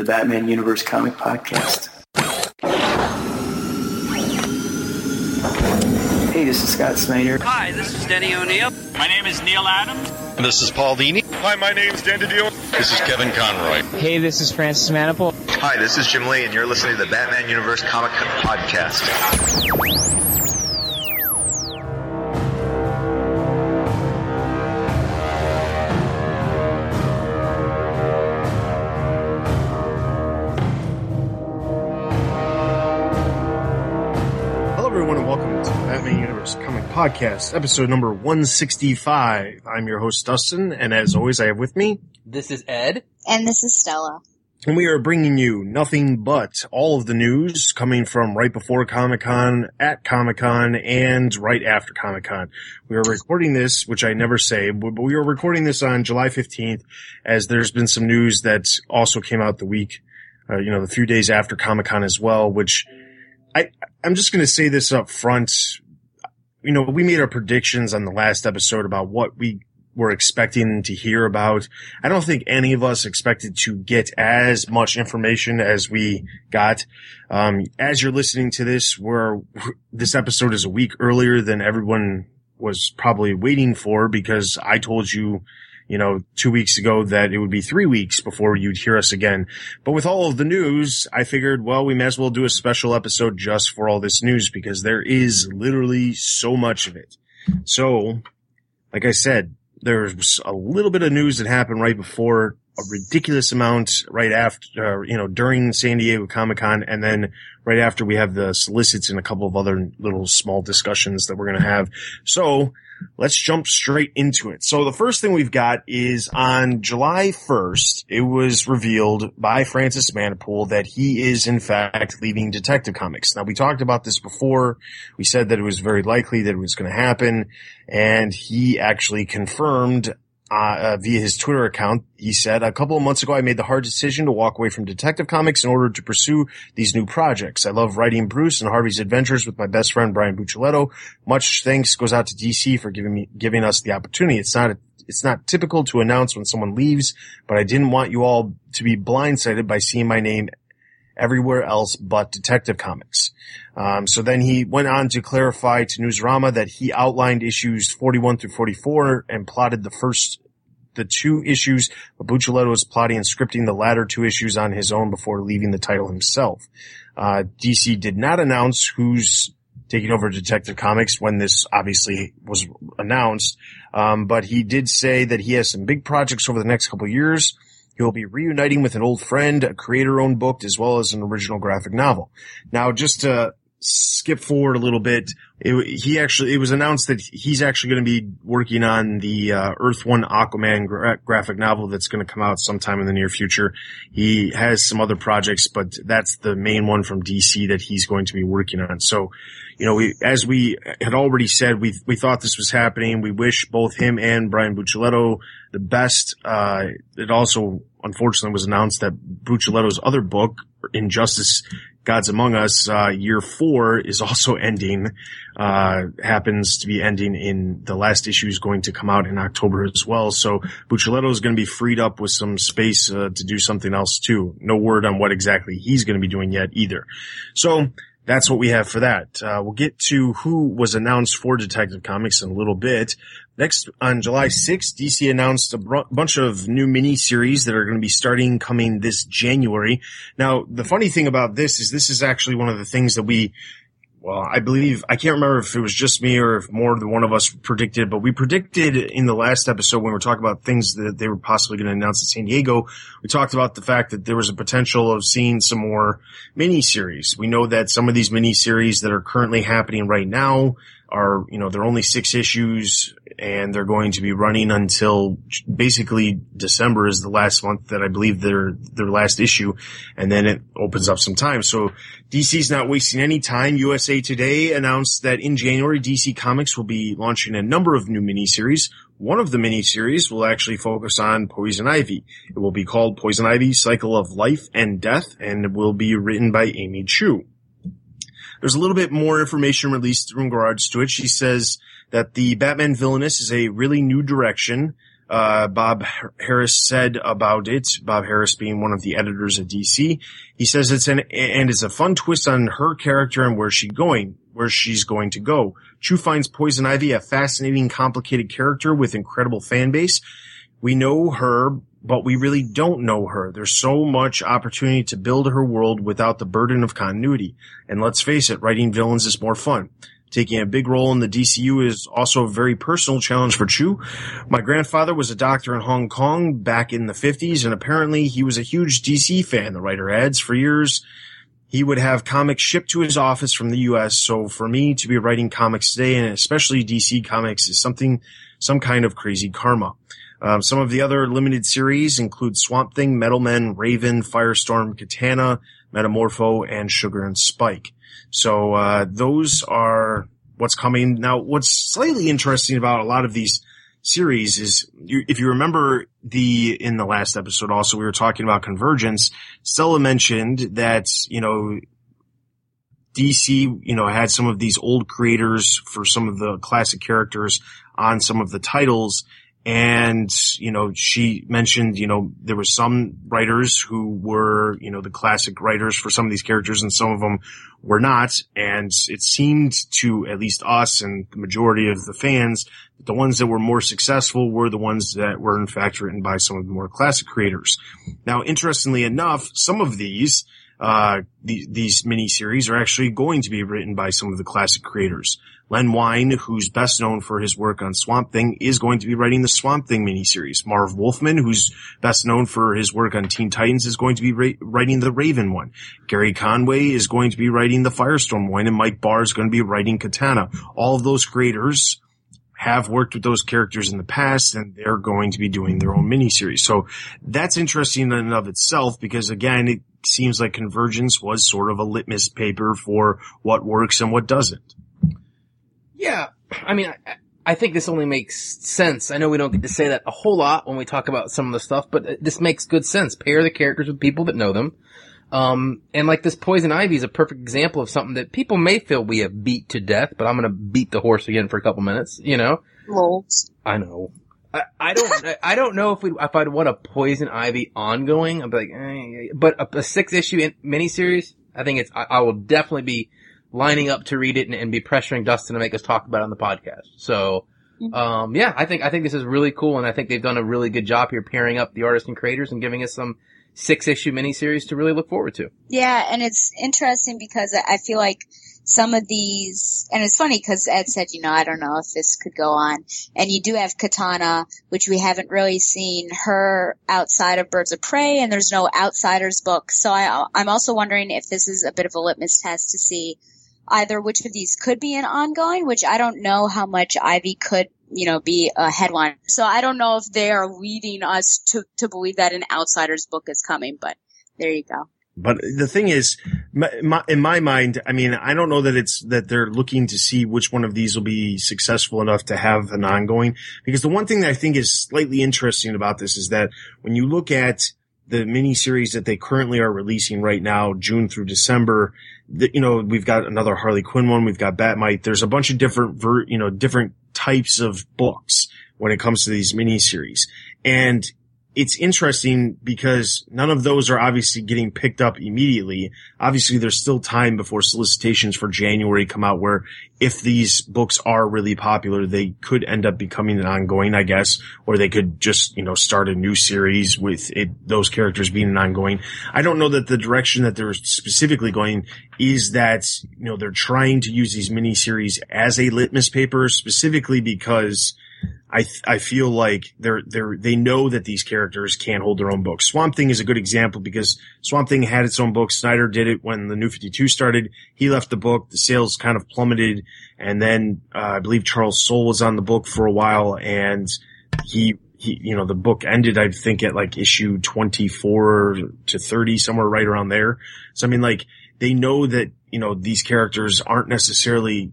the Batman Universe Comic Podcast. Hey, this is Scott Snyder. Hi, this is Denny O'Neil. My name is Neal Adams. This is Paul Dini. Hi, my name's Dan DiDio. This is Kevin Conroy. Hey, this is Francis Manapul. Hi, this is Jim Lee, and you're listening to the Batman Universe Comic Podcast. Podcast, episode number 165. I'm your host, Dustin, and as always, I have with me, This is Ed. And this is Stella. and we are bringing you nothing but all of the news coming from right before Comic Con, at Comic Con, and right after Comic Con. We are recording this, which I never say, but we are recording this on July 15th, as there's been some news that also came out the week, uh, you know, the few days after Comic Con as well, which I, I'm just going to say this up front. You know, we made our predictions on the last episode about what we were expecting to hear about. I don't think any of us expected to get as much information as we got. Um, as you're listening to this, we're, this episode is a week earlier than everyone was probably waiting for because I told you, you know, two weeks ago that it would be three weeks before you'd hear us again. But with all of the news, I figured, well, we may as well do a special episode just for all this news because there is literally so much of it. So, like I said, there's a little bit of news that happened right before a ridiculous amount right after, uh, you know, during San Diego Comic Con. And then right after we have the solicits and a couple of other little small discussions that we're going to have. So let's jump straight into it. So the first thing we've got is on July 1st, it was revealed by Francis Manapul that he is in fact leaving Detective Comics. Now we talked about this before. We said that it was very likely that it was going to happen and he actually confirmed uh, uh, via his Twitter account, he said, a couple of months ago, I made the hard decision to walk away from Detective Comics in order to pursue these new projects. I love writing Bruce and Harvey's adventures with my best friend, Brian Buccellato. Much thanks goes out to DC for giving me, giving us the opportunity. It's not, it's not typical to announce when someone leaves, but I didn't want you all to be blindsided by seeing my name everywhere else but Detective Comics. Um, so then he went on to clarify to Newsarama that he outlined issues 41 through 44 and plotted the first, the two issues, but Buccellato was plotting and scripting the latter two issues on his own before leaving the title himself. Uh, DC did not announce who's taking over Detective Comics when this obviously was announced. Um, but he did say that he has some big projects over the next couple years. He will be reuniting with an old friend, a creator-owned book, as well as an original graphic novel. Now, just to skip forward a little bit, it, he actually, it was announced that he's actually going to be working on the uh, Earth One Aquaman gra- graphic novel that's going to come out sometime in the near future. He has some other projects, but that's the main one from DC that he's going to be working on. So, you know, we, as we had already said, we, we thought this was happening. We wish both him and Brian Buccellato the best. Uh, it also, unfortunately, was announced that Buccellato's other book, Injustice Gods Among Us, uh, year four is also ending, uh, happens to be ending in the last issue is going to come out in October as well. So Buccellato is going to be freed up with some space, uh, to do something else too. No word on what exactly he's going to be doing yet either. So, that's what we have for that. Uh, we'll get to who was announced for Detective Comics in a little bit. Next, on July 6th, DC announced a br- bunch of new miniseries that are going to be starting coming this January. Now, the funny thing about this is this is actually one of the things that we well, I believe, I can't remember if it was just me or if more than one of us predicted, but we predicted in the last episode when we were talking about things that they were possibly going to announce in San Diego, we talked about the fact that there was a potential of seeing some more miniseries. We know that some of these miniseries that are currently happening right now are, you know, they're only six issues and they're going to be running until basically December is the last month that I believe their, their last issue. And then it opens up some time. So DC's not wasting any time. USA Today announced that in January, DC Comics will be launching a number of new miniseries. One of the miniseries will actually focus on Poison Ivy. It will be called Poison Ivy Cycle of Life and Death and will be written by Amy Chu. There's a little bit more information released in regards to it. She says that the Batman Villainous is a really new direction. uh, Bob Harras said about it. Bob Harras being one of the editors at DC. He says it's an, and it's a fun twist on her character and where she's going, where she's going to go. Chu finds Poison Ivy a fascinating, complicated character with incredible fan base. We know her, but we really don't know her. There's so much opportunity to build her world without the burden of continuity. And let's face it, writing villains is more fun. Taking a big role in the DCU is also a very personal challenge for Chu. My grandfather was a doctor in Hong Kong back in the 50s, and apparently he was a huge DC fan, the writer adds. For years, he would have comics shipped to his office from the US. So for me to be writing comics today, and especially DC comics, is something, some kind of crazy karma. Um, some of the other limited series include Swamp Thing, Metal Men, Raven, Firestorm, Katana, Metamorpho, and Sugar and Spike. So uh, those are what's coming now. What's slightly interesting about a lot of these series is you, if you remember the in the last episode also we were talking about convergence stella mentioned that you know dc you know had some of these old creators for some of the classic characters on some of the titles and you know she mentioned you know there were some writers who were you know the classic writers for some of these characters and some of them were not and it seemed to at least us and the majority of the fans the ones that were more successful were the ones that were in fact written by some of the more classic creators now interestingly enough some of these uh, the, these miniseries are actually going to be written by some of the classic creators. Len Wein, who's best known for his work on Swamp Thing, is going to be writing the Swamp Thing miniseries. Marv Wolfman, who's best known for his work on Teen Titans, is going to be ra- writing the Raven one. Gerry Conway is going to be writing the Firestorm one, and Mike Barr is going to be writing Katana. All of those creators have worked with those characters in the past and they're going to be doing their own miniseries. So that's interesting in and of itself because again, it seems like Convergence was sort of a litmus paper for what works and what doesn't. Yeah, I mean, I, I think this only makes sense. I know we don't get to say that a whole lot when we talk about some of the stuff, but this makes good sense. Pair the characters with people that know them. Um, and like this Poison Ivy is a perfect example of something that people may feel we have beat to death, but I'm gonna beat the horse again for a couple minutes, you know? Lolz. I know. I, I don't, I don't know if we, if I'd want a Poison Ivy ongoing. I'd be like, eh, but a, a six issue in, miniseries, I think it's, I, I will definitely be lining up to read it and, and be pressuring Dustin to make us talk about it on the podcast. So, um, yeah, I think, I think this is really cool and I think they've done a really good job here pairing up the artists and creators and giving us some six issue miniseries to really look forward to. Yeah, and it's interesting because I feel like some of these, and it's funny because Ed said, you know, I don't know if this could go on. And you do have Katana, which we haven't really seen her outside of Birds of Prey, and there's no Outsiders book. So I, I'm also wondering if this is a bit of a litmus test to see either which of these could be an ongoing, which I don't know how much Ivy could, you know, be a headline. So I don't know if they are leading us to, to believe that an Outsiders book is coming, but there you go. But the thing is, my, my, in my mind, I mean, I don't know that it's that they're looking to see which one of these will be successful enough to have an ongoing. Because the one thing that I think is slightly interesting about this is that when you look at the miniseries that they currently are releasing right now, June through December, you know, we've got another Harley Quinn one, we've got Batmite. There's a bunch of different, ver, you know, different types of books when it comes to these miniseries. And it's interesting because none of those are obviously getting picked up immediately. Obviously, there's still time before solicitations for January come out where if these books are really popular, they could end up becoming an ongoing, I guess, or they could just, you know, start a new series with it, those characters being an ongoing. I don't know that the direction that they're specifically going is that, you know, they're trying to use these miniseries as a litmus paper specifically because I th- I feel like they're they're they know that these characters can't hold their own books. Swamp Thing is a good example because Swamp Thing had its own book. Snyder did it when the New Fifty Two started. He left the book. The sales kind of plummeted, and then uh, I believe Charles Soule was on the book for a while, and he he you know the book ended I think at like issue twenty four to thirty somewhere right around there. So I mean like they know that you know these characters aren't necessarily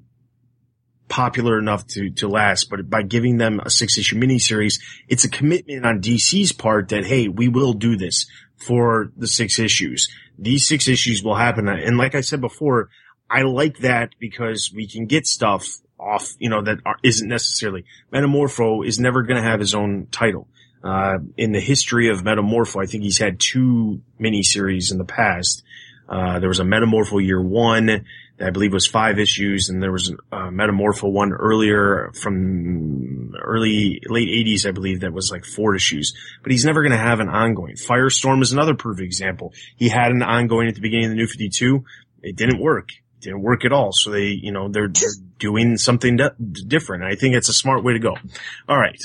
popular enough to, to last, but by giving them a six issue miniseries, it's a commitment on DC's part that, hey, we will do this for the six issues. These six issues will happen. And like I said before, I like that because we can get stuff off, you know, that isn't necessarily. Metamorpho is never going to have his own title. Uh, in the history of Metamorpho, I think he's had two miniseries in the past. Uh, there was a Metamorpho Year One I believe was five issues, and there was a Metamorpho one earlier from early late '80s, I believe, that was like four issues. But he's never going to have an ongoing. Firestorm is another perfect example. He had an ongoing at the beginning of the New Fifty Two. It didn't work. It didn't work at all. So they, you know, they're, they're doing something di- different. I think it's a smart way to go. All right.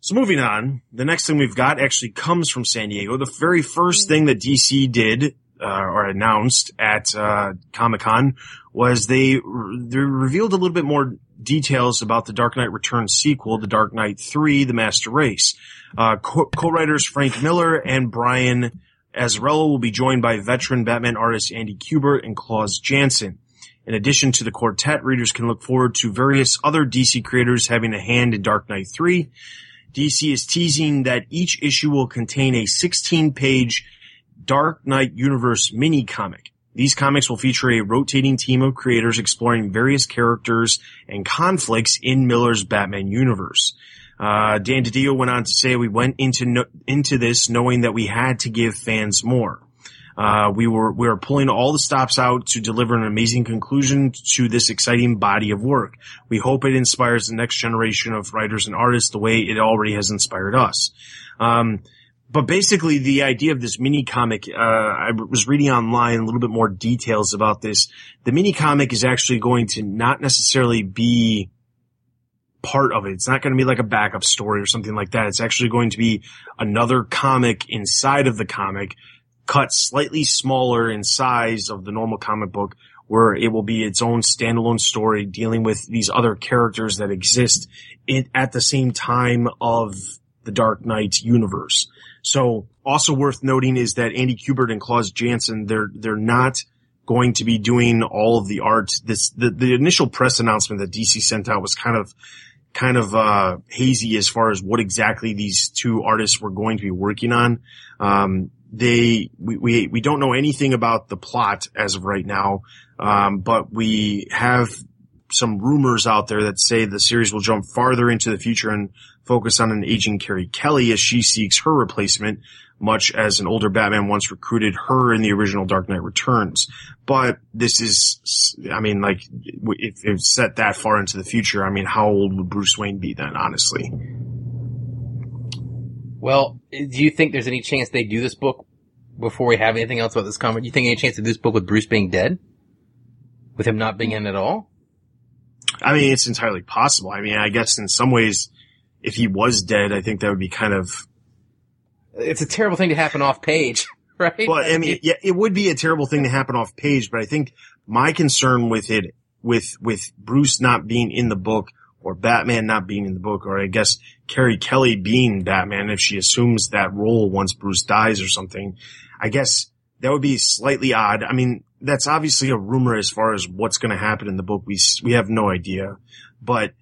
So moving on, the next thing we've got actually comes from San Diego. The very first mm. thing that DC did uh, or announced at uh, Comic Con was they they revealed a little bit more details about the Dark Knight Returns sequel, The Dark Knight Three: The Master Race. Uh, co- co-writers Frank Miller and Brian Azzarello will be joined by veteran Batman artists Andy Kubert and Klaus Janson. In addition to the quartet, readers can look forward to various other DC creators having a hand in Dark Knight 3. DC is teasing that each issue will contain a 16 page Dark Knight Universe mini comic. These comics will feature a rotating team of creators exploring various characters and conflicts in Miller's Batman universe. Uh, Dan DiDio went on to say we went into no, into this knowing that we had to give fans more. Uh, we were we were pulling all the stops out to deliver an amazing conclusion to this exciting body of work. We hope it inspires the next generation of writers and artists the way it already has inspired us. Um, but basically, the idea of this mini comic, uh, I was reading online a little bit more details about this. The mini comic is actually going to not necessarily be part of it. It's not going to be like a backup story or something like that. It's actually going to be another comic inside of the comic, cut slightly smaller in size of the normal comic book, where it will be its own standalone story dealing with these other characters that exist in, at the same time of the Dark Knight universe. So also worth noting is that Andy Kubert and Klaus Janson, they're, they're not going to be doing all of the art. This, the, the initial press announcement that DC sent out was kind of, kind of, uh, hazy as far as what exactly these two artists were going to be working on. Um, they, we, we, we don't know anything about the plot as of right now. Um, but we have some rumors out there that say the series will jump farther into the future and focus on an aging Carrie Kelly as she seeks her replacement, much as an older Batman once recruited her in the original Dark Knight Returns. But this is, I mean, like, if it's set that far into the future, I mean, how old would Bruce Wayne be then, honestly? Well, do you think there's any chance they do this book before we have anything else about this comic? Do you think any chance of this book with Bruce being dead? With him not being in at all? I mean, it's entirely possible. I mean, I guess in some ways, if he was dead, I think that would be kind of. It's a terrible thing to happen off page, right? Well, I mean, yeah, it would be a terrible thing to happen off page, but I think my concern with it, with, with Bruce not being in the book or Batman not being in the book, or I guess Carrie Kelly being Batman, if she assumes that role once Bruce dies or something, I guess that would be slightly odd. I mean, that's obviously a rumor as far as what's going to happen in the book. We, we have no idea, but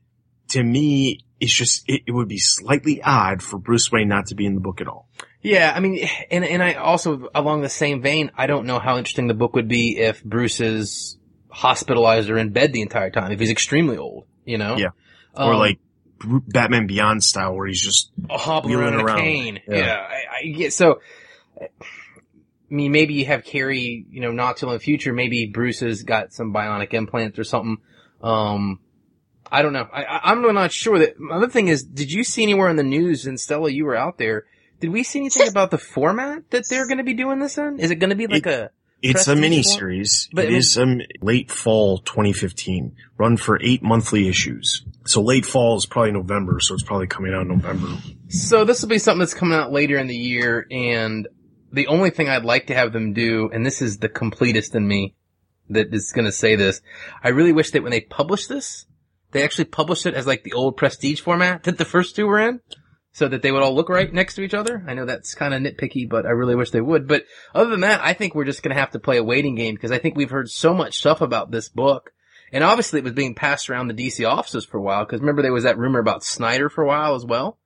to me, it's just, it, it, would be slightly odd for Bruce Wayne not to be in the book at all. Yeah, I mean, and, and I also, along the same vein, I don't know how interesting the book would be if Bruce is hospitalized or in bed the entire time, if he's extremely old, you know? Yeah. Or um, like Batman Beyond style where he's just hobbling around a around. cane. Yeah. yeah I, I get, so, I mean, maybe you have Carrie, you know, not till in the future, maybe Bruce has got some bionic implants or something. Um, I don't know. I, am not sure that. Another thing is, did you see anywhere in the news, and Stella, you were out there, did we see anything about the format that they're going to be doing this in? Is it going to be like it, a, it's a mini series. But it is um, late fall 2015, run for eight monthly issues. So late fall is probably November, so it's probably coming out in November. So this will be something that's coming out later in the year, and the only thing I'd like to have them do, and this is the completest in me that is going to say this, I really wish that when they publish this, they actually published it as like the old prestige format that the first two were in. So that they would all look right next to each other. I know that's kind of nitpicky, but I really wish they would. But other than that, I think we're just going to have to play a waiting game because I think we've heard so much stuff about this book. And obviously it was being passed around the DC offices for a while because remember there was that rumor about Snyder for a while as well.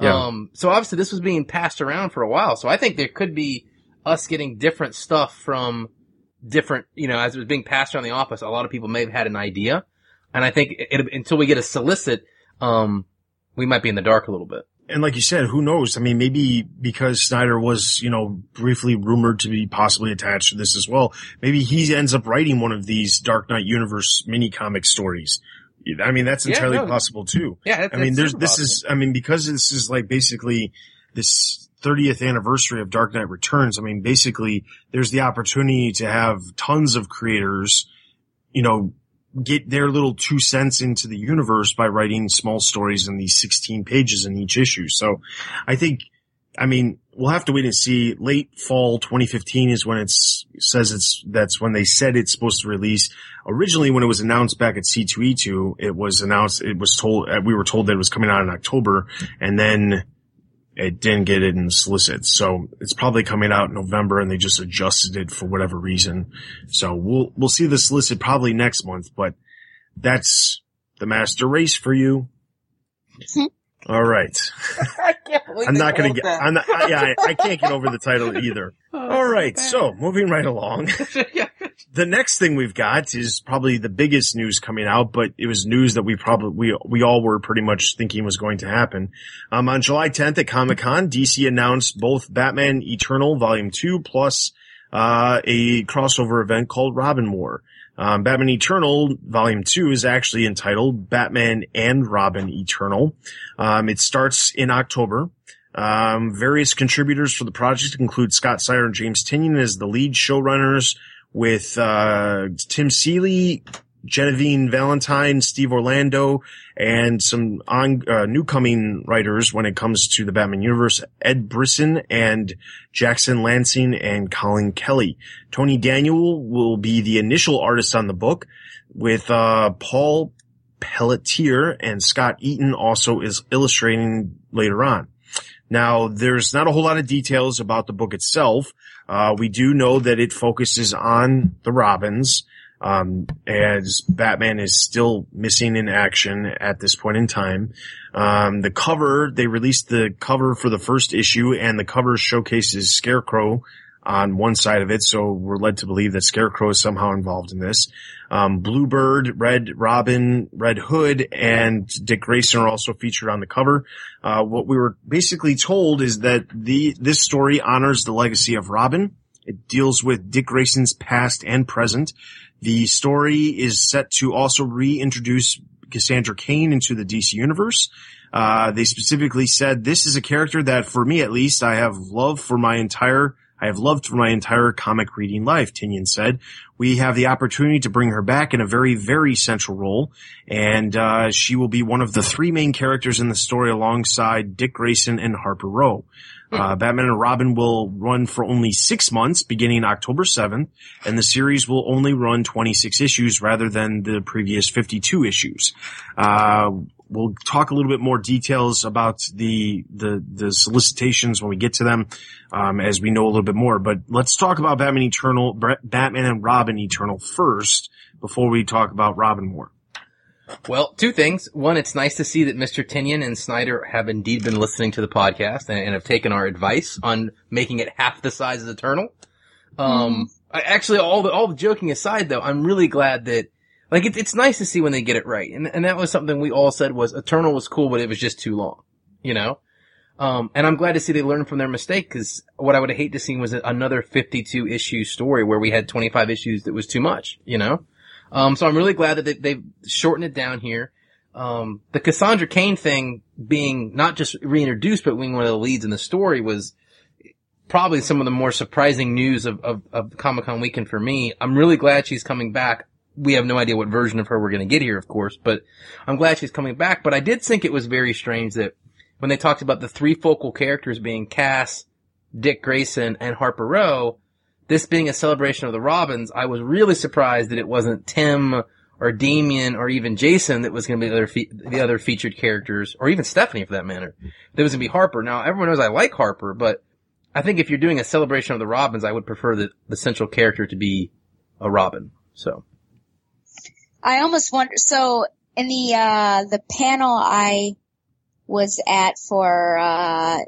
Yeah. Um, so obviously this was being passed around for a while. So I think there could be us getting different stuff from different, you know, as it was being passed around the office, a lot of people may have had an idea And I think it, until we get a solicit, um, we might be in the dark a little bit. And like you said, who knows? I mean, maybe because Snyder was, you know, briefly rumored to be possibly attached to this as well, maybe he ends up writing one of these Dark Knight Universe mini comic stories. I mean, that's Yeah, entirely no. possible too. Yeah, I mean, there's, this possible. is, I mean, because this is like basically this 30th anniversary of Dark Knight Returns. I mean, basically there's the opportunity to have tons of creators, you know, get their little two cents into the universe by writing small stories in these 16 pages in each issue. So I think, I mean, we'll have to wait and see. Late fall 2015 is when it's says it's that's when they said it's supposed to release. Originally, when it was announced back at C2E2, it was announced. It was told uh, we were told that it was coming out in October, and then it didn't get it in the solicit. So it's probably coming out in November, and they just adjusted it for whatever reason. So we'll we'll see the solicit probably next month, but that's the master race for you. All right. I can't believe I'm not going to get, that. I'm not, I, yeah, I, I can't get over the title either. All right. So moving right along. The next thing we've got is probably the biggest news coming out, but it was news that we probably, we, we all were pretty much thinking was going to happen. Um, on July 10th at Comic Con, DC announced both Batman Eternal Volume 2 plus, uh, a crossover event called Robin War. Um, Batman Eternal Volume 2 is actually entitled Batman and Robin Eternal. Um, it starts in October. Um, various contributors for the project include Scott Snyder and James Tynion as the lead showrunners with, uh, Tim Seeley, Genevieve Valentine, Steve Orlando, and some on, uh, new coming writers when it comes to the Batman universe, Ed Brisson and Jackson Lanzing and Collin Kelly. Tony Daniel will be the initial artist on the book with, uh, Paul Pelletier and Scott Eaton also is illustrating later on. Now, there's not a whole lot of details about the book itself. Uh, we do know that it focuses on the Robins, um, as Batman is still missing in action at this point in time. Um, the cover, they released the cover for the first issue and the cover showcases Scarecrow on one side of it, so we're led to believe that Scarecrow is somehow involved in this. Um, Bluebird, Red Robin, Red Hood, and Dick Grayson are also featured on the cover. Uh, what we were basically told is that the this story honors the legacy of Robin. It deals with Dick Grayson's past and present. The story is set to also reintroduce Cassandra Cain into the DC universe. Uh, they specifically said this is a character that, for me at least, I have loved for my entire I have loved for my entire comic reading life, Tynion said. We have the opportunity to bring her back in a very, very central role, and uh, she will be one of the three main characters in the story alongside Dick Grayson and Harper Row. Uh, Batman and Robin will run for only six months, beginning October 7th, and the series will only run 26 issues rather than the previous 52 issues. Uh, we'll talk a little bit more details about the, the, the solicitations when we get to them, um, as we know a little bit more. But let's talk about Batman Eternal, Batman and Robin Eternal first before we talk about Robin War. Well, two things. One, it's nice to see that Mr. Tynion and Snyder have indeed been listening to the podcast and, and have taken our advice on making it half the size of Eternal. Um, I, actually, all the all the joking aside, though, I'm really glad that like it, it's nice to see when they get it right, and and that was something we all said was Eternal was cool, but it was just too long, you know. Um, and I'm glad to see they learned from their mistake because what I would have hate to see was another 52 issue story where we had 25 issues that was too much, you know. Um, so I'm really glad that they, they've shortened it down here. Um, the Cassandra Cain thing being not just reintroduced, but being one of the leads in the story was probably some of the more surprising news of, of, of Comic Con weekend for me. I'm really glad she's coming back. We have no idea what version of her we're going to get here, of course, but I'm glad she's coming back. But I did think it was very strange that when they talked about the three focal characters being Cass, Dick Grayson, and Harper Row, this being a celebration of the Robins, I was really surprised that it wasn't Tim or Damian or even Jason that was going to be the other, fe- the other featured characters, or even Stephanie for that matter. That was going to be Harper. Now, everyone knows I like Harper, but I think if you're doing a celebration of the Robins, I would prefer the, the central character to be a Robin. So, I almost wonder. So in the uh the panel I was at for uh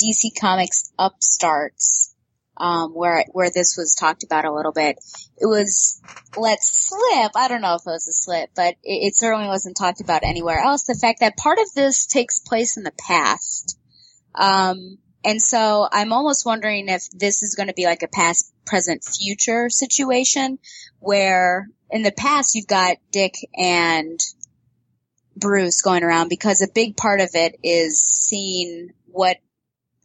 DC Comics Upstarts, um, where where this was talked about a little bit. It was let slip. I don't know if it was a slip, but it, it certainly wasn't talked about anywhere else. The fact that part of this takes place in the past. Um, and so I'm almost wondering if this is going to be like a past, present, future situation where in the past you've got Dick and Bruce going around because a big part of it is seeing what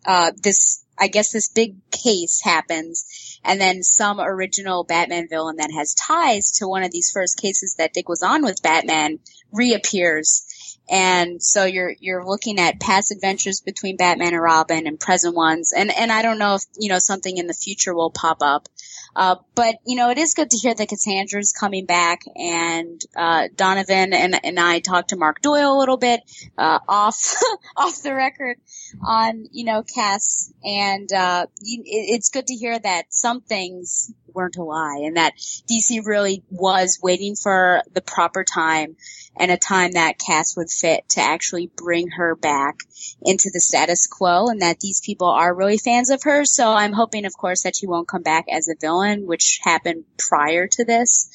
uh, this I guess this big case happens and then some original Batman villain that has ties to one of these first cases that Dick was on with Batman reappears. And so you're, you're looking at past adventures between Batman and Robin and present ones. And, and I don't know if, you know, something in the future will pop up. Uh, but you know, it is good to hear that Cassandra's coming back and, uh, Donovan and, and I talked to Mark Doyle a little bit, uh, off, off the record on, you know, Cass and, uh, you, it, it's good to hear that some things weren't a lie and that DC really was waiting for the proper time and a time that Cass would fit to actually bring her back into the status quo and that these people are really fans of her. So I'm hoping, of course, that she won't come back as a villain, which happened prior to this.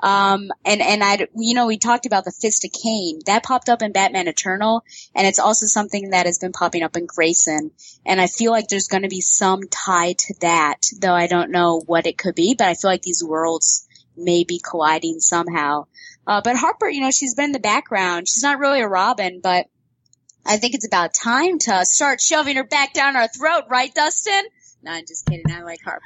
Um, and, and I, you know, we talked about the Fist of Cain. That popped up in Batman Eternal, and it's also something that has been popping up in Grayson. And I feel like there's going to be some tie to that, though I don't know what it could be, but I feel like these worlds may be colliding somehow. Uh, but Harper, you know, she's been in the background. She's not really a Robin, but I think it's about time to start shoving her back down our throat, right, Dustin? No, I'm just kidding. I like Harper.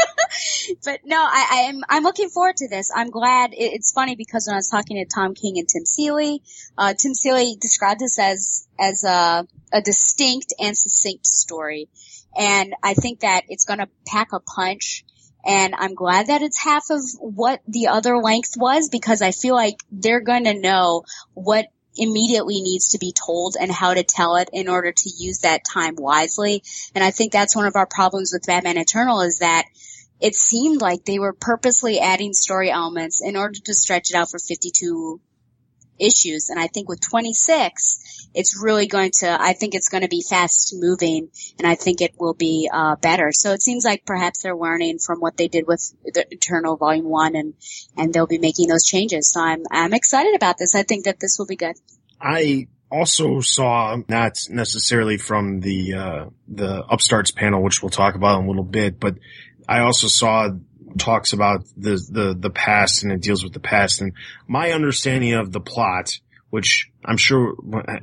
but no, I, I'm I'm looking forward to this. I'm glad. It, it's funny because when I was talking to Tom King and Tim Seeley, uh, Tim Seeley described this as as a a distinct and succinct story, and I think that it's going to pack a punch. And I'm glad that it's half of what the other length was because I feel like they're going to know what immediately needs to be told and how to tell it in order to use that time wisely. And I think that's one of our problems with Batman Eternal is that it seemed like they were purposely adding story elements in order to stretch it out for 52 issues. And I think with 26, it's really going to, I think it's going to be fast moving and I think it will be, uh, better. So it seems like perhaps they're learning from what they did with the Eternal Volume 1 and, and they'll be making those changes. So I'm, I'm excited about this. I think that this will be good. I also saw not necessarily from the uh, the upstarts panel, which we'll talk about in a little bit, but I also saw talks about the the the past and it deals with the past and my understanding of the plot which I'm sure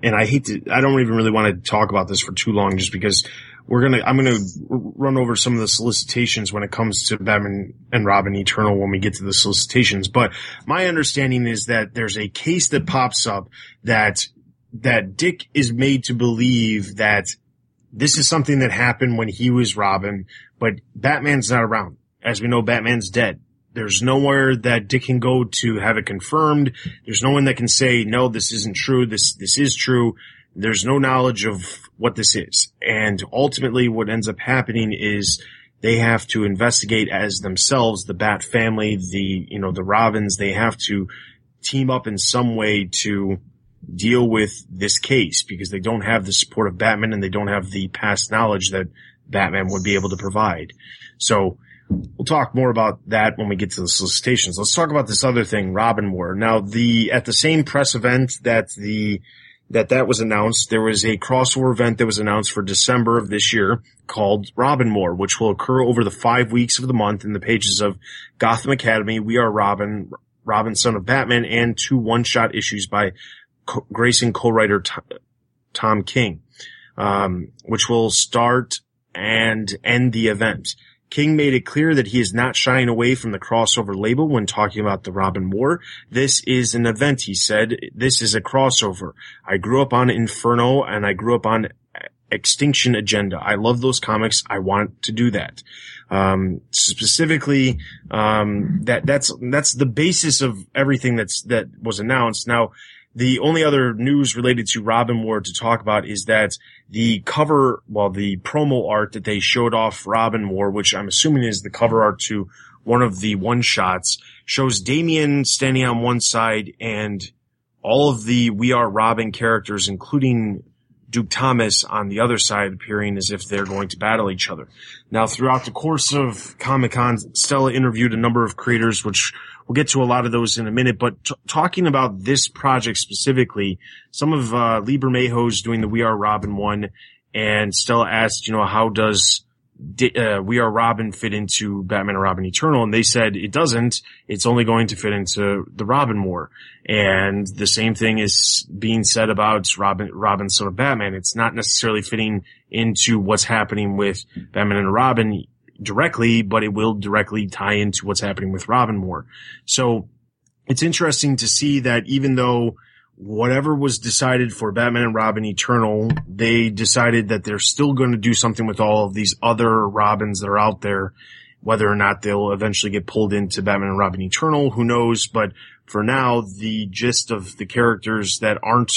and I hate to I don't even really want to talk about this for too long just because we're gonna I'm gonna run over some of the solicitations when it comes to Batman and Robin Eternal when we get to the solicitations but my understanding is that there's a case that pops up that that Dick is made to believe that this is something that happened when he was Robin, but Batman's not around. As we know, Batman's dead. There's nowhere that Dick can go to have it confirmed. There's no one that can say, no, this isn't true. This, this is true. There's no knowledge of what this is. And ultimately what ends up happening is they have to investigate as themselves, the Bat family, the, you know, the Robins, they have to team up in some way to deal with this case because they don't have the support of Batman and they don't have the past knowledge that Batman would be able to provide. So we'll talk more about that when we get to the solicitations. Let's talk about this other thing, Robin War. Now the, at the same press event that the, that that was announced, there was a crossover event that was announced for December of this year called Robin War, which will occur over the five weeks of the month in the pages of Gotham Academy, We Are Robin, Robin Son of Batman, and two one-shot issues by Grayson co-writer Tom King, um, which will start and end the event. King made it clear that he is not shying away from the crossover label when talking about the Robin War. This is an event, he said. This is a crossover. I grew up on Inferno and I grew up on Extinction Agenda. I love those comics. I want to do that. Um, specifically, um, that, that's, that's the basis of everything that's, that was announced. Now, the only other news related to Robin War to talk about is that the cover, well, the promo art that they showed off Robin War, which I'm assuming is the cover art to one of the one shots, shows Damian standing on one side and all of the We Are Robin characters, including Duke Thomas on the other side appearing as if they're going to battle each other. Now, throughout the course of Comic Con, Stella interviewed a number of creators, which we'll get to a lot of those in a minute, but t- talking about this project specifically, some of, uh, Lee Bermejo's doing the We Are Robin one, and Stella asked, you know, how does uh, We Are Robin fit into Batman and Robin Eternal? And they said it doesn't. It's only going to fit into the Robin War. And the same thing is being said about Robin, Robin Son of Batman. It's not necessarily fitting into what's happening with Batman and Robin directly, but it will directly tie into what's happening with Robin War. So it's interesting to see that even though whatever was decided for Batman and Robin Eternal, they decided that they're still going to do something with all of these other Robins that are out there. Whether or not they'll eventually get pulled into Batman and Robin Eternal, who knows? But for now, the gist of the characters that aren't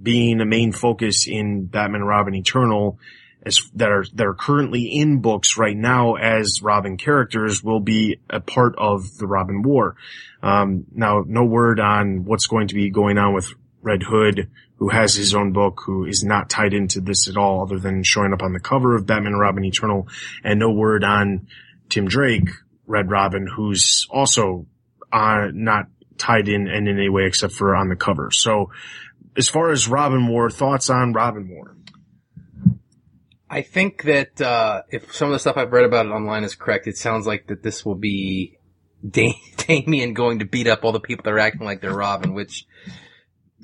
being a main focus in Batman and Robin Eternal as that are that are currently in books right now as Robin characters will be a part of the Robin War. Um, now, no word on what's going to be going on with Red Hood, who has his own book, who is not tied into this at all, other than showing up on the cover of Batman and Robin Eternal, and no word on Tim Drake, Red Robin, who's also uh, not tied in, in any way except for on the cover. So, as far as Robin War, thoughts on Robin War? I think that uh, if some of the stuff I've read about it online is correct, it sounds like that this will be da- Damian going to beat up all the people that are acting like they're Robin, which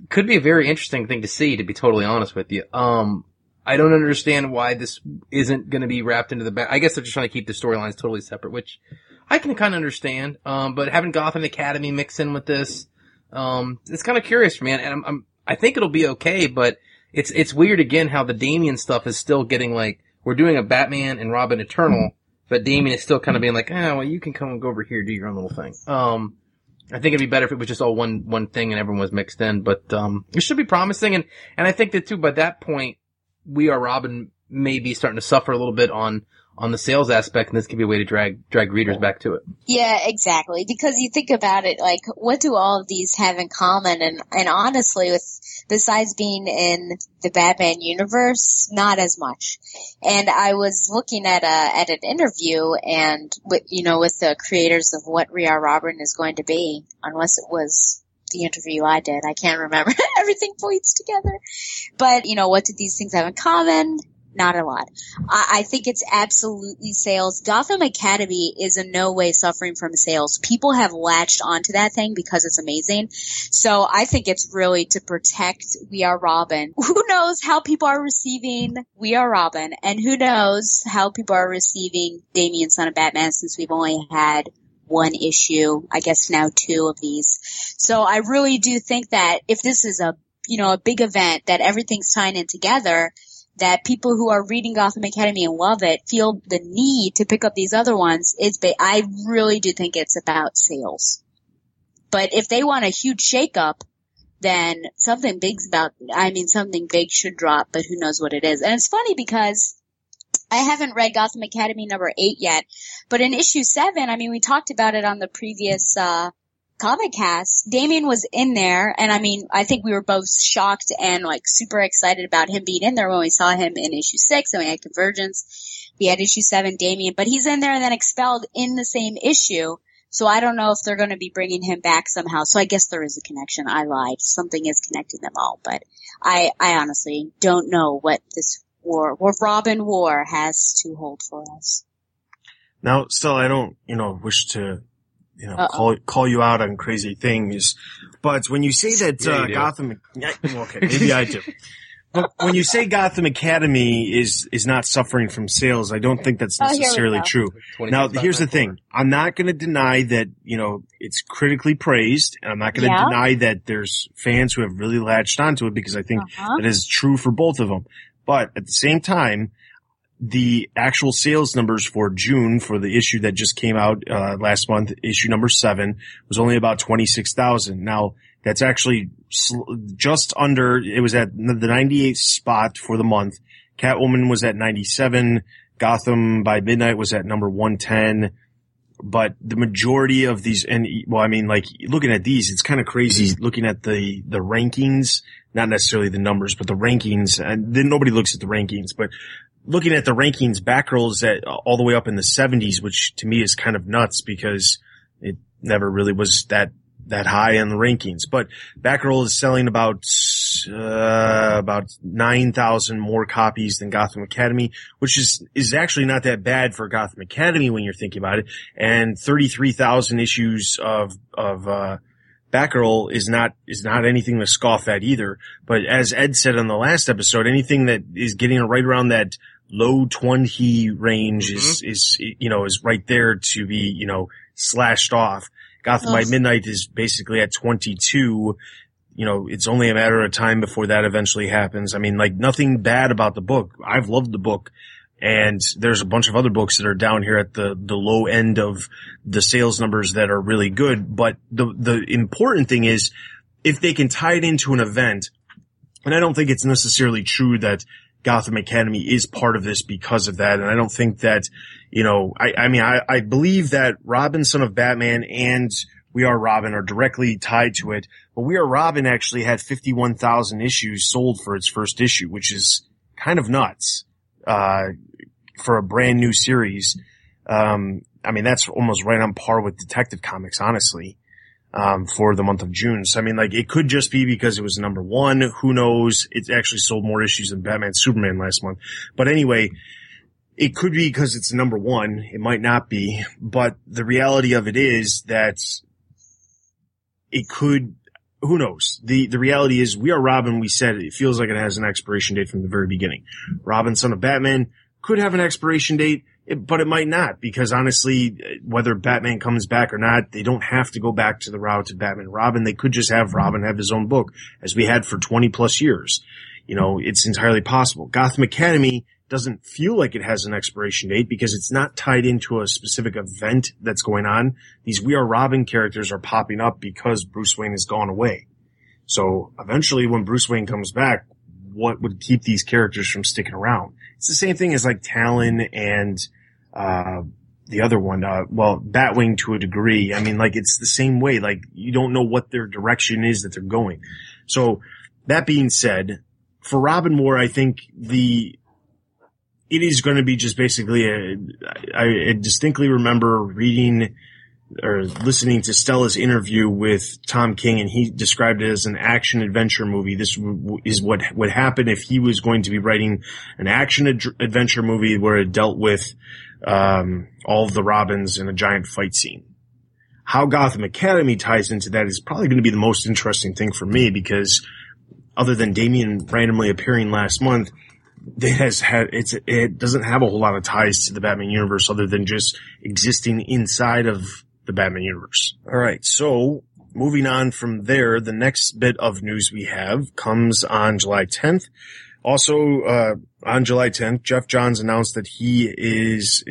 could be a very interesting thing to see. To be totally honest with you, um, I don't understand why this isn't going to be wrapped into the back. I guess they're just trying to keep the storylines totally separate, which I can kind of understand. Um, but having Gotham Academy mix in with this, um, it's kind of curious me, and I'm, I'm I think it'll be okay, but it's it's weird again how the Damian stuff is still getting like we're doing a Batman and Robin Eternal, but Damian is still kind of being like, ah, well, you can come and go over here, do your own little thing. Um, I think it'd be better if it was just all one one thing and everyone was mixed in, but um, it should be promising, and and I think that too. By that point, we are Robin may be starting to suffer a little bit on on the sales aspect, and this could be a way to drag drag readers back to it. Yeah, exactly. Because you think about it, like, what do all of these have in common? And and honestly, with besides being in the Batman universe, not as much. And I was looking at a at an interview, and with you know, with the creators of what Are Robin is going to be, unless it was the interview I did. I can't remember. Everything points together. But, you know, what did these things have in common? Not a lot. I, I, think it's absolutely sales. Gotham Academy is in no way suffering from sales. People have latched onto that thing because it's amazing. So I think it's really to protect We Are Robin. Who knows how people are receiving We Are Robin and who knows how people are receiving Damian Son of Batman since we've only had one issue, I guess now two of these. So I really do think that if this is a, you know, a big event that everything's tying in together, that people who are reading Gotham Academy and love it feel the need to pick up these other ones is ba- I really do think it's about sales. But if they want a huge shakeup, then something big's about, I mean, something big should drop, but who knows what it is. And it's funny because I haven't read Gotham Academy number eight yet, but in issue seven, I mean, we talked about it on the previous, uh, comic cast, Damian was in there, and I mean, I think we were both shocked and like super excited about him being in there when we saw him in issue six, and we had Convergence. We had issue seven, Damian, but he's in there and then expelled in the same issue. So I don't know if they're going to be bringing him back somehow. So I guess there is a connection. I lied. Something is connecting them all, but I, I honestly don't know what this war, what Robin War has to hold for us. Now, still, I don't, you know, wish to you know, Uh-oh. call call you out on crazy things. But when you say that yeah, uh, Gotham, yeah, okay, maybe I do. But when you say Gotham Academy is is not suffering from sales, I don't think that's oh, necessarily oh, true. Now, here's the thing: I'm not going to deny that you know it's critically praised, and I'm not going to yeah. deny that there's fans who have really latched onto it because I think uh-huh. that is true for both of them. But at the same time, the actual sales numbers for June for the issue that just came out uh, last month, issue number seven, was only about twenty six thousand. Now that's actually sl- just under. It was at the ninety eighth spot for the month. Catwoman was at ninety seven. Gotham by Midnight was at number one ten. but the majority of these, and well, I mean, like looking at these, it's kind of crazy looking at the, the rankings, not necessarily the numbers, but the rankings, and then nobody looks at the rankings, but looking at the rankings, Batgirl is at all the way up in the seventies, which to me is kind of nuts because it never really was that that high in the rankings. But Batgirl is selling about uh, about nine thousand more copies than Gotham Academy, which is is actually not that bad for Gotham Academy when you're thinking about it. And thirty three thousand issues of of uh, Batgirl is not is not anything to scoff at either. But as Ed said on the last episode, anything that is getting right around that low twenty range Mm-hmm. is is you know is right there to be you know slashed off. Gotham by Midnight is basically at 22. You know, it's only a matter of time before that eventually happens. I mean, like nothing bad about the book. I've loved the book. And there's a bunch of other books that are down here at the, the low end of the sales numbers that are really good. But the, the important thing is if they can tie it into an event, and I don't think it's necessarily true that Gotham Academy is part of this because of that. And I don't think that, you know, I, I mean, I, I believe that Robin, son of Batman and We Are Robin are directly tied to it. But We Are Robin actually had 51,000 issues sold for its first issue, which is kind of nuts, uh, for a brand new series. Um, I mean, that's almost right on par with Detective Comics, honestly um, for the month of June. So I mean, like it could just be because it was number one. Who knows? It actually sold more issues than Batman Superman last month. But anyway, it could be because it's number one. It might not be. But the reality of it is that it could. Who knows? The the reality is, we are Robin. We said it. it feels like it has an expiration date from the very beginning. Robin, son of Batman, could have an expiration date. It, but it might not because honestly, whether Batman comes back or not, they don't have to go back to the route of Batman Robin. They could just have Robin have his own book as we had for 20 plus years. You know, it's entirely possible. Gotham Academy doesn't feel like it has an expiration date because it's not tied into a specific event that's going on. These We Are Robin characters are popping up because Bruce Wayne has gone away. So eventually when Bruce Wayne comes back, what would keep these characters from sticking around? It's the same thing as like Talon and, uh, the other one, uh, well, Batwing to a degree. I mean, like it's the same way. Like you don't know what their direction is that they're going. So that being said, for Robin War, I think the, it is going to be just basically a, I, I distinctly remember reading or listening to Stella's interview with Tom King and he described it as an action adventure movie. This w- is what would happen if he was going to be writing an action ad- adventure movie where it dealt with, um, all of the Robins in a giant fight scene. How Gotham Academy ties into that is probably going to be the most interesting thing for me because other than Damian randomly appearing last month, it has had it's it doesn't have a whole lot of ties to the Batman universe other than just existing inside of the Batman universe. All right, so moving on from there, the next bit of news we have comes on July 10th. Also, uh, on July 10th, Geoff Johns announced that he is,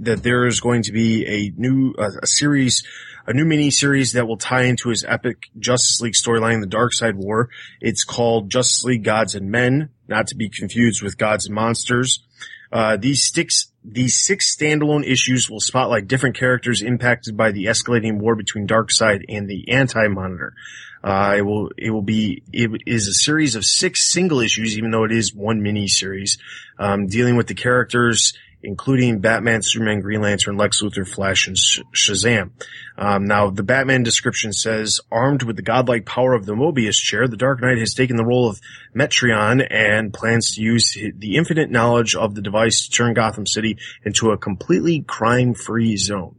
that there is going to be a new, uh, a series, a new mini series that will tie into his epic Justice League storyline, the Darkseid War. It's called Justice League Gods and Men, not to be confused with Gods and Monsters. Uh, these six, these six standalone issues will spotlight different characters impacted by the escalating war between Darkseid and the Anti-Monitor. Uh, it will, it will be, it is a series of six single issues, even though it is one mini series, um, dealing with the characters, including Batman, Superman, Green Lantern, Lex Luthor, Flash, and Sh- Shazam. Um, now, the Batman description says, armed with the godlike power of the Mobius chair, the Dark Knight has taken the role of Metron and plans to use the infinite knowledge of the device to turn Gotham City into a completely crime-free zone.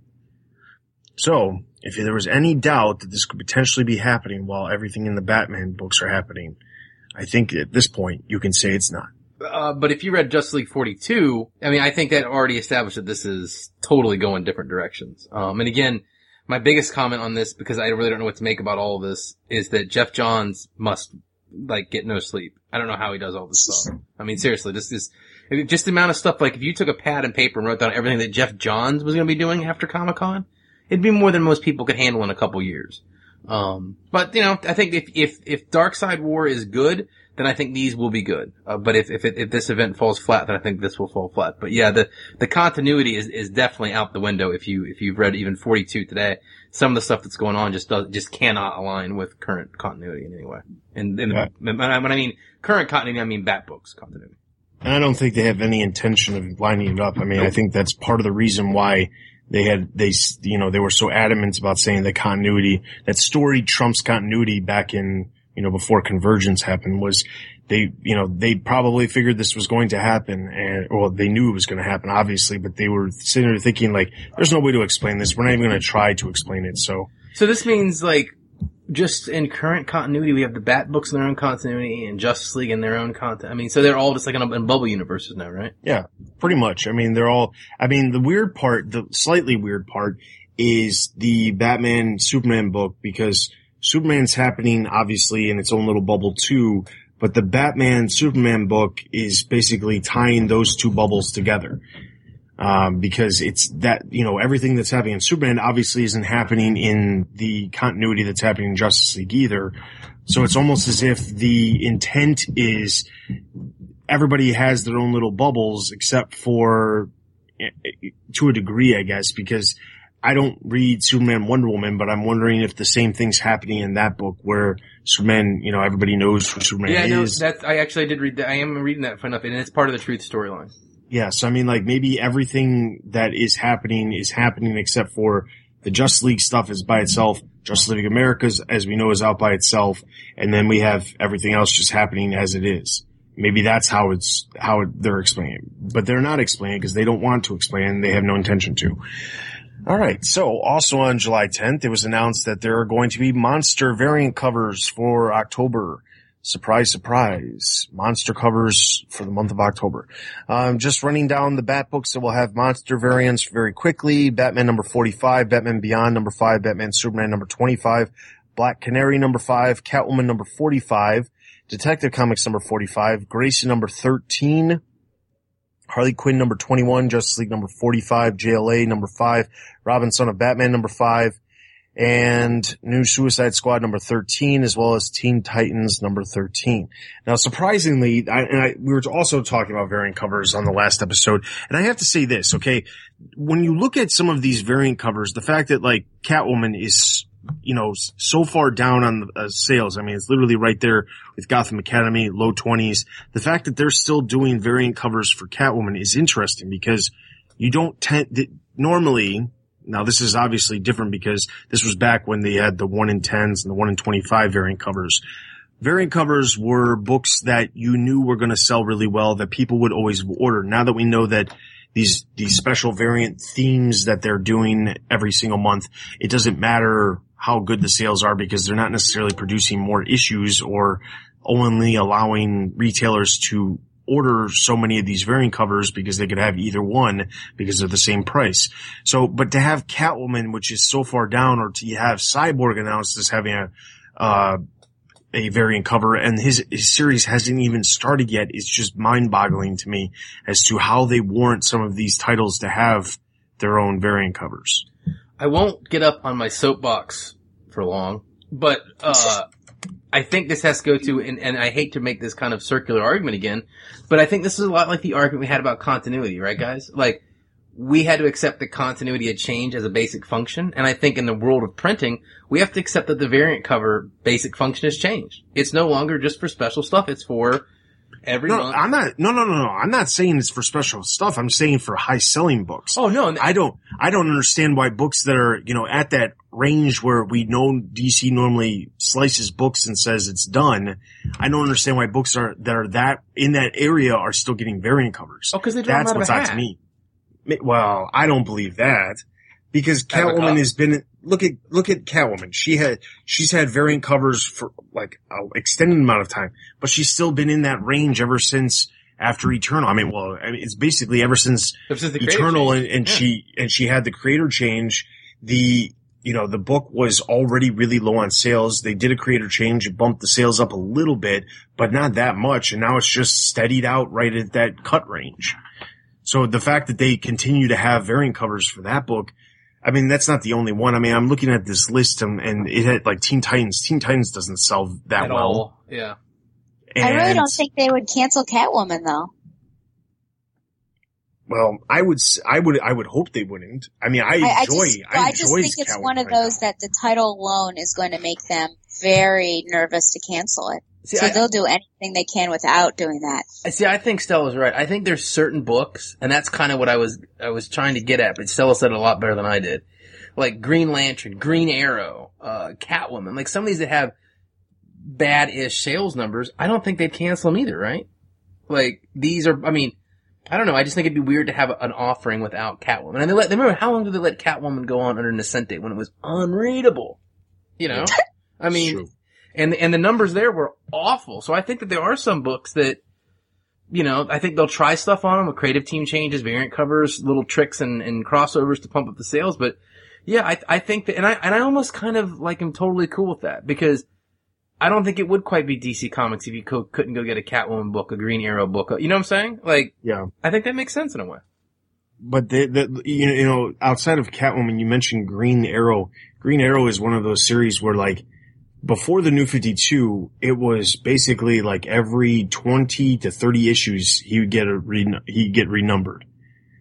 So, if there was any doubt that this could potentially be happening while everything in the Batman books are happening, I think at this point you can say it's not. Uh, but if you read Justice League 42, I mean, I think that already established that this is totally going different directions. Um, and again, my biggest comment on this, because I really don't know what to make about all of this, is that Geoff Johns must, like, get no sleep. I don't know how he does all this stuff. I mean, seriously, this is, just the amount of stuff, like, if you took a pad and paper and wrote down everything that Geoff Johns was to be doing after Comic Con, it'd be more than most people could handle in a couple years. Um, but you know, I think if if if Darkseid War is good, then I think these will be good. Uh, but if if, it, if this event falls flat, then I think this will fall flat. But yeah, the the continuity is, is definitely out the window. If you if you've read even 42 today, some of the stuff that's going on just does just cannot align with current continuity in any way. And, and Yeah. when I when I mean current continuity, I mean Bat Books continuity. And I don't think they have any intention of lining it up. I mean, I think that's part of the reason why they had, they, you know, they were so adamant about saying the continuity, that story trumps continuity back in, you know, before convergence happened was they, you know, they probably figured this was going to happen and, well, they knew it was going to happen, obviously, but they were sitting there thinking like, there's no way to explain this. We're not even going to try to explain it. So, So this means like just in current continuity, we have the Bat Books in their own continuity and Justice League in their own content. I mean, so they're all just like in, in bubble universes now, right? Yeah, pretty much. I mean, they're all, I mean, the weird part, the slightly weird part is the Batman Superman book because Superman's happening obviously in its own little bubble too, but the Batman Superman book is basically tying those two bubbles together. Um, because it's that, you know, everything that's happening in Superman obviously isn't happening in the continuity that's happening in Justice League either. So it's almost as if the intent is everybody has their own little bubbles except for to a degree, I guess, because I don't read Superman Wonder Woman, but I'm wondering if the same thing's happening in that book where Superman, you know, everybody knows who Superman is. Yeah, no, is. that's, I actually did read that. I am reading that fun enough and it's part of the truth storyline. Yeah, so I mean, like maybe everything that is happening is happening except for the Justice League stuff is by itself. Justice League Americas, as we know, is out by itself, and then we have everything else just happening as it is. Maybe that's how it's how they're explaining, but they're not explaining because they don't want to explain. and They have no intention to. All right. So also on July 10th, it was announced that there are going to be monster variant covers for October. Surprise, surprise. Monster covers for the month of October. Um, just running down the Bat books that will have monster variants very quickly. Batman number 45, Batman Beyond number 5, Batman Superman number 25, Black Canary number 5, Catwoman number 45, Detective Comics number 45, Grayson number 13, Harley Quinn number 21, Justice League number 45, JLA number 5, Robin Son of Batman number 5, and new Suicide Squad number 13, as well as Teen Titans number 13. Now, surprisingly, I, and I, we were also talking about variant covers on the last episode, and I have to say this, okay? When you look at some of these variant covers, the fact that like Catwoman is, you know, so far down on the uh, sales, I mean, it's literally right there with Gotham Academy, low 20s. The fact that they're still doing variant covers for Catwoman is interesting because you don't tend, th- normally, now this is obviously different because this was back when they had the 1 in 10s and the 1 in 25 variant covers. Variant covers were books that you knew were going to sell really well that people would always order. Now that we know that these, these special variant themes that they're doing every single month, it doesn't matter how good the sales are because they're not necessarily producing more issues or only allowing retailers to order so many of these variant covers because they could have either one because they're the same price. So, but to have Catwoman, which is so far down, or to have Cyborg announced as having a, uh, a variant cover and his, his series hasn't even started yet. It's just mind boggling to me as to how they warrant some of these titles to have their own variant covers. I won't get up on my soapbox for long, but, uh, I think this has to go to, and, and I hate to make this kind of circular argument again, but I think this is a lot like the argument we had about continuity, right guys? Like, we had to accept that continuity had changed as a basic function, and I think in the world of printing, we have to accept that the variant cover basic function has changed. It's no longer just for special stuff, it's for every No, month. I'm not, no, no, no, no. I'm not saying it's for special stuff. I'm saying for high selling books. oh no, I don't, I don't understand why books that are, you know, at that range where we know DC normally slices books and says it's done. I don't understand why books are, that are that, in that area are still getting variant covers. oh, cause they draw them That's of what's odd to me. Well, I don't believe that because Catwoman has been, look at, look at Catwoman. She had, she's had variant covers for like an extended amount of time, but she's still been in that range ever since after Eternal. I mean, well, I mean, it's basically ever since Ever since Eternal and, and Yeah. she, and she had the creator change. The, you know, the book was already really low on sales. They did a creator change. It bumped the sales up a little bit, but not that much. And now it's just steadied out right at that cut range. So the fact that they continue to have variant covers for that book, I mean, that's not the only one. I mean, I'm looking at this list and, and it had like Teen Titans. Teen Titans doesn't sell that At well. all. Yeah. I really don't think they would cancel Catwoman though. Well, I would, I would, I would hope they wouldn't. I mean, I I, I enjoy, just, I, I just enjoy think it's Catwoman one of right those that the title alone is going to make them very nervous to cancel it. See, so I, they'll do anything they can without doing that. I- see, I think Stella's right. I think there's certain books, and that's kind of what I was, I was trying to get at, but Stella said it a lot better than I did. Like Green Lantern, Green Arrow, uh, Catwoman, like some of these that have bad-ish sales numbers, I don't think they'd cancel them either, right? Like, these are, I mean, I don't know, I just think it'd be weird to have an offering without Catwoman. And they let, remember, how long did they let Catwoman go on under Nocenti when it was unreadable? You know? I mean, True. And and the numbers there were awful. So I think that there are some books that, you know, I think they'll try stuff on them with creative team changes, variant covers, little tricks and, and crossovers to pump up the sales. But yeah, I I think that, and I and I almost kind of like am totally cool with that because I don't think it would quite be DC Comics if you co- couldn't go get a Catwoman book, a Green Arrow book. You know what I'm saying? Like, Yeah. I think that makes sense in a way. But the, the, you you know, outside of Catwoman, you mentioned Green Arrow. Green Arrow is one of those series where like, before the New 52, it was basically like every 20 to 30 issues, he would get a re, he'd get renumbered.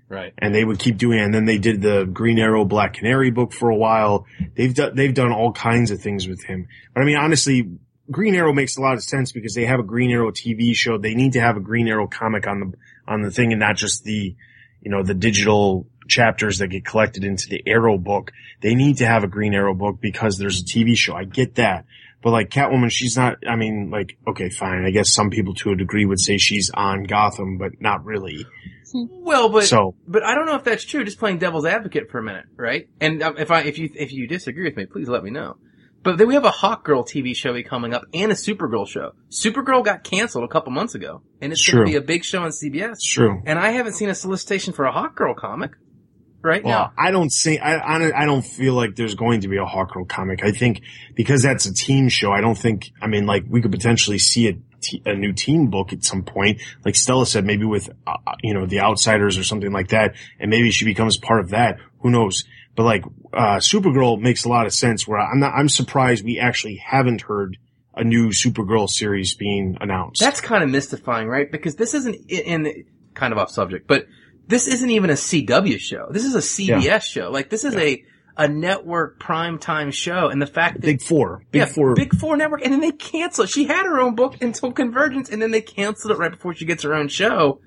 Right. and they would keep doing it. And then they did the Green Arrow Black Canary book for a while. They've done, they've done all kinds of things with him. But I mean, honestly, Green Arrow makes a lot of sense because they have a Green Arrow TV show. They need to have a Green Arrow comic on the, on the thing and not just the, you know, the digital chapters that get collected into the Arrow book. They need to have a Green Arrow book because there's a TV show. I get that. But like Catwoman, she's not, I mean, like, okay, fine. I guess some people to a degree would say she's on Gotham, but not really. Well, but so, But I don't know if that's true. Just playing devil's advocate for a minute, right? And um, if I if you if you disagree with me, please let me know. But then we have a Hawkgirl TV show coming up and a Supergirl show. Supergirl got canceled a couple months ago, and it's going to be a big show on CBS. it's true. And I haven't seen a solicitation for a Hawkgirl comic right Well, now. I don't see. I, I don't- I don't feel like there's going to be a Hawkgirl comic. I think because that's a team show. I don't think. I mean, like we could potentially see a, new team book at some point. Like Stella said, maybe with uh, you know the Outsiders or something like that, and maybe she becomes part of that. Who knows? But like uh Supergirl makes a lot of sense. Where I'm not. I'm surprised we actually haven't heard a new Supergirl series being announced. That's kind of mystifying, right? Because this isn't in, in kind of off subject, but this isn't even a CW show. This is a CBS show. Like this is a a network primetime show, and the fact that Big Four. Big yeah, Four. Big Four Network, and then they cancel it. She had her own book until Convergence, and then they canceled it right before she gets her own show.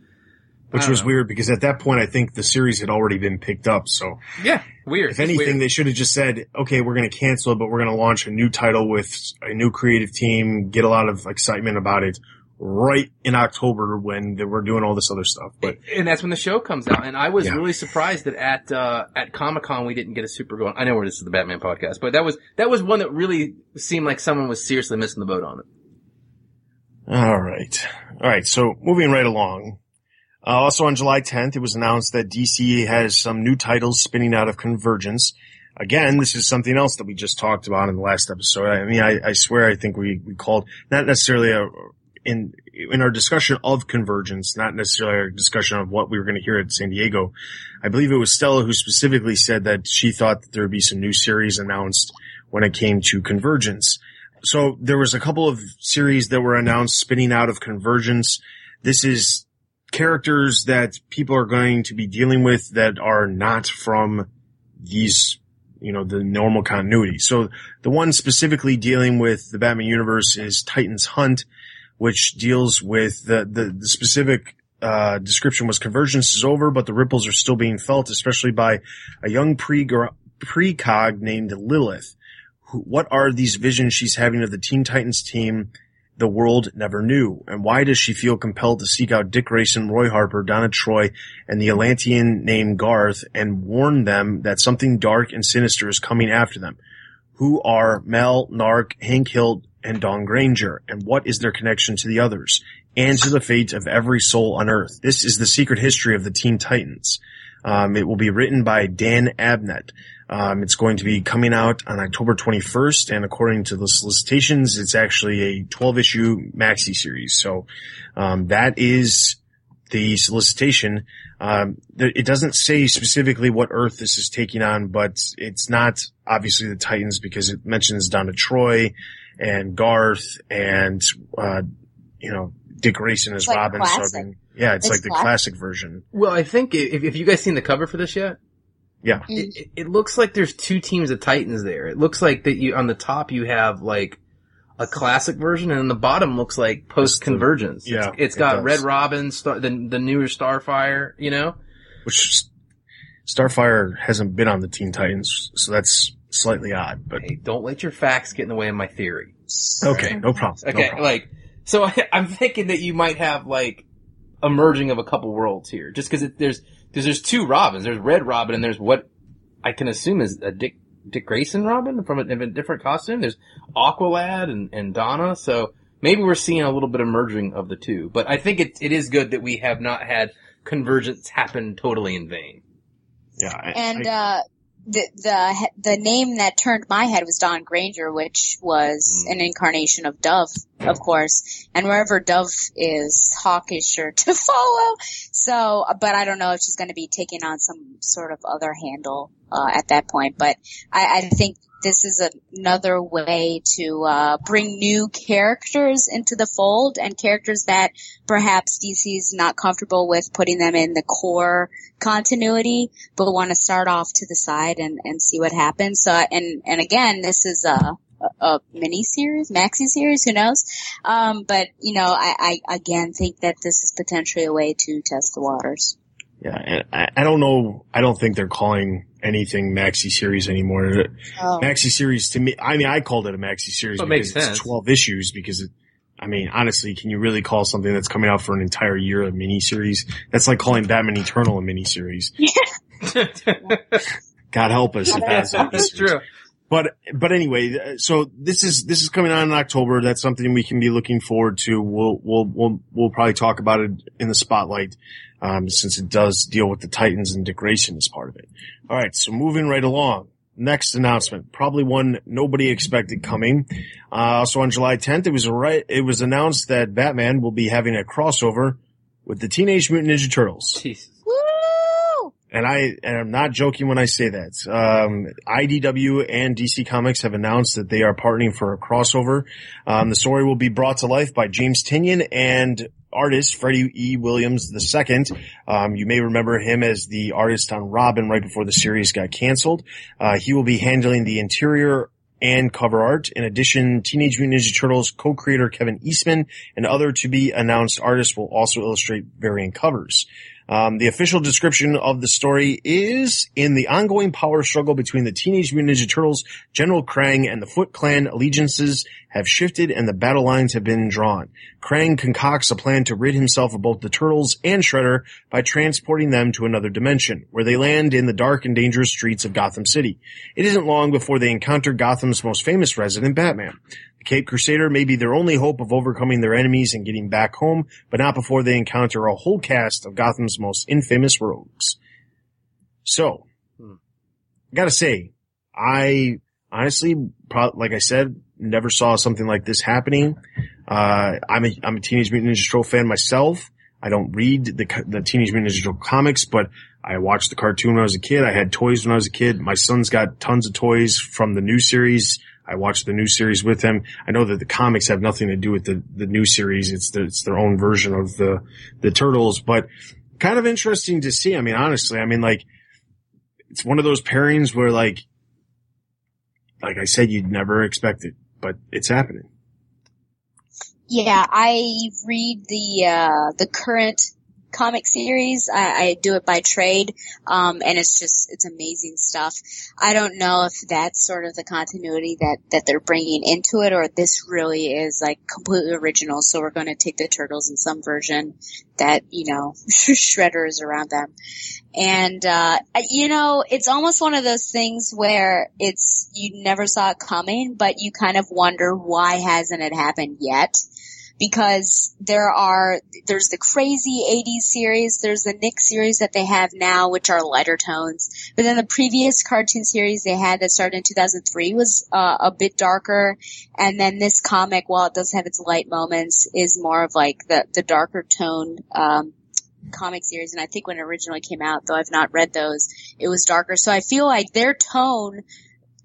Which was know. weird because at that point I think the series had already been picked up. So Yeah, weird. if anything, they should have just said, "Okay, we're going to cancel it, but we're going to launch a new title with a new creative team, get a lot of excitement about it." Right in October when they were doing all this other stuff, but and that's when the show comes out. And I was Yeah. really surprised that at uh, at Comic Con we didn't get a Supergirl. I know where this is the Batman podcast, but that was that was one that really seemed like someone was seriously missing the boat on it. All right. All right. So moving right along. Uh, also on July 10th, it was announced that DC has some new titles spinning out of Convergence. Again, this is something else that we just talked about in the last episode. I mean, I, I swear I think we, we called, not necessarily a, in, in our discussion of Convergence, not necessarily our discussion of what we were going to hear at San Diego. I believe it was Stella who specifically said that she thought that there would be some new series announced when it came to Convergence. So there was a couple of series that were announced spinning out of Convergence. This is characters that people are going to be dealing with that are not from these, you know, the normal continuity. So the one specifically dealing with the Batman universe is Titan's Hunt, which deals with the, the, the specific uh, description was convergence is over, but the ripples are still being felt, especially by a young pre precog named Lilith. Who, what are these visions she's having of the Teen Titans team the world never knew? And why does she feel compelled to seek out Dick Grayson, Roy Harper, Donna Troy, and the Atlantean named Garth and warn them that something dark and sinister is coming after them? Who are Mel, Gnarrk, Hank Hall, and Dawn Granger? And what is their connection to the others? And to the fate of every soul on earth. This is the secret history of the Teen Titans. Um, it will be written by Dan Abnett. Um, it's going to be coming out on October 21st, and according to the solicitations, it's actually a 12 issue maxi series. So, um, that is the solicitation. Um, th- it doesn't say specifically what Earth this is taking on, but it's not obviously the Titans because it mentions Donna Troy and Garth and, uh, you know, Dick Grayson as like Robin. So, I mean, yeah, it's, It's like the classic. classic version. Well, I think if, if you guys seen the cover for this yet, Yeah. It, it- it looks like there's two teams of Titans there. It looks like that you on the top you have like a classic version, and on the bottom looks like post convergence. yeah, it's it got does. Red Robin, Star, the the newer Starfire. You know, Which Starfire hasn't been on the Teen Titans, so that's slightly odd. But hey, don't let your facts get in the way of my theory. okay, no problem. no Okay, problem. like so I, I'm thinking that you might have like a merging of a couple worlds here, just because there's because there's two Robins. There's Red Robin, and there's what I can assume is a Dick Dick Grayson Robin from a, a different costume. There's Aqualad and, and Donna, so maybe we're seeing a little bit of merging of the two. But I think it it is good that we have not had convergence happen totally in vain. yeah, I- And I- uh, the the the name that turned my head was Dawn Granger, which was Mm. an incarnation of Dove, of course. And wherever Dove is, Hawk is sure to follow. So, but I don't know if she's going to be taking on some sort of other handle uh, at that point. But I, I think this is another way to uh, bring new characters into the fold and characters that perhaps DC's not comfortable with putting them in the core continuity, but want to start off to the side and, and see what happens. So, and, and again, this is a, a, a mini series, maxi series, who knows? Um, but, you know, I, I again think that this is potentially a way to test the waters. Yeah, and I, I don't know. I don't think they're calling anything maxi series anymore. Uh, oh. Maxi series to me, I mean, I called it a maxi series Well, because makes it's 12 issues because it, I mean, honestly, can you really call something that's coming out for an entire year a mini series? That's like calling Batman Eternal a mini series. God help us if that's That's true. But but anyway, uh, so this is this is coming out in October. That's something we can be looking forward to. We'll we'll we'll we'll probably talk about it in the spotlight, um, since it does deal with the Titans and Dick as part of it. All right, so moving right along. Next announcement, probably one nobody expected coming. Uh, also on July 10th, it was right. It was announced that Batman will be having a crossover with the Teenage Mutant Ninja Turtles. Jesus. And I, and I'm not joking when I say that. Um, IDW and DC Comics have announced that they are partnering for a crossover. Um, the story will be brought to life by James Tynion and artist Freddie E. Williams II. Um, you may remember him as the artist on Robin right before the series got canceled. Uh, he will be handling the interior and cover art. In addition, Teenage Mutant Ninja Turtles co-creator Kevin Eastman and other to be announced artists will also illustrate variant covers. Um, the official description of the story is in the ongoing power struggle between the Teenage Mutant Ninja Turtles, General Krang, and the Foot Clan allegiances have shifted and the battle lines have been drawn. Krang concocts a plan to rid himself of both the Turtles and Shredder by transporting them to another dimension, where they land in the dark and dangerous streets of Gotham City. It isn't long before they encounter Gotham's most famous resident, Batman. The Cape Crusader may be their only hope of overcoming their enemies and getting back home, but not before they encounter a whole cast of Gotham's most infamous rogues. So, Hmm. gotta say, I honestly, pro- like I said, never saw something like this happening. Uh, I'm a, I'm a Teenage Mutant Ninja Turtle fan myself. I don't read the, the Teenage Mutant Ninja Turtle comics, but I watched the cartoon when I was a kid. I had toys when I was a kid. My son's got tons of toys from the new series. I watched the new series with him. I know that the comics have nothing to do with the, the new series. It's the, it's their own version of the, the turtles, but kind of interesting to see. I mean, honestly, I mean, like, it's one of those pairings where like, like I said, you'd never expect it, but it's happening. Yeah, I read the uh, the current comic series. I, I do it by trade, um, and it's just it's amazing stuff. I don't know if that's sort of the continuity that that they're bringing into it, or this really is like completely original. So we're going to take the turtles in some version that you know Shredder is around them. And, uh, you know, it's almost one of those things where it's, you never saw it coming, but you kind of wonder why hasn't it happened yet? Because there are, there's the crazy 80s series, there's the Nick series that they have now, which are lighter tones. But then the previous cartoon series they had that started in 2003 was, uh, a bit darker. And then this comic, while it does have its light moments, is more of like the, the darker tone, um, comic series and I think when it originally came out, though I've not read those, it was darker. So I feel like their tone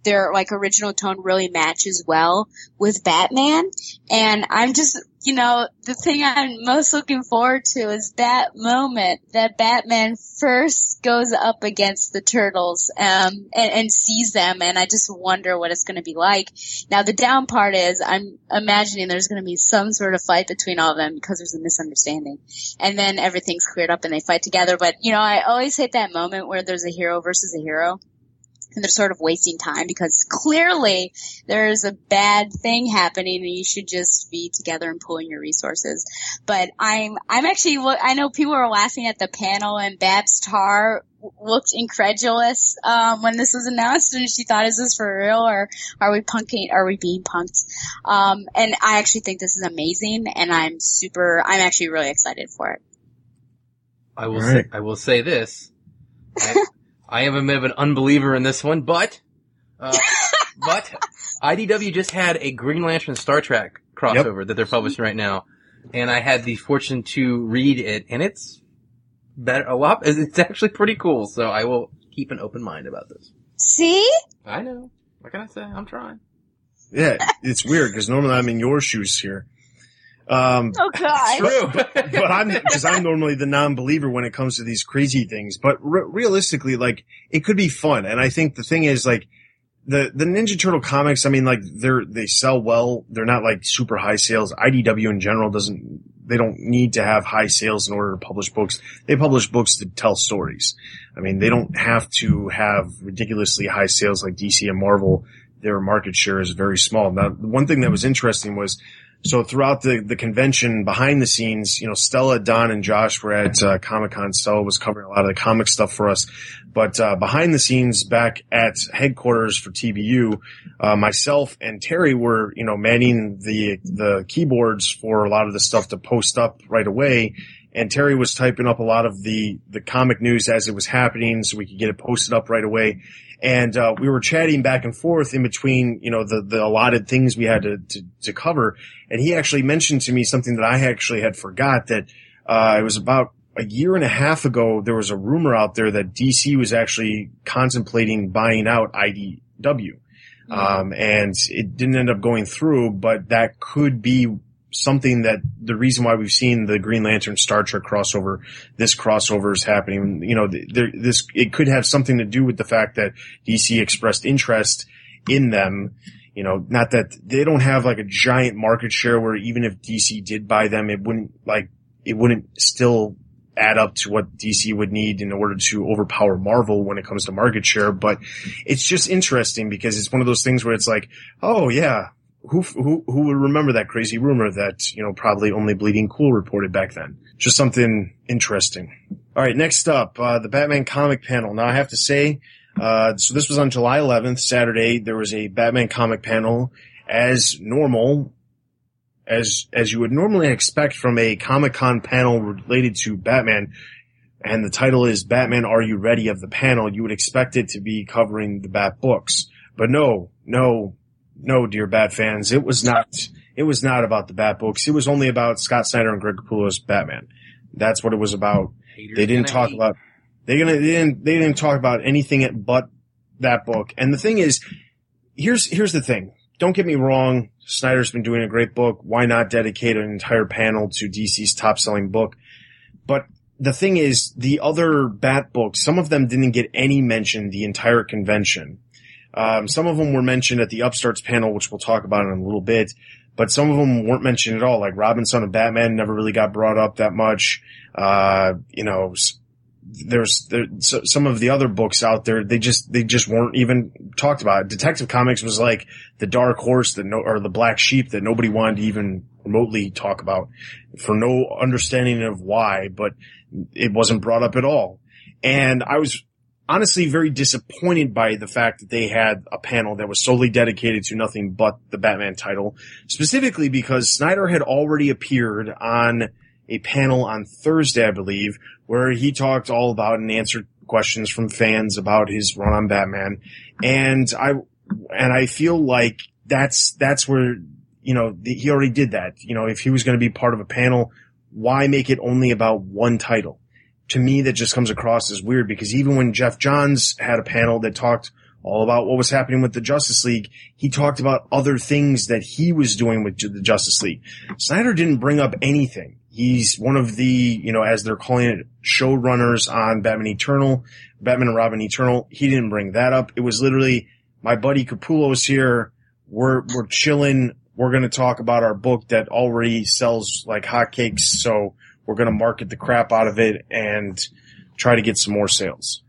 their like original tone really matches well with Batman. And I'm just, you know, the thing I'm most looking forward to is that moment that Batman first goes up against the turtles, um, and, and sees them. And I just wonder what it's going to be like. Now the down part is I'm imagining there's going to be some sort of fight between all of them because there's a misunderstanding. And then everything's cleared up and they fight together. But, you know, I always hate that moment where there's a hero versus a hero and they're sort of wasting time because clearly there's a bad thing happening and you should just be together and pooling your resources. But I'm, I'm actually, I know people are laughing at the panel and Babs Tarr looked incredulous, um, when this was announced and she thought, is this for real or are we punking, are we being punked? Um, and I actually think this is amazing and I'm super, I'm actually really excited for it. I will Right. say, I will say this. I, I am a bit of an unbeliever in this one, but, uh, but IDW just had a Green Lantern Star Trek crossover that they're publishing right now, and I had the fortune to read it, and it's better, a lot, it's actually pretty cool, so I will keep an open mind about this. See? I know. What can I say? I'm trying. Yeah, it's weird because normally I'm in your shoes here. Um, Oh god. True. but I'm because I'm normally the non-believer when it comes to these crazy things. But re- realistically, like it could be fun, and I think the thing is like the the Ninja Turtle comics. I mean, like they're they sell well. They're not like super high sales. IDW in general doesn't. They don't need to have high sales in order to publish books. They publish books to tell stories. I mean, they don't have to have ridiculously high sales like DC and Marvel. Their market share is very small. Now, one thing that was interesting was so throughout the, the convention behind the scenes, you know, Stella, Don, and Josh were at uh, Comic Con. Stella was covering a lot of the comic stuff for us. But uh, behind the scenes, back at headquarters for TBU, uh, myself and Terry were, you know, manning the the keyboards for a lot of the stuff to post up right away. And Terry was typing up a lot of the the comic news as it was happening, so we could get it posted up right away and uh, we were chatting back and forth in between, you know, the the allotted things we had to, to to cover. And he actually mentioned to me something that I actually had forgot that uh, it was about a year and a half ago. There was a rumor out there that DC was actually contemplating buying out IDW, um, and it didn't end up going through. But that could be something that the reason why we've seen the Green Lantern Star Trek crossover, this crossover is happening. You know, there, this it could have something to do with the fact that DC expressed interest in them. You know, not that they don't have like a giant market share where even if DC did buy them, it wouldn't like it wouldn't still add up to what DC would need in order to overpower Marvel when it comes to market share. But it's just interesting because it's one of those things where it's like, oh yeah, who who who would remember that crazy rumor that you know probably only Bleeding Cool reported back then? Just something interesting. All right, next up, uh, the Batman comic panel. Now I have to say, uh, so this was on July 11th, Saturday. There was a Batman comic panel as normal, as as you would normally expect from a Comic Con panel related to Batman. And the title is Batman Are You Ready of the panel. You would expect it to be covering the Bat books. But no, no, no, dear Bat fans, it was not. It was not about the Bat books. It was only about Scott Snyder and Greg Capullo's Batman. That's what it was about. Haters They didn't talk hate. about. They gonna. They didn't. They didn't talk about anything but that book. And the thing is, here's here's the thing. Don't get me wrong. Snyder's been doing a great book. Why not dedicate an entire panel to DC's top selling book? But the thing is, the other Bat books, some of them didn't get any mention the entire convention. Um, some of them were mentioned at the Upstarts panel, which we'll talk about in a little bit, but some of them weren't mentioned at all. Like Robin, Son of Batman never really got brought up that much. Uh, you know, there's there, so, some of the other books out there, they just, they just weren't even talked about. Detective Comics was like the dark horse that no, or the black sheep that nobody wanted to even remotely talk about for no understanding of why, but it wasn't brought up at all. And I was honestly very disappointed by the fact that they had a panel that was solely dedicated to nothing but the Batman title, specifically because Snyder had already appeared on a panel on Thursday, I believe, where he talked all about and answered questions from fans about his run on Batman. And I, and I feel like that's, that's where, you know, the, he already did that. You know, if he was going to be part of a panel, why make it only about one title? To me, that just comes across as weird because even when Geoff Johns had a panel that talked all about what was happening with the Justice League. He talked about other things that he was doing with the Justice League. Snyder didn't bring up anything. He's one of the, you know, as they're calling it, showrunners on Batman Eternal, Batman and Robin Eternal. He didn't bring that up. It was literally, my buddy Capullo's here. We're, we're chilling. We're going to talk about our book that already sells like hotcakes. So we're going to market the crap out of it and try to get some more sales.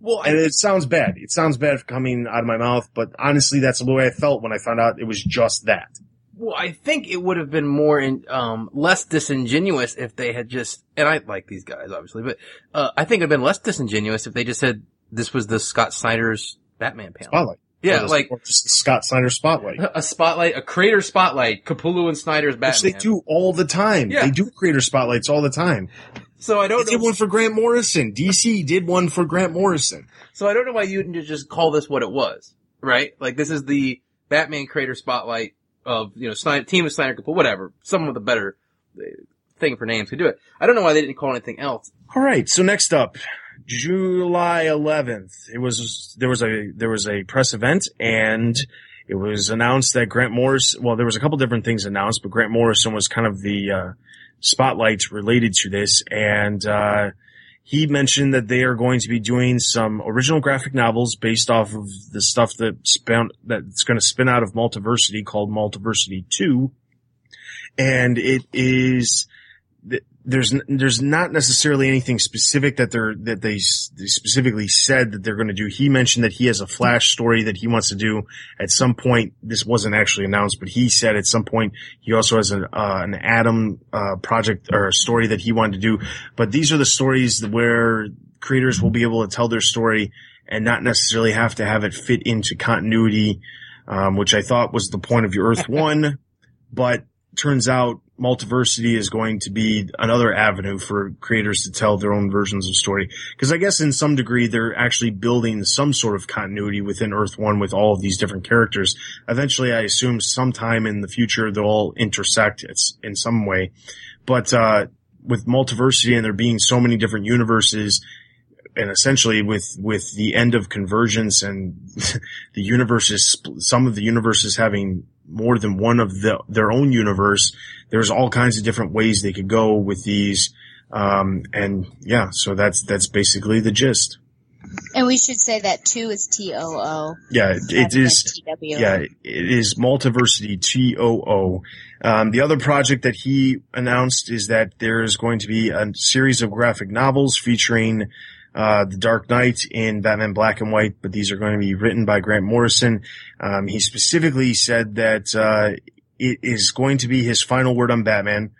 Well, And it sounds bad. It sounds bad coming out of my mouth, but honestly, that's the way I felt when I found out it was just that. Well, I think it would have been more in, um, less disingenuous if they had just, and I like these guys, obviously, but, uh, I think it would have been less disingenuous if they just said this was the Scott Snyder's Batman panel. Spotlight. Yeah, like just Scott Snyder spotlight. a spotlight, a creator spotlight, Capullo and Snyder's Batman. Which they do all the time. Yeah. They do creator spotlights all the time. So I don't did know. one for Grant Morrison. DC did one for Grant Morrison. So I don't know why you didn't just call this what it was, right? Like this is the Batman creator spotlight of, you know, Snyder, team of Snyder Capullo, whatever. Someone with a better uh, thing for names could do it. I don't know why they didn't call anything else. All right. So next up, July 11th, it was, there was a, there was a press event and it was announced that Grant Morris, well, there was a couple different things announced, but Grant Morrison was kind of the, uh, spotlight related to this. And, uh, he mentioned that they are going to be doing some original graphic novels based off of the stuff that that's going to spin out of Multiversity called Multiversity 2. And it is, there's there's not necessarily anything specific that they're that they, they specifically said that they're going to do. He mentioned that he has a Flash story that he wants to do at some point. This wasn't actually announced, but he said at some point he also has an uh, an Atom uh, project or a story that he wanted to do. But these are the stories where creators will be able to tell their story and not necessarily have to have it fit into continuity, um, which I thought was the point of your Earth One, but turns out multiversity is going to be another avenue for creators to tell their own versions of story. Because I guess in some degree they're actually building some sort of continuity within Earth One with all of these different characters. Eventually, I assume sometime in the future they'll all intersect in some way. But uh, with multiversity and there being so many different universes, and essentially with with the end of convergence and the universes, some of the universes having more than one of the, their own universe, there's all kinds of different ways they could go with these. Um, and yeah, so that's, that's basically the gist. And we should say that two is T O O. Yeah, it, is, T-W. yeah, it is Multiversity T-O-O. Um, the other project that he announced is that there is going to be a series of graphic novels featuring uh, the Dark Knight in Batman Black and White, but these are going to be written by Grant Morrison. Um, he specifically said that uh, it is going to be his final word on Batman,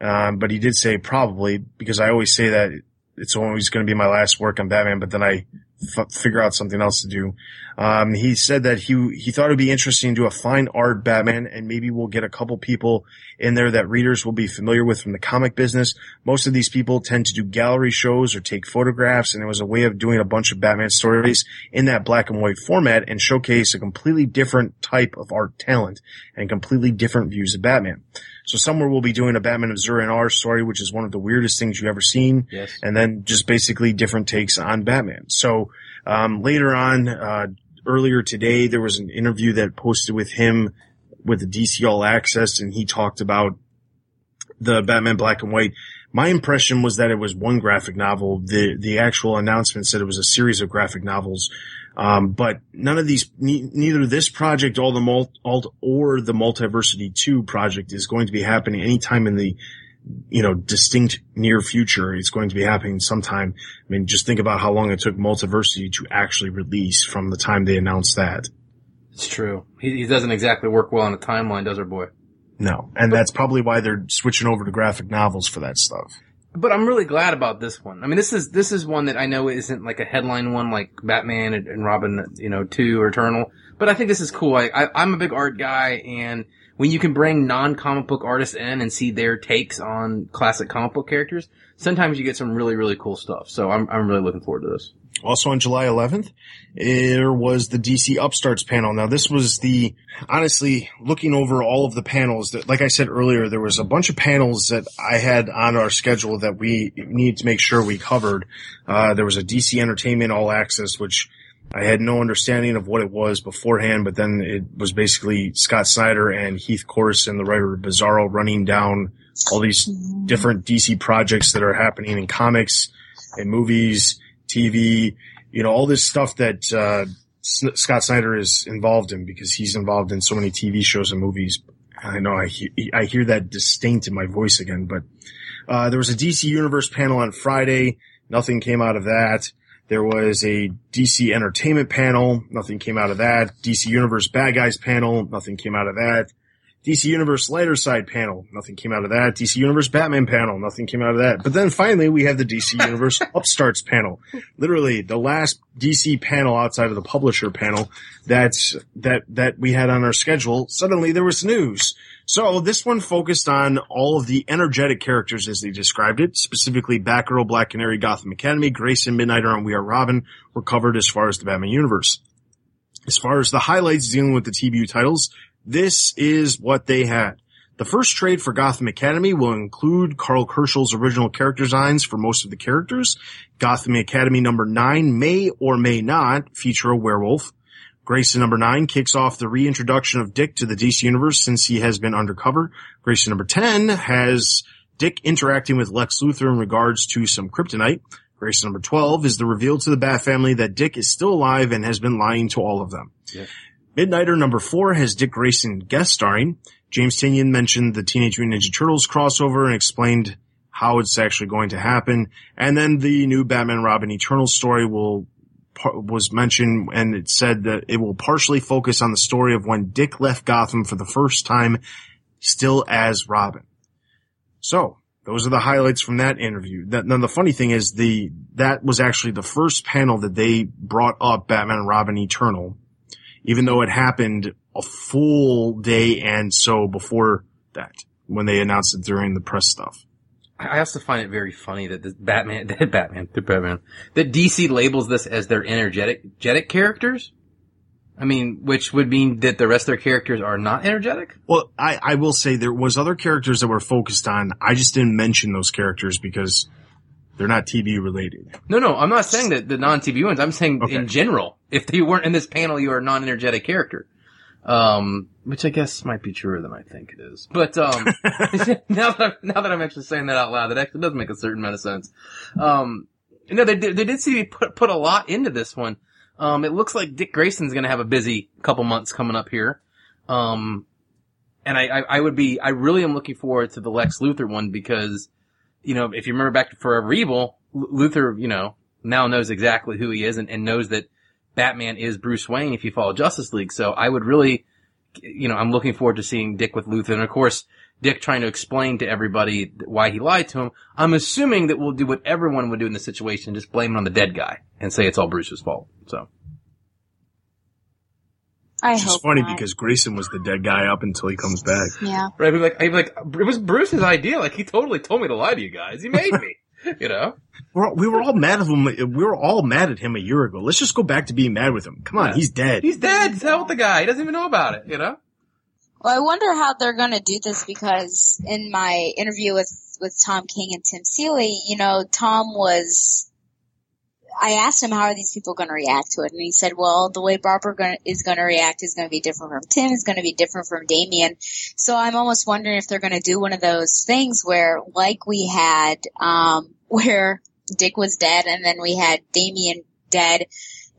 um, but he did say probably because I always say that it's always going to be my last work on Batman, but then I f- figure out something else to do. Um, he said that he he thought it'd be interesting to do a fine art Batman, and maybe we'll get a couple people in there that readers will be familiar with from the comic business. Most of these people tend to do gallery shows or take photographs, and it was a way of doing a bunch of Batman stories in that black and white format and showcase a completely different type of art talent and completely different views of Batman. So somewhere we'll be doing a Batman of Zur-En-Arrh story, which is one of the weirdest things you've ever seen Yes. and then just basically different takes on Batman. So um, later on, uh, earlier today, there was an interview that posted with him with the DC All Access, and he talked about the Batman Black and White. My impression was that it was one graphic novel. The the actual announcement said it was a series of graphic novels. Um, but none of these, ne- neither this project or the mul- alt, or the Multiversity 2 project is going to be happening anytime in the you know, distinct near future. It's going to be happening sometime. I mean, just think about how long it took Multiversity to actually release from the time they announced that. It's true. He, he doesn't exactly work well on a timeline, does our boy? No. And that's probably why they're switching over to graphic novels for that stuff. But I'm really glad about this one. I mean, this is this is one that I know isn't like a headline one like Batman and, and Robin, you know, two or Eternal. But I think this is cool. I, I I'm a big art guy, and when you can bring non-comic book artists in and see their takes on classic comic book characters, sometimes you get some really really cool stuff. So I'm I'm really looking forward to this. Also on July 11th, there was the DC Upstarts panel. Now this was the, honestly, looking over all of the panels that, like I said earlier, there was a bunch of panels that I had on our schedule that we need to make sure we covered. Uh, there was a DC Entertainment All Access, which I had no understanding of what it was beforehand, but then it was basically Scott Snyder and Heath Corson, the writer of Bizarro, running down all these different DC projects that are happening in comics and movies, TV, you know, all this stuff that, uh, Scott Snyder is involved in because he's involved in so many TV shows and movies. I know I, he- I hear that distinct in my voice again, but, uh, there was a DC Universe panel on Friday. Nothing came out of that. There was a DC Entertainment panel. Nothing came out of that. DC Universe Bad Guys panel. Nothing came out of that. DC Universe Lighter Side panel. Nothing came out of that. DC Universe Batman panel. Nothing came out of that. But then finally we have the DC Universe Upstarts panel. Literally the last DC panel outside of the publisher panel that's, that, that we had on our schedule. Suddenly there was news. So this one focused on all of the energetic characters as they described it, specifically Batgirl, Black Canary, Gotham Academy, Grayson, Midnighter, and We Are Robin were covered as far as the Batman universe. As far as the highlights dealing with the TBU titles, this is what they had. The first trade for Gotham Academy will include Karl Kerschl's original character designs for most of the characters. Gotham Academy number nine may or may not feature a werewolf. Grayson number nine kicks off the reintroduction of Dick to the DC universe since he has been undercover. Grayson number 10 has Dick interacting with Lex Luthor in regards to some kryptonite. Grayson number 12 is the reveal to the Bat family that Dick is still alive and has been lying to all of them. Midnighter number four has Dick Grayson guest starring. James Tynion mentioned the Teenage Mutant Ninja Turtles crossover and explained how it's actually going to happen. And then the new Batman Robin Eternal story will was mentioned and it said that it will partially focus on the story of when Dick left Gotham for the first time still as Robin. So those are the highlights from that interview. That, the funny thing is the, that was actually the first panel that they brought up Batman and Robin Eternal, even though it happened a full day and so before that when they announced it during the press stuff. I also find it very funny that this Batman, that Batman, the Batman, that DC labels this as their energetic, energetic characters. I mean, which would mean that the rest of their characters are not energetic. Well, I, I will say there was other characters that were focused on. I just didn't mention those characters because they're not TV related. No, no, I'm not saying that the non-TV ones. I'm saying Okay. in general, if you weren't in this panel, you are a non-energetic character. Um, which I guess might be truer than I think it is. But, um, now that, I'm, now that I'm actually saying that out loud, that actually does make a certain amount of sense. Um, no, they did, they did see me put, put a lot into this one. Um, it looks like Dick Grayson's gonna have a busy couple months coming up here. Um, and I, I, I would be, I really am looking forward to the Lex Luthor one because, you know, if you remember back to Forever Evil, L- Luthor, you know, now knows exactly who he is and, and knows that Batman is Bruce Wayne if you follow Justice League. So I would really, you know, I'm looking forward to seeing Dick with Luthor. And of course, Dick trying to explain to everybody why he lied to him. I'm assuming that we'll do what everyone would do in this situation, just blame it on the dead guy and say it's all Bruce's fault. So. I It's hope just funny not. because Grayson was the dead guy up until he comes back. yeah. Right, I'd be like, I'd be like, it was Bruce's idea. Like, he totally told me to lie to you guys. He made me. you know? We're, we were all mad at him. We were all mad at him a year ago. Let's just go back to being mad with him. Come on, Yeah. he's dead. He's dead. Hell with the guy. He doesn't even know about it, you know? Well, I wonder how they're going to do this because in my interview with with Tom King and Tim Seeley, you know, Tom was. I asked him how are these people going to react to it, and he said, "Well, the way Barbara gonna, is going to react is going to be different from Tim. Is going to be different from Damian." So I'm almost wondering if they're going to do one of those things where, like we had, um, where Dick was dead, and then we had Damian dead.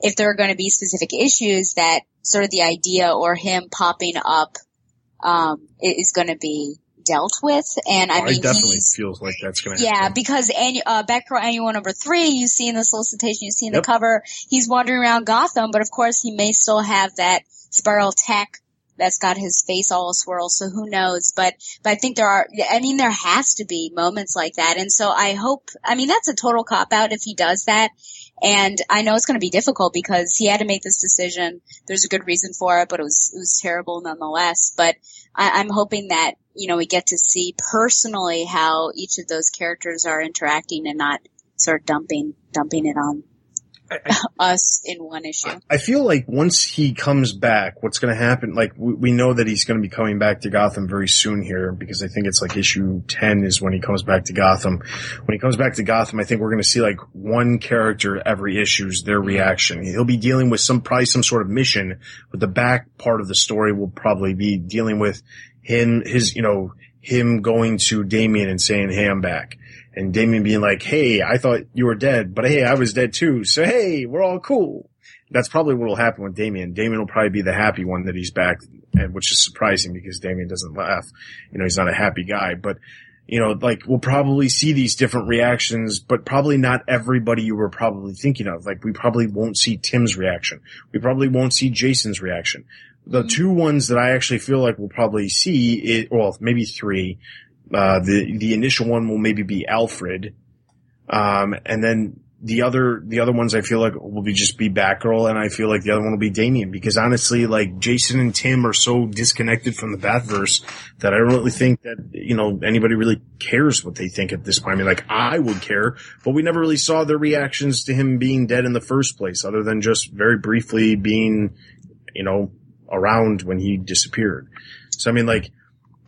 If there are going to be specific issues that sort of the idea or him popping up um, is going to be dealt with. And I I mean, definitely feels like that's going to yeah, happen. because annu- uh, Batgirl Annual number three, you see in the solicitation, you see in Yep. the cover, he's wandering around Gotham, but of course he may still have that spiral tech that's got his face all a swirl, so who knows, but, but I think there are, I mean, there has to be moments like that, and so I hope, I mean, that's a total cop out if he does that, and I know it's going to be difficult because he had to make this decision. There's a good reason for it, but it was, it was terrible nonetheless, but I, I'm hoping that, you know, we get to see personally how each of those characters are interacting and not sort of dumping, dumping it on us in one issue. I feel like once he comes back, what's going to happen? Like we, we know that he's going to be coming back to Gotham very soon here because I think it's like issue 10 is when he comes back to Gotham. When he comes back to Gotham, I think we're going to see like one character every issue's their reaction. He'll be dealing with some, probably some sort of mission, but the back part of the story will probably be dealing with him, his, you know, him going to Damian and saying, Hey, I'm back. And Damian being like, Hey, I thought you were dead, but hey, I was dead too. So hey, we're all cool. That's probably what will happen with Damian. Damian will probably be the happy one that he's back, and which is surprising because Damian doesn't laugh. You know, he's not a happy guy, but you know, like we'll probably see these different reactions, but probably not everybody you were probably thinking of. Like we probably won't see Tim's reaction. We probably won't see Jason's reaction. The two ones that I actually feel like we'll probably see well, maybe three. Uh, the, the initial one will maybe be Alfred. Um, and then the other, the other ones I feel like will be just be Batgirl and I feel like the other one will be Damian because honestly, like Jason and Tim are so disconnected from the Batverse that I don't really think that, you know, anybody really cares what they think at this point. I mean, like I would care, but we never really saw their reactions to him being dead in the first place other than just very briefly being, you know, around when he disappeared. So I mean, like,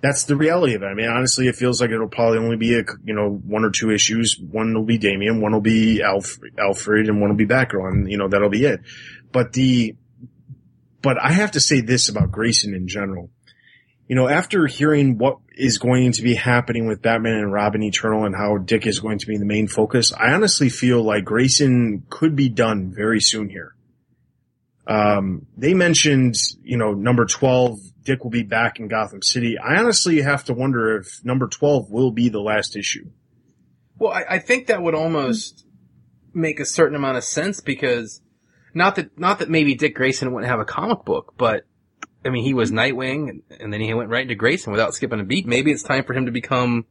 that's the reality of it. I mean, honestly, it feels like it'll probably only be a, you know, one or two issues. One will be Damian, one will be Alf, Alfred, and one will be Batgirl, and you know, that'll be it. But the, but I have to say this about Grayson in general. You know, after hearing what is going to be happening with Batman and Robin Eternal and how Dick is going to be the main focus, I honestly feel like Grayson could be done very soon here. Um, they mentioned, you know, number 12, Dick will be back in Gotham City. I honestly have to wonder if number 12 will be the last issue. Well, I, I think that would almost make a certain amount of sense because not that not that maybe Dick Grayson wouldn't have a comic book, but I mean he was Nightwing and, then he went right into Grayson without skipping a beat. Maybe it's time for him to become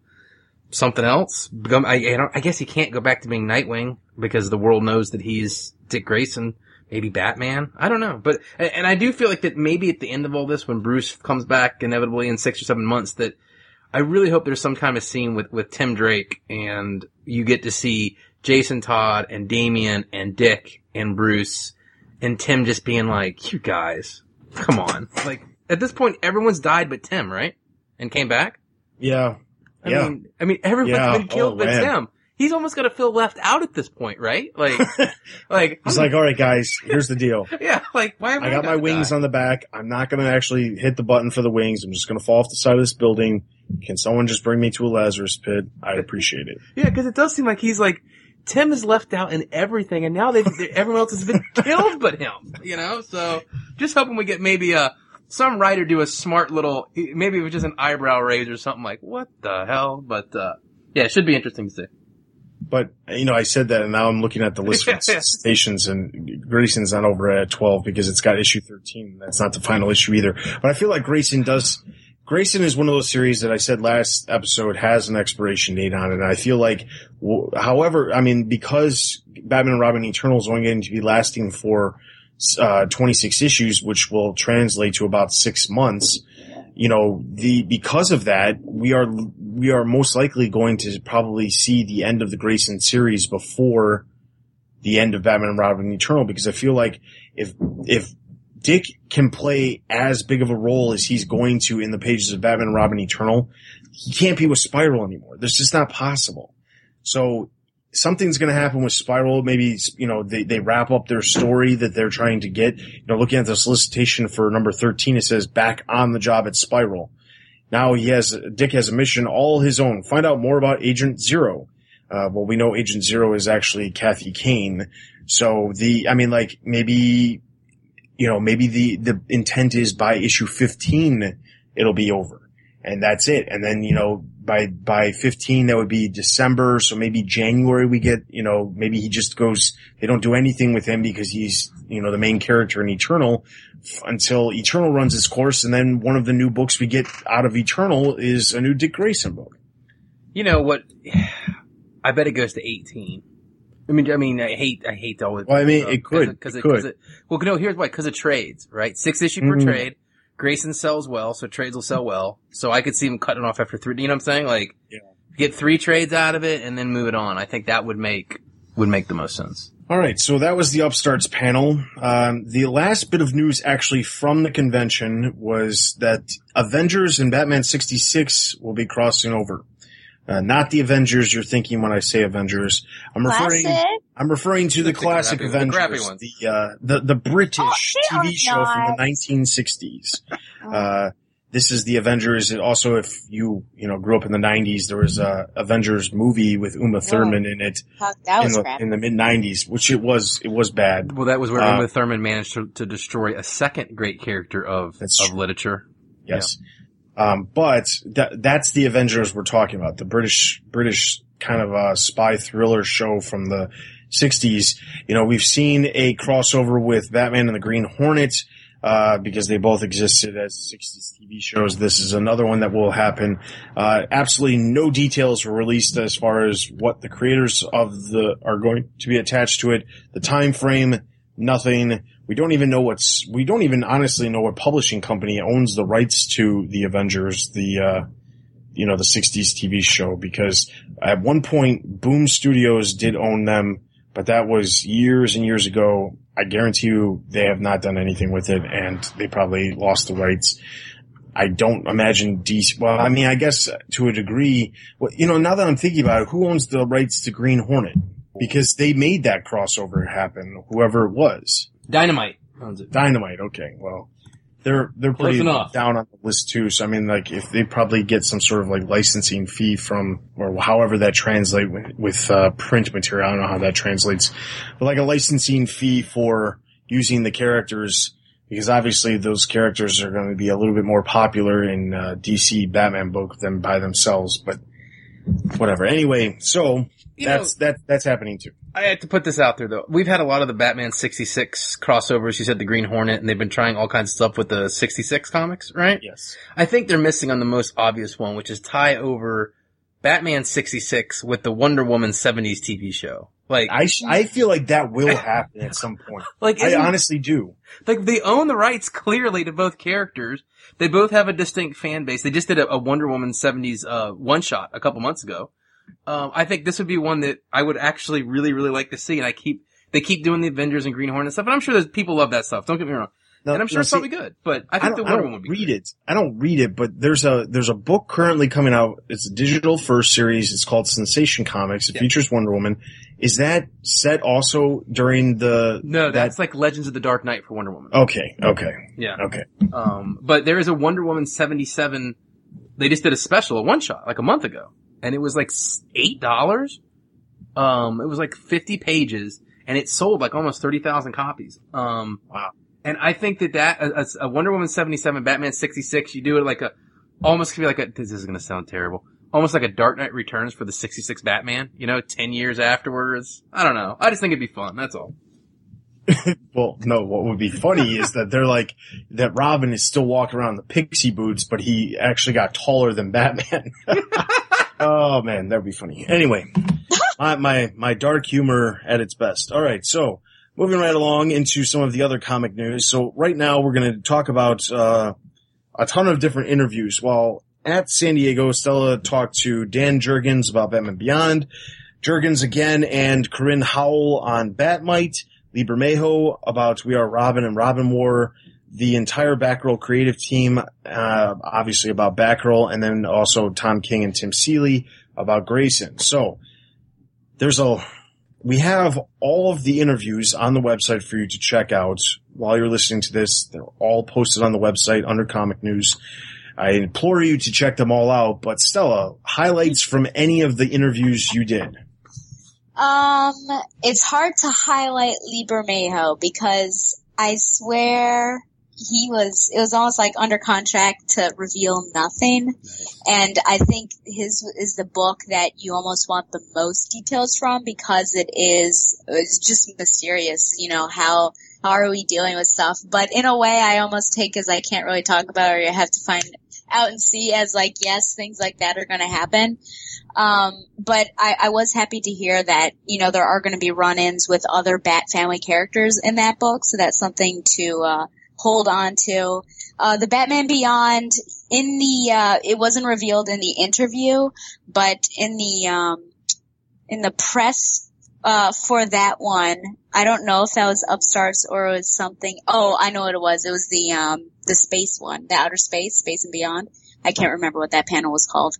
something else. Become I, I, don't, I guess he can't go back to being Nightwing because the world knows that he's Dick Grayson. Maybe Batman. I don't know, but and, I do feel like that maybe at the end of all this, when Bruce comes back inevitably in six or seven months, that I really hope there's some kind of scene with, with Tim Drake and you get to see Jason Todd and Damian and Dick and Bruce and Tim just being like, you guys, come on. Like, at this point, everyone's died but Tim, right? And came back? Yeah. I yeah. mean, I mean, everyone's Yeah. been killed Oh, but man. Tim. He's almost gonna feel left out at this point, right? Like, like, He's like, all right, guys, here's the deal. yeah, like, why am I I got my wings die? on the back. I'm not going to actually hit the button for the wings. I'm just going to fall off the side of this building. Can someone just bring me to a Lazarus pit? I'd appreciate it. Yeah, because it does seem like he's like Tim is left out in everything, and now they everyone else has been killed but him. You know, so just hoping we get maybe a some writer do a smart little maybe it was just an eyebrow raise or something like what the hell. But uh yeah, it should be interesting to see. But, you know, I said that and now I'm looking at the list of stations and Grayson's not over at 12 because it's got issue 13. That's not the final issue either. But I feel like Grayson does, Grayson is one of those series that I said last episode has an expiration date on it. And I feel like, however, I mean, because Batman and Robin Eternal is only going to be lasting for, uh, 26 issues, which will translate to about six months you know, the, because of that, we are, we are most likely going to probably see the end of the Grayson series before the end of Batman and Robin Eternal because I feel like if, if Dick can play as big of a role as he's going to in the pages of Batman and Robin Eternal, he can't be with Spiral anymore. That's just not possible. So something's going to happen with Spiral. Maybe, you know, they, they wrap up their story that they're trying to get. You know, looking at the solicitation for number 13, it says back on the job at Spiral. Now he has, Dick has a mission all his own. Find out more about Agent Zero. Uh, well, we know Agent Zero is actually Kathy Kane. So the, I mean, like maybe, you know, maybe the, the intent is by issue 15, it'll be over and that's it. And then, you know, by, by 15, that would be December. So maybe January we get, you know, maybe he just goes, they don't do anything with him because he's, you know, the main character in Eternal f- until Eternal runs its course. And then one of the new books we get out of Eternal is a new Dick Grayson book. You know what? I bet it goes to eighteen. I mean, I mean, I hate, I hate all. Well, I mean, it could, because it it, could. 'cause it- well, no, here's why, because of trades, right? Six issue per Mhm. trade. Grayson sells well, so trades will sell well. So I could see him cutting off after three. You know what I'm saying? Like, Yeah. get three trades out of it and then move it on. I think that would make would make the most sense. All right, so that was the Upstarts panel. Um, the last bit of news actually from the convention was that Avengers and Batman 66 will be crossing over. Uh, not the Avengers you're thinking when I say Avengers. I'm referring, Classic? I'm referring to the, The classic crappy- Avengers, crappy ones. the, uh, the, the British Oh, TV show from the 1960s. Oh. Uh, this is the Avengers. And also, if you, you know, grew up in the 90s, there was a Avengers movie with Uma Thurman in it Fuck, that in was the, in the mid 90s, which it was, it was bad. Well, that was where Uh, Uma Thurman managed to, to destroy a second great character of of true. literature. Yes. Um, but that, that's the Avengers we're talking about. The British, British kind of uh spy thriller show from the 60s. You know, we've seen a crossover with Batman and the Green Hornet, uh, because they both existed as 60s TV shows. This is another one that will happen. Uh, absolutely no details were released as far as what the creators of the, are going to be attached to it. The time frame, nothing. We don't even know what's, we don't even honestly know what publishing company owns the rights to the Avengers, the, uh, you know, the 60s TV show because at one point Boom Studios did own them, but that was years and years ago. I guarantee you they have not done anything with it and they probably lost the rights. I don't imagine DC, well, I mean, I guess to a degree, well, you know, now that I'm thinking about it, who owns the rights to Green Hornet? Because they made that crossover happen, whoever it was. Dynamite owns it. Dynamite. Okay. Well, they're, they're Close pretty enough. down on the list too. So I mean, like if they probably get some sort of like licensing fee from, or however that translate with, with uh, print material. I don't know how that translates, but like a licensing fee for using the characters because obviously those characters are going to be a little bit more popular in uh, DC Batman book than by themselves, but whatever. Anyway, so You that's, that, that's happening too. I had to put this out there though. We've had a lot of the Batman 66 crossovers. You said the Green Hornet and they've been trying all kinds of stuff with the 66 comics, right? Yes. I think they're missing on the most obvious one, which is tie over Batman 66 with the Wonder Woman 70s TV show. Like, I, sh- I feel like that will happen at some point. like, I honestly do. like they own the rights clearly to both characters. They both have a distinct fan base. They just did a, a Wonder Woman 70s, uh, one shot a couple months ago. Um, I think this would be one that I would actually really, really like to see. And I keep, they keep doing the Avengers and Green Hornet stuff. And I'm sure there's people love that stuff. Don't get me wrong. No, and I'm sure no, it's see, probably good, but I I think don't, the I Wonder Woman would be read good. it. I don't read it, but there's a there's a book currently coming out. It's a digital first series. It's called Sensation Comics. It Yeah. features Wonder Woman. Is that set also during the No, that- that's like Legends of the Dark Knight for Wonder Woman. okay? Okay, Yeah. okay. Um, but there is a Wonder Woman 77. They just did a special, a one shot, like a month ago. And it was like $8. Um, it was like 50 pages and it sold like almost 30,000 copies. Um, Wow. and I think that that, a, a Wonder Woman 77, Batman 66, you do it like a, almost could be like a, this is going to sound terrible. Almost like a Dark Knight Returns for the 66 Batman, you know, 10 years afterwards. I don't know. I just think it'd be fun. That's all. Well, no. What would be funny is that they're like that. Robin is still walking around the pixie boots, but he actually got taller than Batman. oh man, that would be funny. Anyway, my my my dark humor at its best. All right, so moving right along into some of the other comic news. So right now we're going to talk about uh, a ton of different interviews. While at San Diego, Stella talked to Dan Jurgens about Batman Beyond, Jurgens again, and Corin Howell on Batmite. Lee Bermejo about We Are Robin and Robin War, the entire Batgirl creative team, uh, obviously about Batgirl, and then also Tom King and Tim Seeley about Grayson. So there's a, we have all of the interviews on the website for you to check out while you're listening to this. They're all posted on the website under comic news. I implore you to check them all out, but Stella, highlights from any of the interviews you did. Um, it's hard to highlight Lee Bermejo because I swear he was, it was almost like under contract to reveal nothing. And I think his is the book that you almost want the most details from because it is, it's just mysterious, you know, how, how are we dealing with stuff? But in a way I almost take as I can't really talk about or you have to find out and see as like, yes, things like that are going to happen. Um, but I, I was happy to hear that, you know, there are going to be run-ins with other Bat family characters in that book. So that's something to, uh, hold on to. Uh, the Batman Beyond in the, uh, it wasn't revealed in the interview, but in the, um, in the press, uh, for that one, I don't know if that was Upstarts or it was something. Oh, I know what it was. It was the um the space one, the outer space, space and beyond. I can't remember what that panel was called.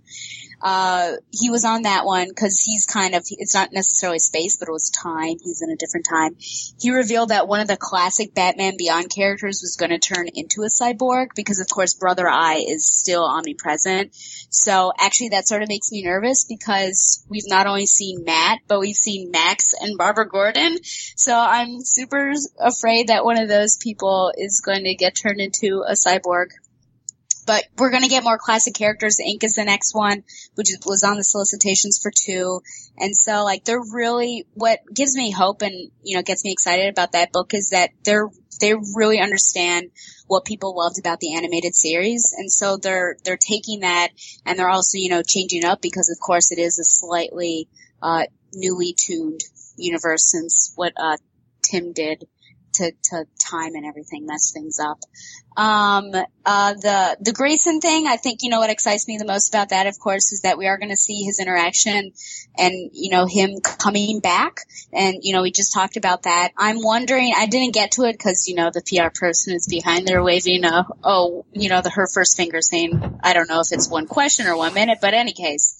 Uh, he was on that one because he's kind of, it's not necessarily space, but it was time. He's in a different time. He revealed that one of the classic Batman Beyond characters was going to turn into a cyborg because of course Brother Eye is still omnipresent. So actually that sort of makes me nervous because we've not only seen Matt, but we've seen Max and Barbara Gordon. So I'm super afraid that one of those people is going to get turned into a cyborg but we're going to get more classic characters. Inque is the next one, which was on the solicitations for two. And so like they're really, what gives me hope and, you know, gets me excited about that book is that they're, they really understand what people loved about the animated series. And so they're, they're taking that and they're also, you know, changing up because of course it is a slightly, uh, newly tuned universe since what, uh, Tim did to, to time and everything mess things up. Um, uh, the, the Grayson thing, I think, you know, what excites me the most about that, of course, is that we are going to see his interaction and, you know, him coming back. And, you know, we just talked about that. I'm wondering, I didn't get to it because, you know, the PR person is behind there waving a, oh, you know, the her first finger saying, I don't know if it's one question or one minute, but any case.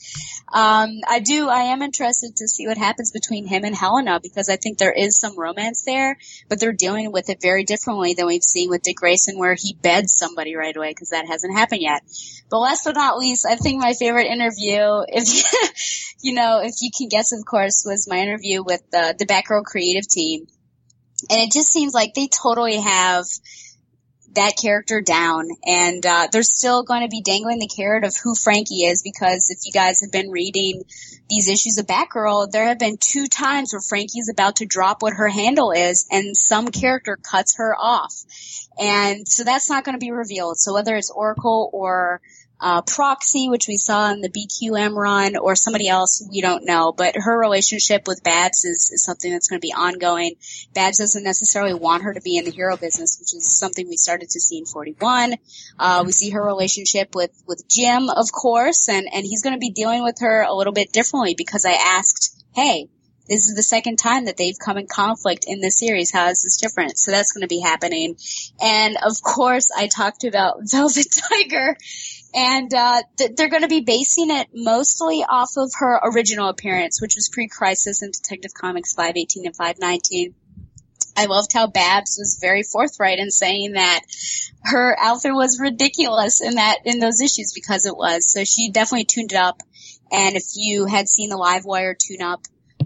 Um, I do, I am interested to see what happens between him and Helena because I think there is some romance there, but they're dealing with it very differently than we've seen with Dick Grayson where he beds somebody right away because that hasn't happened yet. But last but not least, I think my favorite interview, if you, know, if you can guess, of course, was my interview with the, the Batgirl creative team. And it just seems like they totally have that character down and uh, they're still going to be dangling the carrot of who Frankie is because if you guys have been reading these issues of Batgirl, there have been two times where Frankie's about to drop what her handle is and some character cuts her off. And so that's not going to be revealed. So whether it's Oracle or uh, Proxy, which we saw in the BQM run, or somebody else, we don't know. But her relationship with Babs is, is something that's going to be ongoing. Babs doesn't necessarily want her to be in the hero business, which is something we started to see in 41. Uh, we see her relationship with, with Jim, of course, and, and he's going to be dealing with her a little bit differently because I asked, hey, this is the second time that they've come in conflict in the series. How is this different? So that's going to be happening. And of course, I talked about Velvet Tiger and uh, th- they're going to be basing it mostly off of her original appearance, which was pre-crisis in Detective Comics 518 and 519. I loved how Babs was very forthright in saying that her outfit was ridiculous in that in those issues because it was. So she definitely tuned it up. And if you had seen the Live Wire tune up,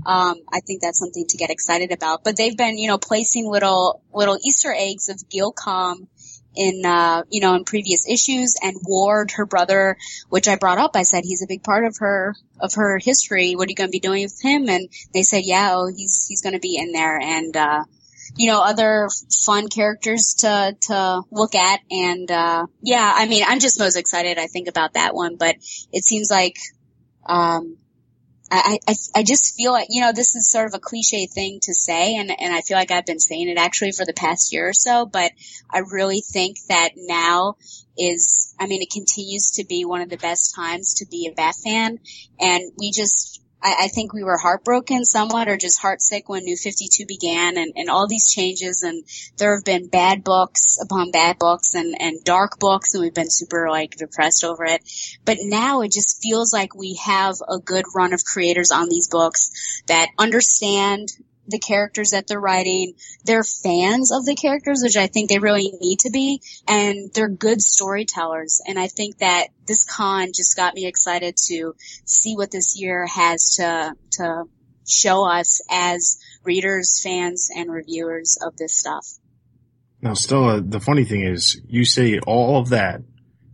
um, I think that's something to get excited about. But they've been, you know, placing little little Easter eggs of Gilcom in uh, you know in previous issues and Ward her brother which I brought up. I said he's a big part of her of her history. What are you going to be doing with him? And they said yeah oh he's he's going to be in there. And uh you know other fun characters to to look at. And uh yeah I mean I'm just most excited I think about that one. But it seems like um I, I, I just feel like, you know, this is sort of a cliche thing to say, and, and I feel like I've been saying it actually for the past year or so, but I really think that now is, I mean, it continues to be one of the best times to be a Bat fan, and we just, I, I think we were heartbroken somewhat or just heartsick when New 52 began and, and all these changes and there have been bad books upon bad books and, and dark books and we've been super like depressed over it. But now it just feels like we have a good run of creators on these books that understand the characters that they're writing. They're fans of the characters, which I think they really need to be, and they're good storytellers. And I think that this con just got me excited to see what this year has to to show us as readers, fans, and reviewers of this stuff. Now, Stella, the funny thing is, you say all of that,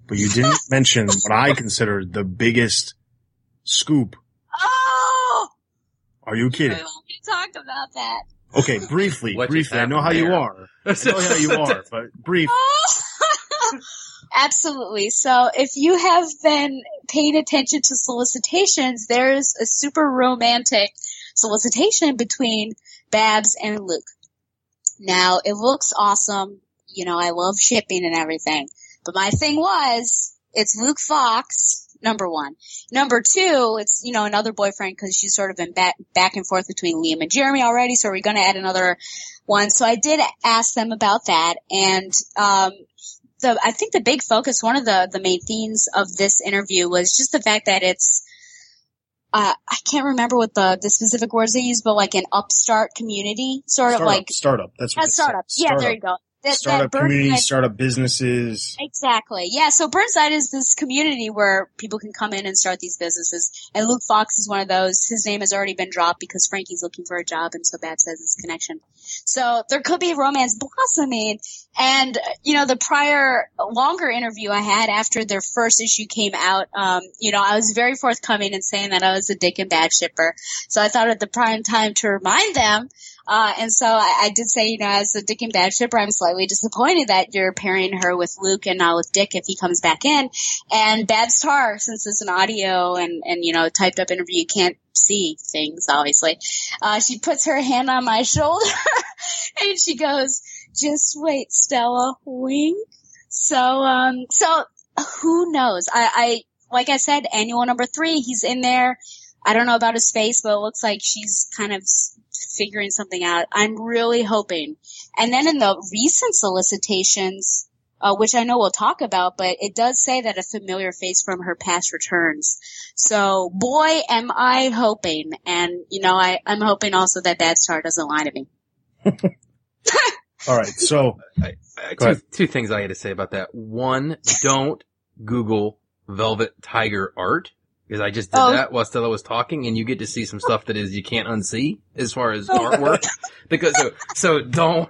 but you didn't mention what I consider the biggest scoop. Oh! Are you kidding? talk about that. Okay, briefly, What just briefly. I know how happened you there? are. I know how you are, but brief. Absolutely. So if you have been paying attention to solicitations, there's a super romantic solicitation between Babs and Luke. Now it looks awesome. You know, I love shipping and everything. But my thing was, it's Luke Fox number one. Number two, it's, you know, another boyfriend because she's sort of been back, back and forth between Liam and Jeremy already. So we're going to add another one. So I did ask them about that. And, um, the, I think the big focus, one of the, the main themes of this interview was just the fact that it's, uh, I can't remember what the, the specific words they use, but like an upstart community, sort Startup, of like startup. That's what said. startup. Yeah, there you go. That, Startup that community, startup businesses. Exactly. Yeah. So Burnside is this community where people can come in and start these businesses. And Luke Fox is one of those. His name has already been dropped because Frankie's looking for a job and so Bab says his connection. So there could be romance blossoming. And, you know, the prior longer interview I had after their first issue came out, um, you know, I was very forthcoming in saying that I was a Dick and bad shipper. So I thought at the prime time to remind them uh, and so I, I did say, you know, as a Dick and Bab shipper, I'm slightly disappointed that you're pairing her with Luke and not with Dick if he comes back in. And Babs Tarr, since it's an audio and, and, you know, typed up interview, you can't see things, obviously. Uh, she puts her hand on my shoulder and she goes, just wait, Stella, wink. So, um, so who knows? I, I, like I said, annual number three, he's in there. I don't know about his face, but it looks like she's kind of figuring something out. I'm really hoping. And then in the recent solicitations, uh, which I know we'll talk about, but it does say that a familiar face from her past returns. So boy, am I hoping. And, you know, I, I'm hoping also that Babs Tarr doesn't lie to me. All right. So Uh, Go two, two things I had to say about that. One, don't Google Velvet Tiger art. Because I just did Oh. that while Stella was talking and you get to see some stuff that is you can't unsee as far as artwork. Because so, so don't,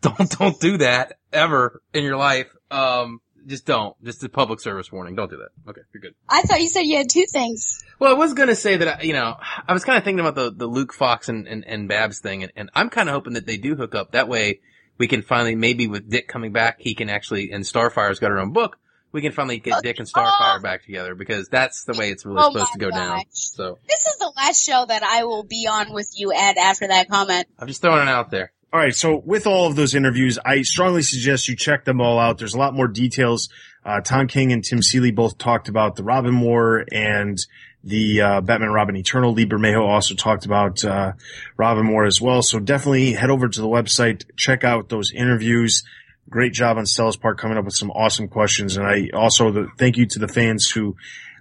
don't, don't do that ever in your life. Um, just don't. Just a public service warning. Don't do that. Okay, you're good. I thought you said you had two things. Well, I was gonna say that, I- you know, I was kind of thinking about the, the Luke Fox and, and, and Babs thing, and, and I'm kind of hoping that they do hook up. That way, we can finally, maybe with Dick coming back, he can actually, and Starfire's got her own book, we can finally get Dick and Starfire back together, because that's the way it's really Oh supposed to my go down. So, This is the last show that I will be on with you, Ed, after that comment. I'm just throwing it out there. All right. So with all of those interviews, I strongly suggest you check them all out. There's a lot more details. Uh, Tom King and Tim Seeley both talked about the Robin War and the uh, Batman Robin Eternal. Lee Bermejo also talked about uh, Robin War as well. So definitely head over to the website, check out those interviews. Great job on Stella's part coming up with some awesome questions. And I also the, thank you to the fans who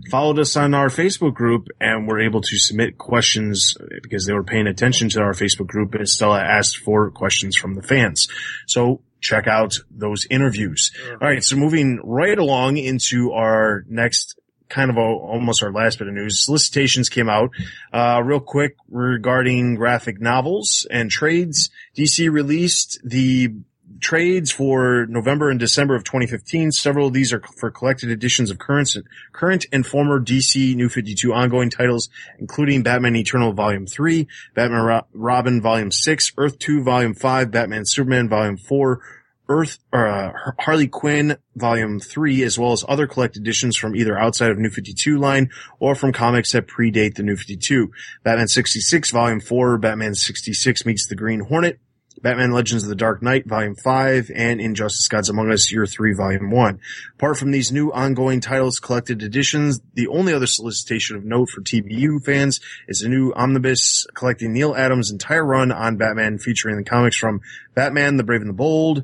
followed us on our Facebook group and were able to submit questions because they were paying attention to our Facebook group and Stella asked for questions from the fans. So check out those interviews. All right. So moving right along into our next kind of a, almost our last bit of news. Solicitations came out, uh, real quick regarding graphic novels and trades. DC released the trades for November and December of 2015. Several of these are for collected editions of current, current and former DC New 52 ongoing titles, including Batman Eternal Volume 3, Batman Ro- Robin Volume 6, Earth 2 Volume 5, Batman Superman Volume 4, Earth, uh, Harley Quinn Volume 3, as well as other collected editions from either outside of New 52 line or from comics that predate the New 52. Batman 66 Volume 4, Batman 66 meets the Green Hornet, Batman Legends of the Dark Knight, Volume 5, and Injustice Gods Among Us, Year 3, Volume 1. Apart from these new ongoing titles collected editions, the only other solicitation of note for TBU fans is a new omnibus collecting Neal Adams' entire run on Batman featuring the comics from Batman, The Brave and the Bold,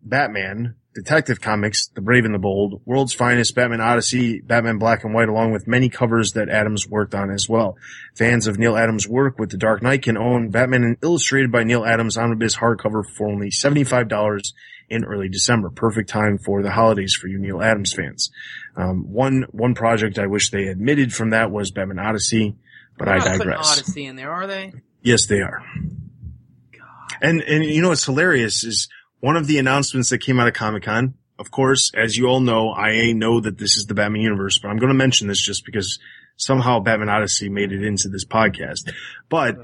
Batman, Detective Comics, The Brave and the Bold, World's Finest, Batman Odyssey, Batman Black and White, along with many covers that Adams worked on as well. Fans of Neal Adams' work with The Dark Knight can own Batman and Illustrated by Neal Adams Omnibus hardcover for only $75 in early December. Perfect time for the holidays for you Neal Adams fans. Um, one, one project I wish they admitted from that was Batman Odyssey, but They're I not digress. Odyssey in there, are they? Yes, they are. God. And, and you know what's hilarious is one of the announcements that came out of Comic Con, of course, as you all know, I know that this is the Batman universe, but I'm going to mention this just because somehow Batman Odyssey made it into this podcast. But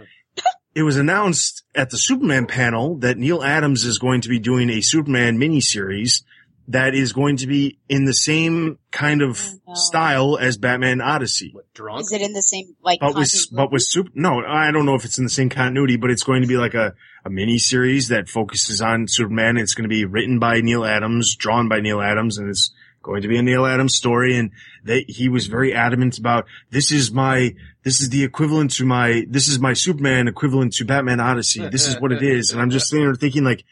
it was announced at the Superman panel that Neal Adams is going to be doing a Superman miniseries that is going to be in the same kind of Oh, no. style as Batman Odyssey. What, drunk? Is it in the same, like, But with, but with super, no, I don't know if it's in the same continuity, but it's going to be like a, a mini series that focuses on Superman. It's going to be written by Neal Adams, drawn by Neal Adams, and it's going to be a Neal Adams story. And they, he was very adamant about this is my, this is the equivalent to my, this is my Superman equivalent to Batman Odyssey. This is what it is. And I'm just sitting there thinking like,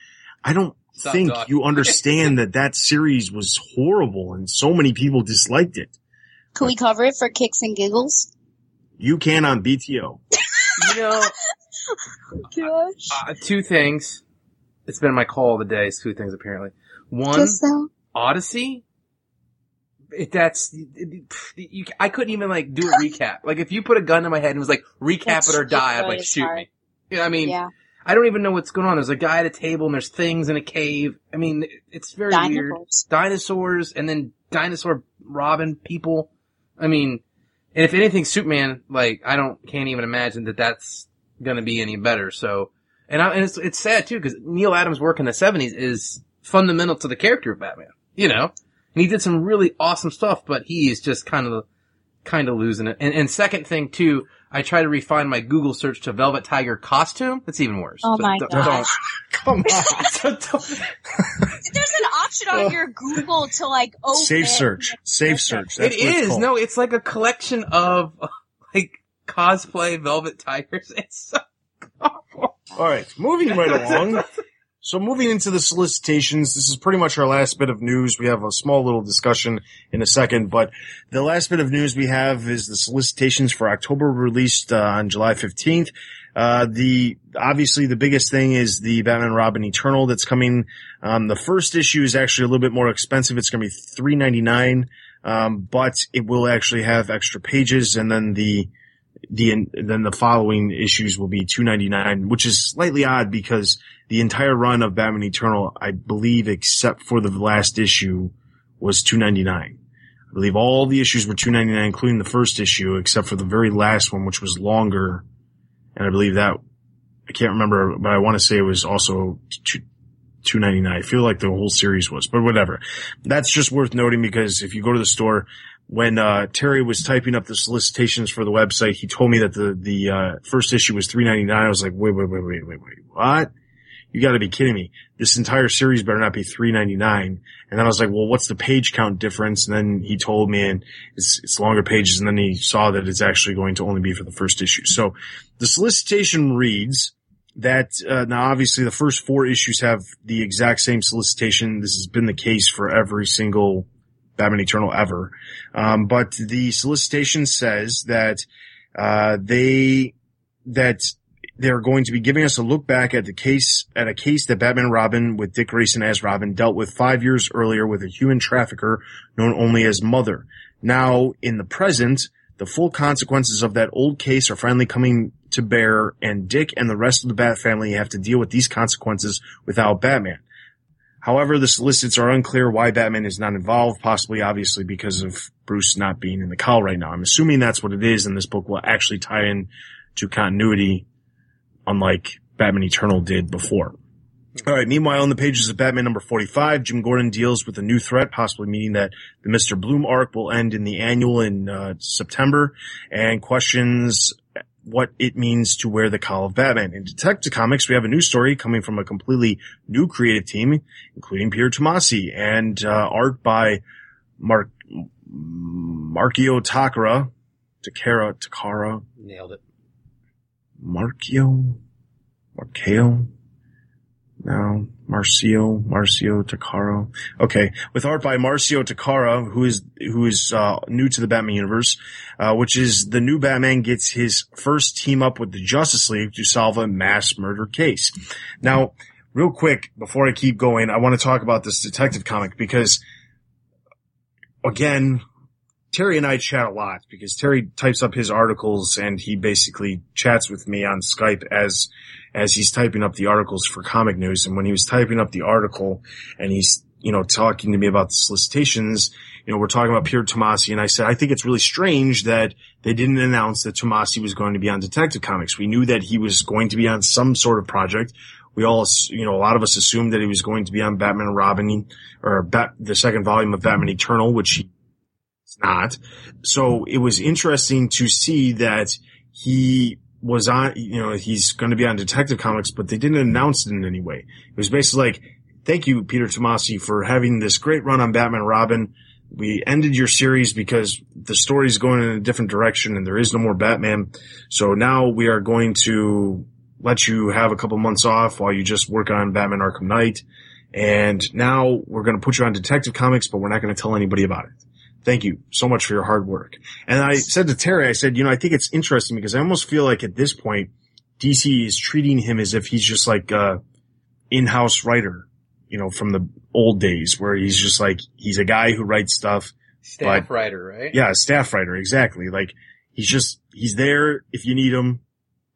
I don't Stop think talking. you understand that that series was horrible and so many people disliked it. Could we cover it for kicks and giggles? You can on BTO. You know, Gosh. uh, two things. It's been my call of the day. It's two things apparently. One, so. Odyssey. It, that's you, I couldn't even like do a recap. Like if you put a gun to my head and was like recap That's- it or die, I'd like shoot hard. me. You know, what I mean, Yeah. I don't even know what's going on. There's a guy at a table and there's things in a cave. I mean, it's very weird. Dinosaurs. Dinosaurs and then dinosaur robbing people. I mean, and if anything, Superman, like, I don't, can't even imagine that that's gonna be any better. So, and, I, and it's, it's sad too, cause Neal Adams' work in the 70s is fundamental to the character of Batman, you know? And he did some really awesome stuff, but he is just kind of, kind of losing it. And, and second thing too, I try to refine my Google search to Velvet Tiger costume. That's even worse. Oh So my don't- gosh. Come on. so don't- There's an option on your Google to like open. Safe search. Safe search. That's it what it's No, it's like a collection of like cosplay Velvet Tigers. It's so awful. All right, moving right along. So moving into the solicitations, this is pretty much our last bit of news. We have a small little discussion in a second, but the last bit of news we have is the solicitations for October released uh, on July 15th. Uh, the, obviously the biggest thing is the Batman Robin Eternal that's coming. Um, the first issue is actually a little bit more expensive. It's going to be three ninety nine. Um, but it will actually have extra pages and then the, the, then the following issues will be 299, which is slightly odd because the entire run of Batman Eternal, I believe, except for the last issue, was 299. I believe all the issues were 299, including the first issue, except for the very last one, which was longer. And I believe that, I can't remember, but I want to say it was also 299. I feel like the whole series was, but whatever. That's just worth noting because if you go to the store, when uh, Terry was typing up the solicitations for the website, he told me that the the uh, first issue was 399. I was like, wait, wait, wait, wait, wait, wait, what? You got to be kidding me! This entire series better not be 399. And then I was like, well, what's the page count difference? And then he told me, and it's it's longer pages. And then he saw that it's actually going to only be for the first issue. So the solicitation reads that uh, now obviously the first four issues have the exact same solicitation. This has been the case for every single Batman Eternal ever. Um, but the solicitation says that uh, they that they're going to be giving us a look back at the case at a case that Batman Robin with Dick Grayson as Robin dealt with five years earlier with a human trafficker known only as Mother. Now in the present, the full consequences of that old case are finally coming to bear, and Dick and the rest of the Bat family have to deal with these consequences without Batman. However, the solicits are unclear why Batman is not involved, possibly obviously because of Bruce not being in the call right now. I'm assuming that's what it is, and this book will actually tie in to continuity, unlike Batman Eternal did before. All right. Meanwhile, on the pages of Batman number 45, Jim Gordon deals with a new threat, possibly meaning that the Mr. Bloom arc will end in the annual in uh, September and questions what it means to wear the cowl of Batman. In Detective Comics, we have a new story coming from a completely new creative team, including Peter Tomasi and uh, art by Mark Markio Takara, Takara, Takara, Nailed it. Markio, Markio. No, Marcio, Marcio Takaro. Okay, with art by Marcio Takara, who is who is uh, new to the Batman universe, uh, which is the new Batman gets his first team up with the Justice League to solve a mass murder case. Now, real quick before I keep going, I want to talk about this detective comic because, again, Terry and I chat a lot because Terry types up his articles and he basically chats with me on Skype as as he's typing up the articles for comic news. And when he was typing up the article and he's, you know, talking to me about the solicitations, you know, we're talking about Peter Tomasi and I said, I think it's really strange that they didn't announce that Tomasi was going to be on Detective Comics. We knew that he was going to be on some sort of project. We all, you know, a lot of us assumed that he was going to be on Batman and Robin or Bat, the second volume of Batman Eternal, which he it's not. So it was interesting to see that he was on, you know, he's going to be on Detective Comics, but they didn't announce it in any way. It was basically like, thank you, Peter Tomasi, for having this great run on Batman Robin. we ended your series because the story's going in a different direction and there is no more Batman. So now we are going to let you have a couple months off while you just work on Batman Arkham Knight. And now we're going to put you on Detective Comics, but we're not going to tell anybody about it. Thank you so much for your hard work. And I said to Terry, I said, you know, I think it's interesting because I almost feel like at this point, DC is treating him as if he's just like a in-house writer, you know, from the old days where he's just like, he's a guy who writes stuff. Staff But- writer, right? Yeah, staff writer, exactly. Like he's just, he's there if you need him,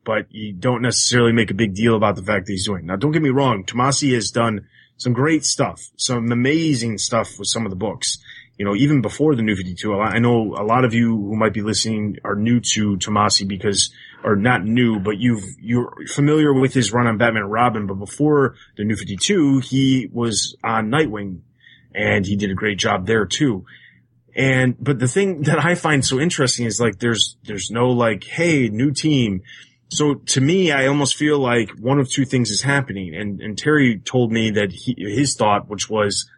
but you don't necessarily make a big deal about the fact that he's doing. Now, don't get me wrong. Tomasi has done some great stuff, some amazing stuff with some of the books. You know, even before the New 52, I know a lot of you who might be listening are new to Tomasi because, or not new, but you've, you're familiar with his run on Batman and Robin, but before the New 52, he was on Nightwing and he did a great job there too. And, but the thing that I find so interesting is like there's, there's no like, hey, new team. So to me, I almost feel like one of two things is happening. And, and Terry told me that he, his thought, which was,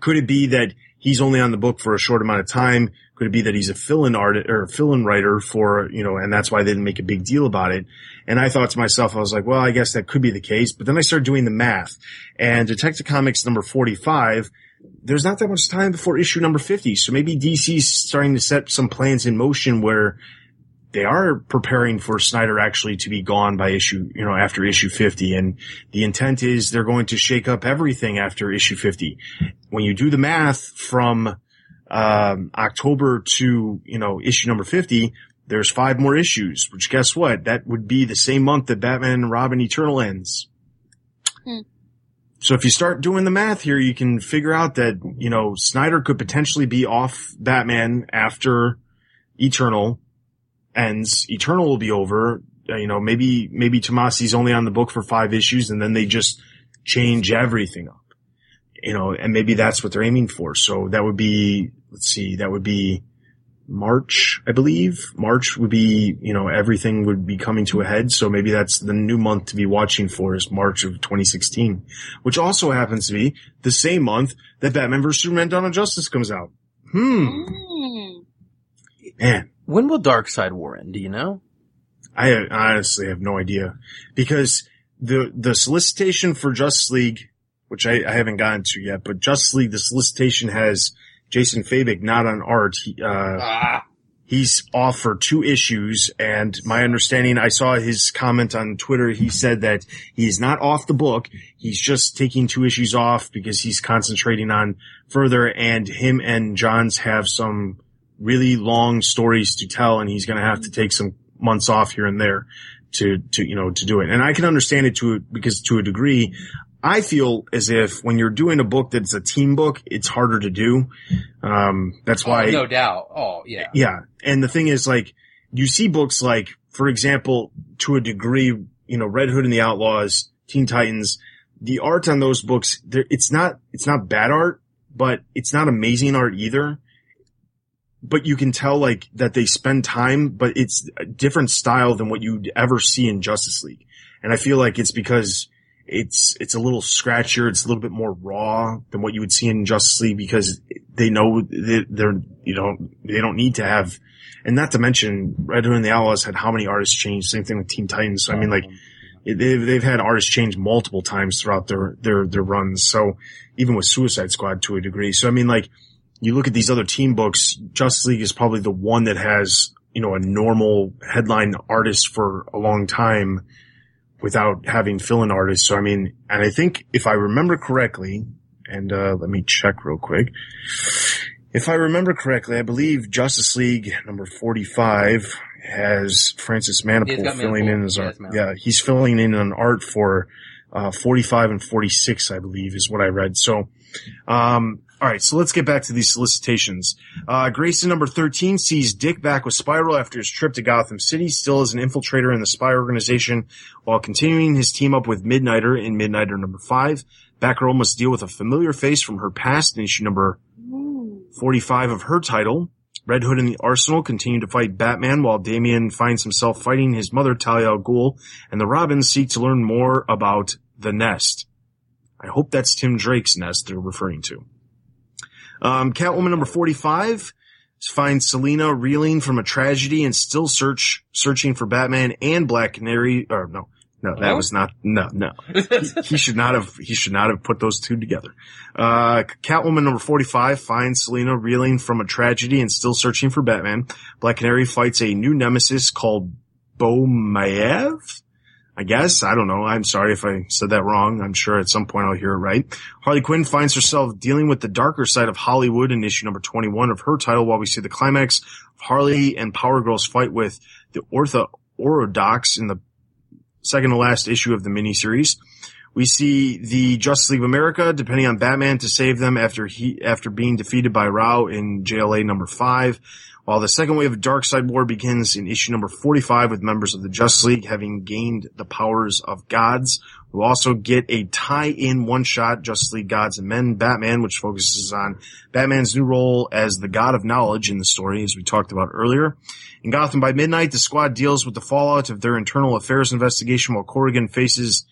could it be that he's only on the book for a short amount of time? Could it be that he's a fill-in artist or fill-in writer for, you know, and that's why they didn't make a big deal about it. And I thought to myself, I was like, well, I guess that could be the case. But then I started doing the math and Detective Comics number 45, there's not that much time before issue number 50. So maybe DC's starting to set some plans in motion where they are preparing for Snyder actually to be gone by issue, you know, after issue 50. And the intent is they're going to shake up everything after issue 50. When you do the math from, um, October to, you know, issue number 50, there's five more issues, which guess what? That would be the same month that Batman and Robin Eternal ends. Hmm. So if you start doing the math here, you can figure out that, you know, Snyder could potentially be off Batman after Eternal ends. Eternal will be over. Uh, you know, maybe, maybe Tomasi's only on the book for five issues and then they just change everything up. You know, and maybe that's what they're aiming for. So that would be, let's see, that would be March, I believe. March would be, you know, everything would be coming to a head. So maybe that's the new month to be watching for is March of 2016, which also happens to be the same month that Batman vs. Superman Dawn of Justice comes out. Hmm. Mm. Man, When will Darkseid War end? Do you know? I honestly have no idea because the, the solicitation for Justice League, which I, I haven't gotten to yet, but Justice League, the solicitation has Jason Fabok not on art. He, uh, Ah, he's off for two issues and my understanding i saw his comment on twitter he said that he's not off the book he's just taking two issues off because he's concentrating on further and him and johns have some really long stories to tell and he's going to have to take some months off here and there to to you know to do it and i can understand it to because to a degree I feel as if when you're doing a book that's a team book, it's harder to do. Um, that's why oh, no doubt. Oh, yeah. yeah. And the thing is like, you see books like, for example, to a degree, you know, Red Hood and the Outlaws, Teen Titans, the art on those books, there- it's not, it's not bad art, but it's not amazing art either. But you can tell like that they spend time, but it's a different style than what you'd ever see in Justice League. And I feel like it's because it's, it's a little scratchier. It's a little bit more raw than what you would see in Justice League because they know they're, you know, they don't need to have, and not to mention Red Hood and the Outlaws had how many artists change? Same thing with Teen Titans. So I mean, like, they've, they've had artists change multiple times throughout their, their, their runs. So even with Suicide Squad to a degree. So I mean, like, you look at these other team books, Justice League is probably the one that has, you know, a normal headline artist for a long time without having fill-in artists. So I mean, and I think if I remember correctly, and, uh, let me check real quick. If I remember correctly, I believe Justice League number 45 has Francis He's Manapul filling in as art. Yeah, he's filling in on art for, uh, 45 and 46, I believe is what I read. So, um, all right, so let's get back to these solicitations. Uh, Grayson number 13 sees Dick back with Spiral after his trip to Gotham City, still as an infiltrator in the spy organization, while continuing his team up with Midnighter in Midnighter number 5. Batgirl must deal with a familiar face from her past in issue number 45 of her title. Red Hood and the Arsenal continue to fight Batman while Damian finds himself fighting his mother Talia al Ghul, and the Robins seek to learn more about the Nest. I hope that's Tim Drake's Nest they're referring to. Um, Catwoman number 45 finds Selina reeling from a tragedy and still search, searching for Batman and Black Canary, or no, no, that No? was not, no, no. he should not have, he should not have put those two together. Uh, Catwoman number 45 finds Selina reeling from a tragedy and still searching for Batman. Black Canary fights a new nemesis called Bomayev? I guess. I don't know. I'm sorry if I said that wrong. I'm sure at some point I'll hear it right. Harley Quinn finds herself dealing with the darker side of Hollywood in issue number 21 of her title while we see the climax of Harley and Power Girl's fight with the Ortho Orodox in the second to last issue of the miniseries. We see the Justice League of America depending on Batman to save them after he, after being defeated by Rao in JLA number five. While the second wave of Darkseid War begins in issue number 45 with members of the Justice League having gained the powers of gods. We'll also get a tie-in one-shot Justice League Gods and Men Batman, which focuses on Batman's new role as the God of Knowledge in the story, as we talked about earlier. In Gotham by Midnight, the squad deals with the fallout of their internal affairs investigation while Corrigan faces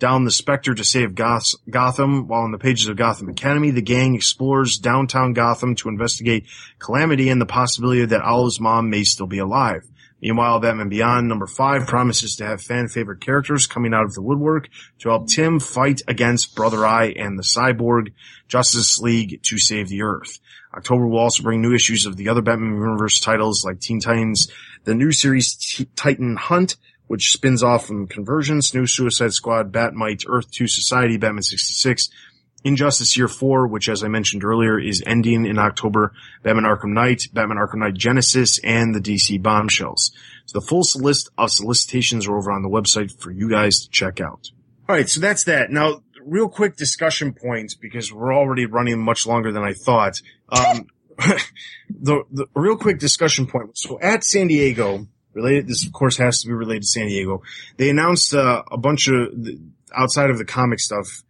down the Spectre to save Goth- Gotham, while in the pages of Gotham Academy, the gang explores downtown Gotham to investigate Calamity and the possibility that Owl's mom may still be alive. Meanwhile, Batman Beyond number five promises to have fan favorite characters coming out of the woodwork to help Tim fight against Brother Eye and the Cyborg Justice League to save the Earth. October will also bring new issues of the other Batman universe titles like Teen Titans, the new series T- Titan Hunt, which spins off from Convergence, New Suicide Squad, Batmite, Earth 2 Society, Batman 66, Injustice Year 4, which as I mentioned earlier is ending in October, Batman Arkham Knight, Batman Arkham Knight Genesis, and the DC Bombshells. So the full list of solicitations are over on the website for you guys to check out. Alright, so that's that. Now, real quick discussion points, because we're already running much longer than I thought. Um, the, the real quick discussion point. So at San Diego, related, this of course has to be related to San Diego, they announced uh, a bunch of, outside of the comic stuff,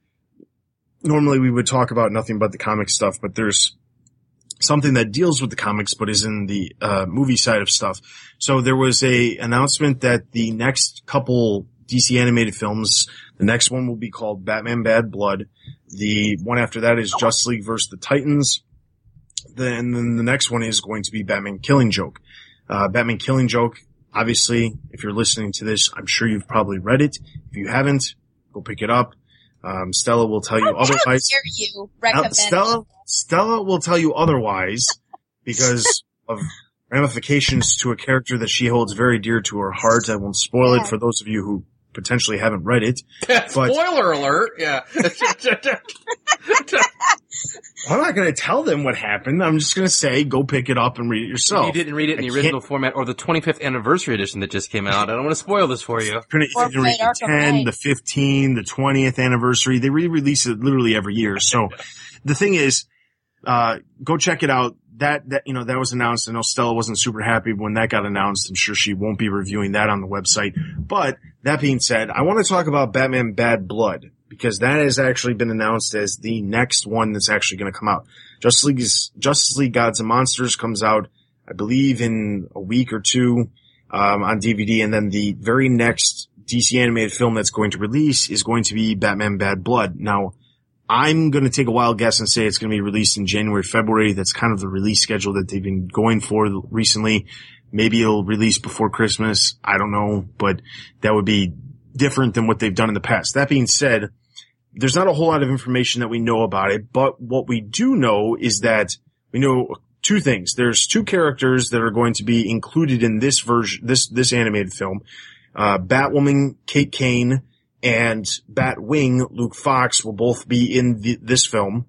normally we would talk about nothing but the comic stuff, but there's something that deals with the comics but is in the uh, movie side of stuff. So there was a announcement that the next couple DC animated films, the next one will be called Batman Bad Blood. The one after that is Justice League versus the Titans. Then, then the next one is going to be Batman Killing Joke. Uh, Batman Killing Joke, obviously, if you're listening to this, I'm sure you've probably read it. If you haven't, go pick it up. Um, Stella will tell you How otherwise. dare you Now, recommend Stella, Stella will tell you otherwise because of ramifications to a character that she holds very dear to her heart. I won't spoil Yeah. it for those of you who potentially haven't read it. But- Spoiler alert! Yeah. I'm not going to tell them what happened. I'm just going to say, go pick it up and read it yourself. you didn't read it in I the can't- original format or the 25th anniversary edition that just came out. I don't want to spoil this for you. Gonna- you can read the 10, Knight. the 15, the 20th anniversary. They re-release it literally every year. So the thing is, uh, go check it out. That, that, you know, that was announced. I know Stella wasn't super happy when that got announced. I'm sure she won't be reviewing that on the website. But that being said, I want to talk about Batman Bad Blood because that has actually been announced as the next one that's actually going to come out. Justice League Justice League Gods and Monsters comes out, I believe in a week or two, um, on DVD. And then the very next DC animated film that's going to release is going to be Batman Bad Blood. Now, I'm going to take a wild guess and say it's going to be released in January, February. That's kind of the release schedule that they've been going for recently. Maybe it'll release before Christmas. I don't know, but that would be different than what they've done in the past. That being said, there's not a whole lot of information that we know about it, but what we do know is that we know two things. There's two characters that are going to be included in this version, this, this animated film. Uh, Batwoman, Kate Kane, and Batwing, Luke Fox will both be in the, this film.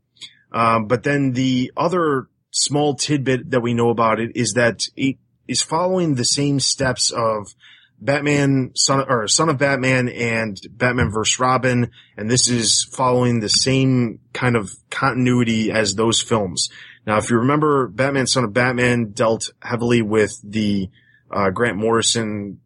Um, but then the other small tidbit that we know about it is that it is following the same steps of Batman, son or son of Batman and Batman vs. Robin. And this is following the same kind of continuity as those films. Now, if you remember, Batman, son of Batman dealt heavily with the, uh, Grant Morrison,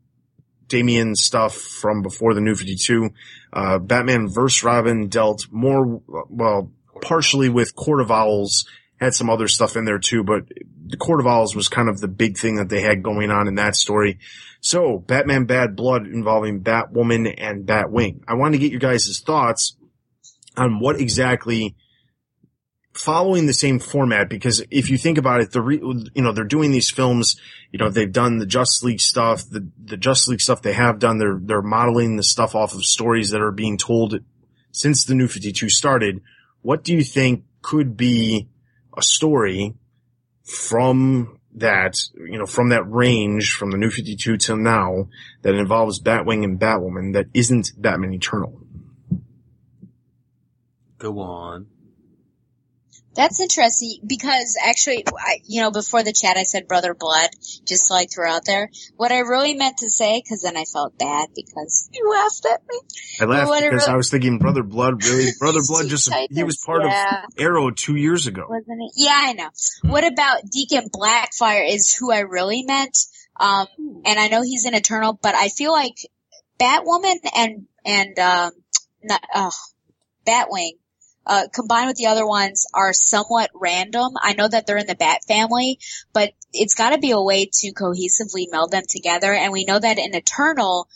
Damian stuff from before the New 52. Uh, Batman vs. Robin dealt more, well, partially with Court of Owls, had some other stuff in there too, but the Court of Owls was kind of the big thing that they had going on in that story. So, Batman Bad Blood involving Batwoman and Batwing. I want to get your guys' thoughts on what exactly following the same format because if you think about it, the re, you know they're doing these films. You know they've done the Justice League stuff, the the Justice League stuff they have done. They're they're modeling the stuff off of stories that are being told since the New Fifty Two started. What do you think could be a story from that you know from that range from the New Fifty Two till now that involves Batwing and Batwoman that isn't Batman Eternal? Go on. That's interesting because actually, I, you know, before the chat I said brother blood, just to like throw out there. What I really meant to say, cause then I felt bad because you laughed at me. I laughed what I because really- I was thinking Brother Blood really, Brother Blood just, he was part Yeah. of Arrow two years ago. wasn't it? Yeah, I know. What about Deacon Blackfire is who I really meant. Um, and I know he's an Eternal, but I feel like Batwoman and, and, um, not, uh, Batwing, uh, combined with the other ones are somewhat random. I know that they're in the Bat family, but it's gotta be a way to cohesively meld them together. And we know that in Eternal,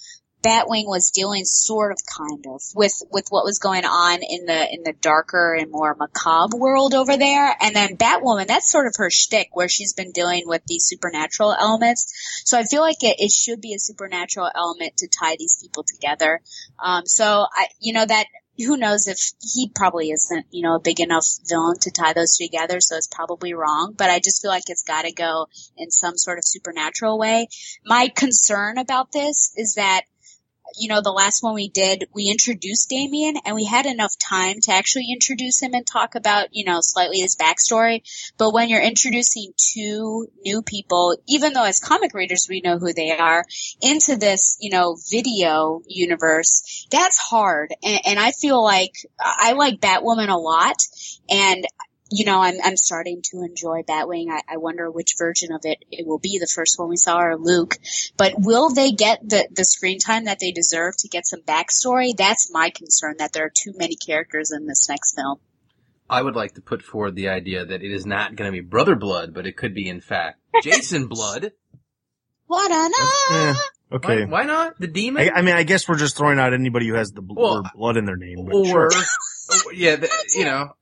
Batwing was dealing sort of kind of with with what was going on in the in the darker and more macabre world over there. And then Batwoman, that's sort of her shtick where she's been dealing with these supernatural elements. So I feel like it, it should be a supernatural element to tie these people together. Um so I you know that who knows if he probably isn't, you know, a big enough villain to tie those two together, so it's probably wrong. But I just feel like it's gotta go in some sort of supernatural way. My concern about this is that you know, the last one we did, we introduced Damian and we had enough time to actually introduce him and talk about, you know, slightly his backstory. But when you're introducing two new people, even though as comic readers we know who they are, into this, you know, video universe, that's hard. And, and I feel like I like Batwoman a lot and you know, I'm I'm starting to enjoy Batwing. I, I wonder which version of it it will be. The first one we saw or Luke. But will they get the the screen time that they deserve to get some backstory? That's my concern. That there are too many characters in this next film. I would like to put forward the idea that it is not going to be Brother Blood, but it could be, in fact, Jason Blood. What on Eh, okay. Why, why not? The demon? I, I mean, I guess we're just throwing out anybody who has the bl- Well, blood in their name. But or, sure. or- yeah, the, you know,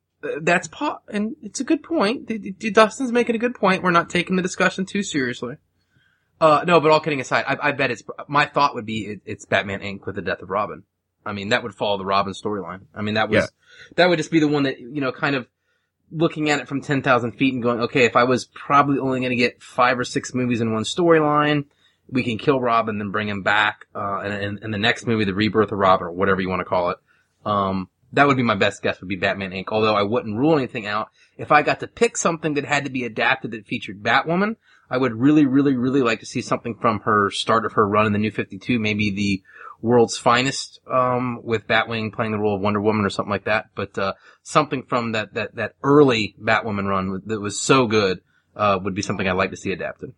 that's po- and it's a good point. Dustin's making a good point. We're not taking the discussion too seriously. Uh, no, but all kidding aside, I, I bet it's, my thought would be it, it's Batman Inc. with the death of Robin. I mean, that would follow the Robin storyline. I mean, that was, Yeah. that would just be the one that, you know, kind of looking at it from 10,000 feet and going, okay, if I was probably only going to get five or six movies in one storyline, we can kill Robin, and then bring him back, uh, and, and, and the next movie, the rebirth of Robin, or whatever you want to call it. Um, that would be my best guess would be Batman Inc. Although I wouldn't rule anything out. If I got to pick something that had to be adapted that featured Batwoman, I would really, really, really like to see something from her start of her run in the New 52, maybe the world's finest, um, with Batwing playing the role of Wonder Woman or something like that. But, uh, something from that, that, that early Batwoman run that was so good, uh, would be something I'd like to see adapted.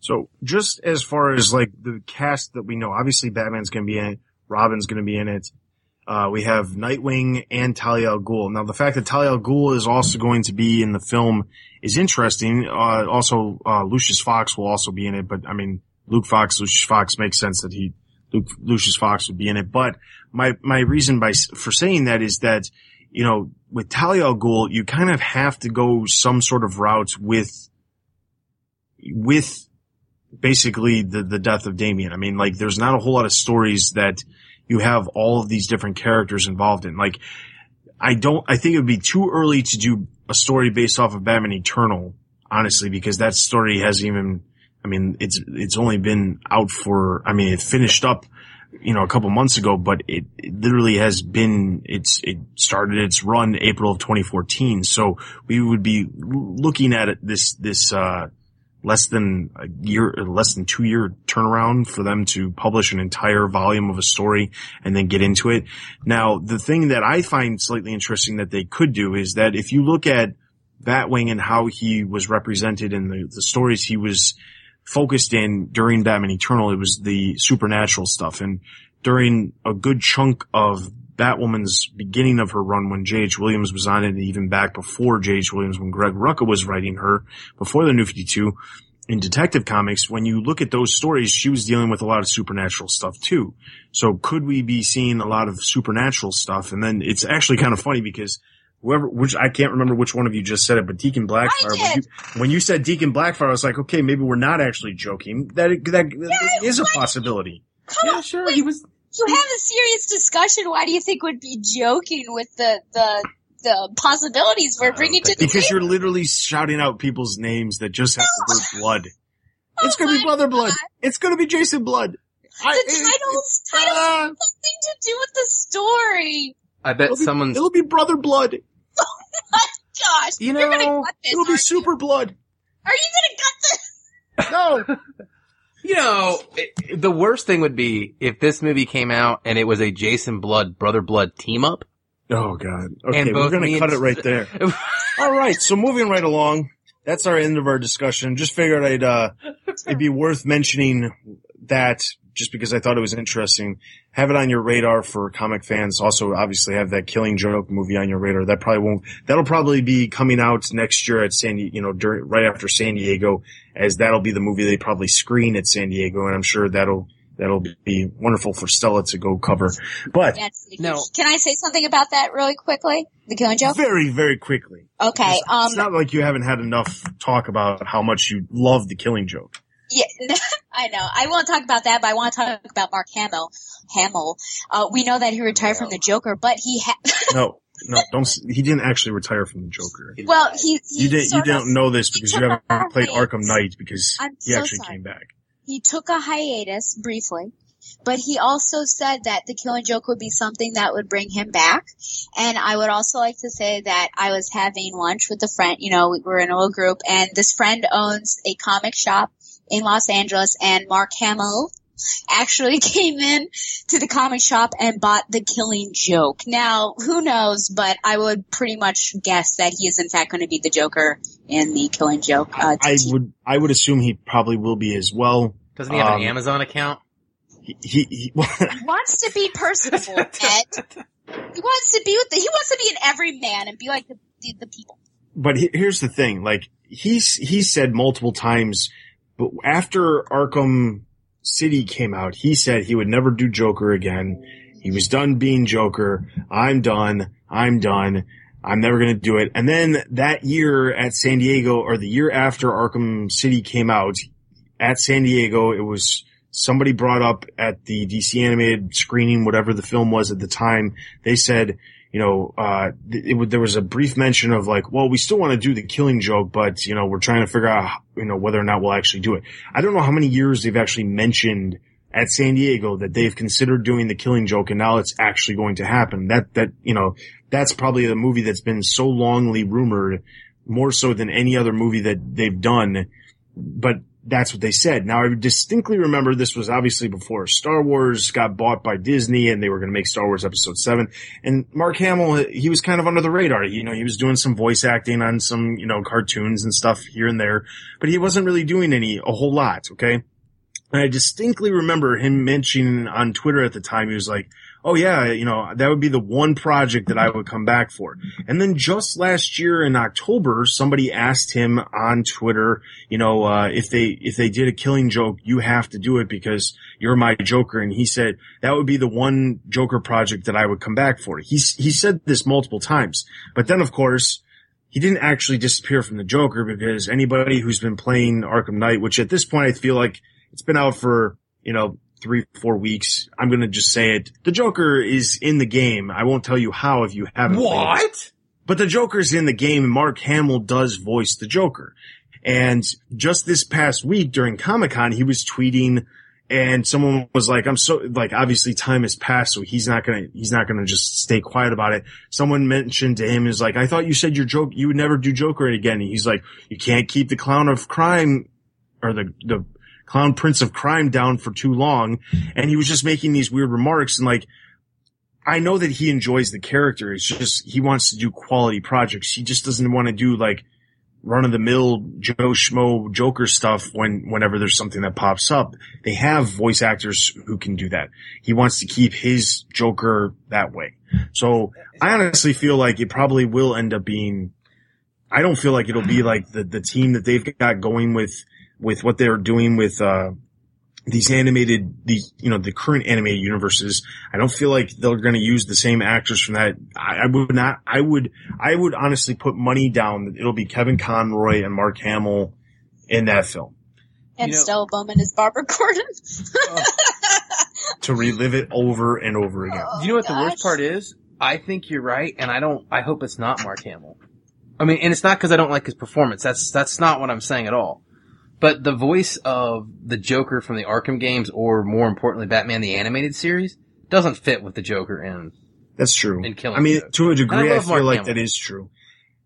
So just as far as like the cast that we know, obviously Batman's going to be in it. Robin's going to be in it. Uh, we have Nightwing and Talia al Ghul. Now the fact that Talia al Ghul is also going to be in the film is interesting. Uh, also, uh, Lucius Fox will also be in it, but I mean, Luke Fox, Lucius Fox makes sense that he, Luke, Lucius Fox would be in it. But my, my reason by, for saying that is that, you know, with Talia al Ghul, you kind of have to go some sort of route with, with basically the, the death of Damian. I mean, like, there's not a whole lot of stories that you have all of these different characters involved in. Like, I don't, I think it would be too early to do a story based off of Batman Eternal, honestly, because that story hasn't even, I mean, it's, it's only been out for, I mean, it finished up, you know, a couple months ago, but it, it literally has been, it's, it started its run April of 2014. So we would be looking at this, this, uh, less than a year, less than two year turnaround for them to publish an entire volume of a story and then get into it. Now, the thing that I find slightly interesting that they could do is that if you look at Batwing and how he was represented in the, the stories he was focused in during Batman Eternal, it was the supernatural stuff. And during a good chunk of Batwoman's beginning of her run when J.H. Williams was on it, and even back before J.H. Williams, when Greg Rucka was writing her, before the New 52, in Detective Comics, when you look at those stories, she was dealing with a lot of supernatural stuff too. So could we be seeing a lot of supernatural stuff? And then it's actually kind of funny because whoever, which I can't remember which one of you just said it, but Deacon Blackfire. When you, did. when you said Deacon Blackfire, I was like, okay, maybe we're not actually joking. That that, that is a possibility. Come Yeah, on, sure. wait, He was. You have a serious discussion. Why do you think would be joking with the the the possibilities we're bringing to the Because table? you're literally shouting out people's names that just have the word blood. It's Oh gonna be my Brother Blood. It's gonna be Jason Blood. The it- titles, it- titles ah, have something to do with the story. I bet it'll be- It'll be Brother Blood. Oh my gosh, You you're gonna know, cut this. It'll be aren't Super Blood. Are you gonna cut this? No. You know, it, the worst thing would be if this movie came out and it was a Jason Blood, Brother Blood team up. Oh God. Okay, And we're both gonna cut it right there. All right, so moving right along. That's our end of our discussion. Just figured I'd uh it'd be worth mentioning that just because I thought it was interesting. Have it on your radar for comic fans. Also, obviously, have that Killing Joke movie on your radar. That probably won't. That'll probably be coming out next year at San. You know, during right after San Diego, as that'll be the movie they probably screen at San Diego, and I'm sure that'll that'll be wonderful for Stella to go cover. But Yes. No. Can I say something about that really quickly? The killing joke? very, very quickly. Okay. It's, Um. it's not like you haven't had enough talk about how much you love the Killing Joke. Yeah, I know. I won't talk about that, but I want to talk about Mark Hamill. Hamill. Uh, we know that he retired from the Joker, but he ha- No, no, don't. He didn't actually retire from the Joker. well, he, he You didn't. You don't know this because you haven't played. Arkham Knight because I'm he so actually sorry. came back. he took a hiatus briefly, but he also said that the Killing Joke would be something that would bring him back. And I would also like to say that I was having lunch with a friend. You know, we were in a little group, and this friend owns a comic shop in Los Angeles, and Mark Hamill actually came in to the comic shop and bought the Killing Joke. Now, who knows? But I would pretty much guess that he is in fact going to be the Joker in the Killing Joke. Uh, I t- would. I would assume he probably will be as well. Doesn't he have Um, an Amazon account? He. he, he He wants to be personable, Ed. He wants to be with the, he wants to be an everyman and be like the, the, the people. but he, here's the thing. Like he's he said multiple times, but after Arkham City came out, he said he would never do Joker again. He was done being Joker. I'm done. I'm done. I'm never going to do it. And then that year at San Diego, or the year after Arkham City came out, at San Diego, it was somebody brought up at the DC animated screening, whatever the film was at the time. They said, you know, uh, th- it, there was a brief mention of like, well, we still want to do the killing joke, but you know, we're trying to figure out, you know, whether or not we'll actually do it. I don't know how many years they've actually mentioned at San Diego that they've considered doing the killing joke and now it's actually going to happen. That, that, you know, that's probably the movie that's been so longly rumored more so than any other movie that they've done. But that's what they said. Now I distinctly remember this was obviously before Star Wars got bought by Disney and they were going to make Star Wars episode seven. And Mark Hamill, he was kind of under the radar. You know, he was doing some voice acting on some, you know, cartoons and stuff here and there, but he wasn't really doing any, a whole lot. Okay. And I distinctly remember him mentioning on Twitter at the time, he was like, Oh yeah, you know, that would be the one project that I would come back for. And then just last year in October, somebody asked him on Twitter, you know, uh, if they, if they did a killing joke, you have to do it because you're my Joker. And he said that would be the one Joker project that I would come back for. He's, he said this multiple times, but then of course, he didn't actually disappear from the Joker because anybody who's been playing Arkham Knight, which at this point I feel like it's been out for, you know, three, four weeks. I'm going to just say it. The Joker is in the game. I won't tell you how if you haven't. What? But the Joker's in the game and Mark Hamill does voice the Joker. And just this past week during Comic Con, he was tweeting and someone was like, I'm so, like, obviously time has passed, so he's not gonna, he's not gonna just stay quiet about it. Someone mentioned to him is like, I thought you said your joke, you would never do Joker again. And he's like, you can't keep the clown of crime or the, the clown prince of crime down for too long. And he was just making these weird remarks and like, I know that he enjoys the character. It's just he wants to do quality projects. He just doesn't want to do like run of the mill Joe Schmo Joker stuff when whenever there's something that pops up. They have voice actors who can do that. He wants to keep his Joker that way. So I honestly feel like it probably will end up being I don't feel like it'll be like the the team that they've got going with with what they're doing with uh these animated, these, you know, the current animated universes. I don't feel like they're going to use the same actors from that. I, I would not, I would, I would honestly put money down that it'll be Kevin Conroy and Mark Hamill in that film And You know- Stella Bowman is Barbara Gordon. to relive it over and over again. Do you know what the worst part is? I think you're right, and I don't. I hope it's not Mark Hamill. I mean, and it's not because I don't like his performance. That's that's not what I'm saying at all. But the voice of the Joker from the Arkham games, or more importantly, Batman the animated series, doesn't fit with the Joker in. That's true. And Killing I mean, Joke. to a degree, I, love feel Mark like Hamill. that is true.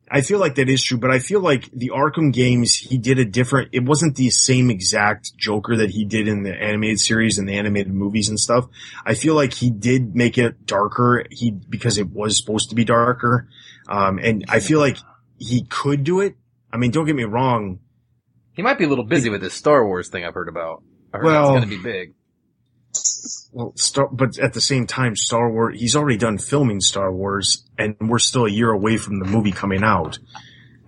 I feel like that is true, but I feel like the Arkham games, he did a different, it wasn't the same exact Joker that he did in the animated series and the animated movies and stuff. I feel like he did make it darker, he, because it was supposed to be darker. Um, and I feel like he could do it. I mean, don't get me wrong. He might be a little busy with this Star Wars thing I've heard about. I heard Well- it's going to be big. Well, Star, but at the same time, Star Wars, he's already done filming Star Wars and we're still a year away from the movie coming out.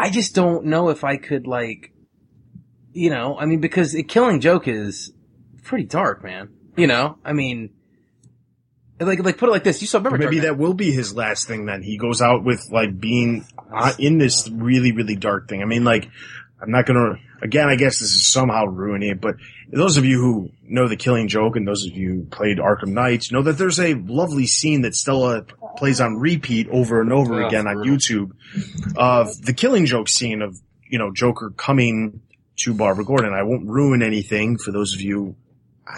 I just don't know if I could like, you know, I mean, because it, Killing Joke is pretty dark, man. You know, I mean, like, like put it like this. You saw remember Maybe that will be his last thing then. He goes out with like being uh, in this really, really dark thing. I mean, like, I'm not gonna, again, I guess this is somehow ruining it, but those of you who know the killing joke and those of you who played Arkham Knight know that there's a lovely scene that Stella plays on repeat over and over again on brutal. YouTube of the killing joke scene of, you know, Joker coming to Barbara Gordon. I won't ruin anything for those of you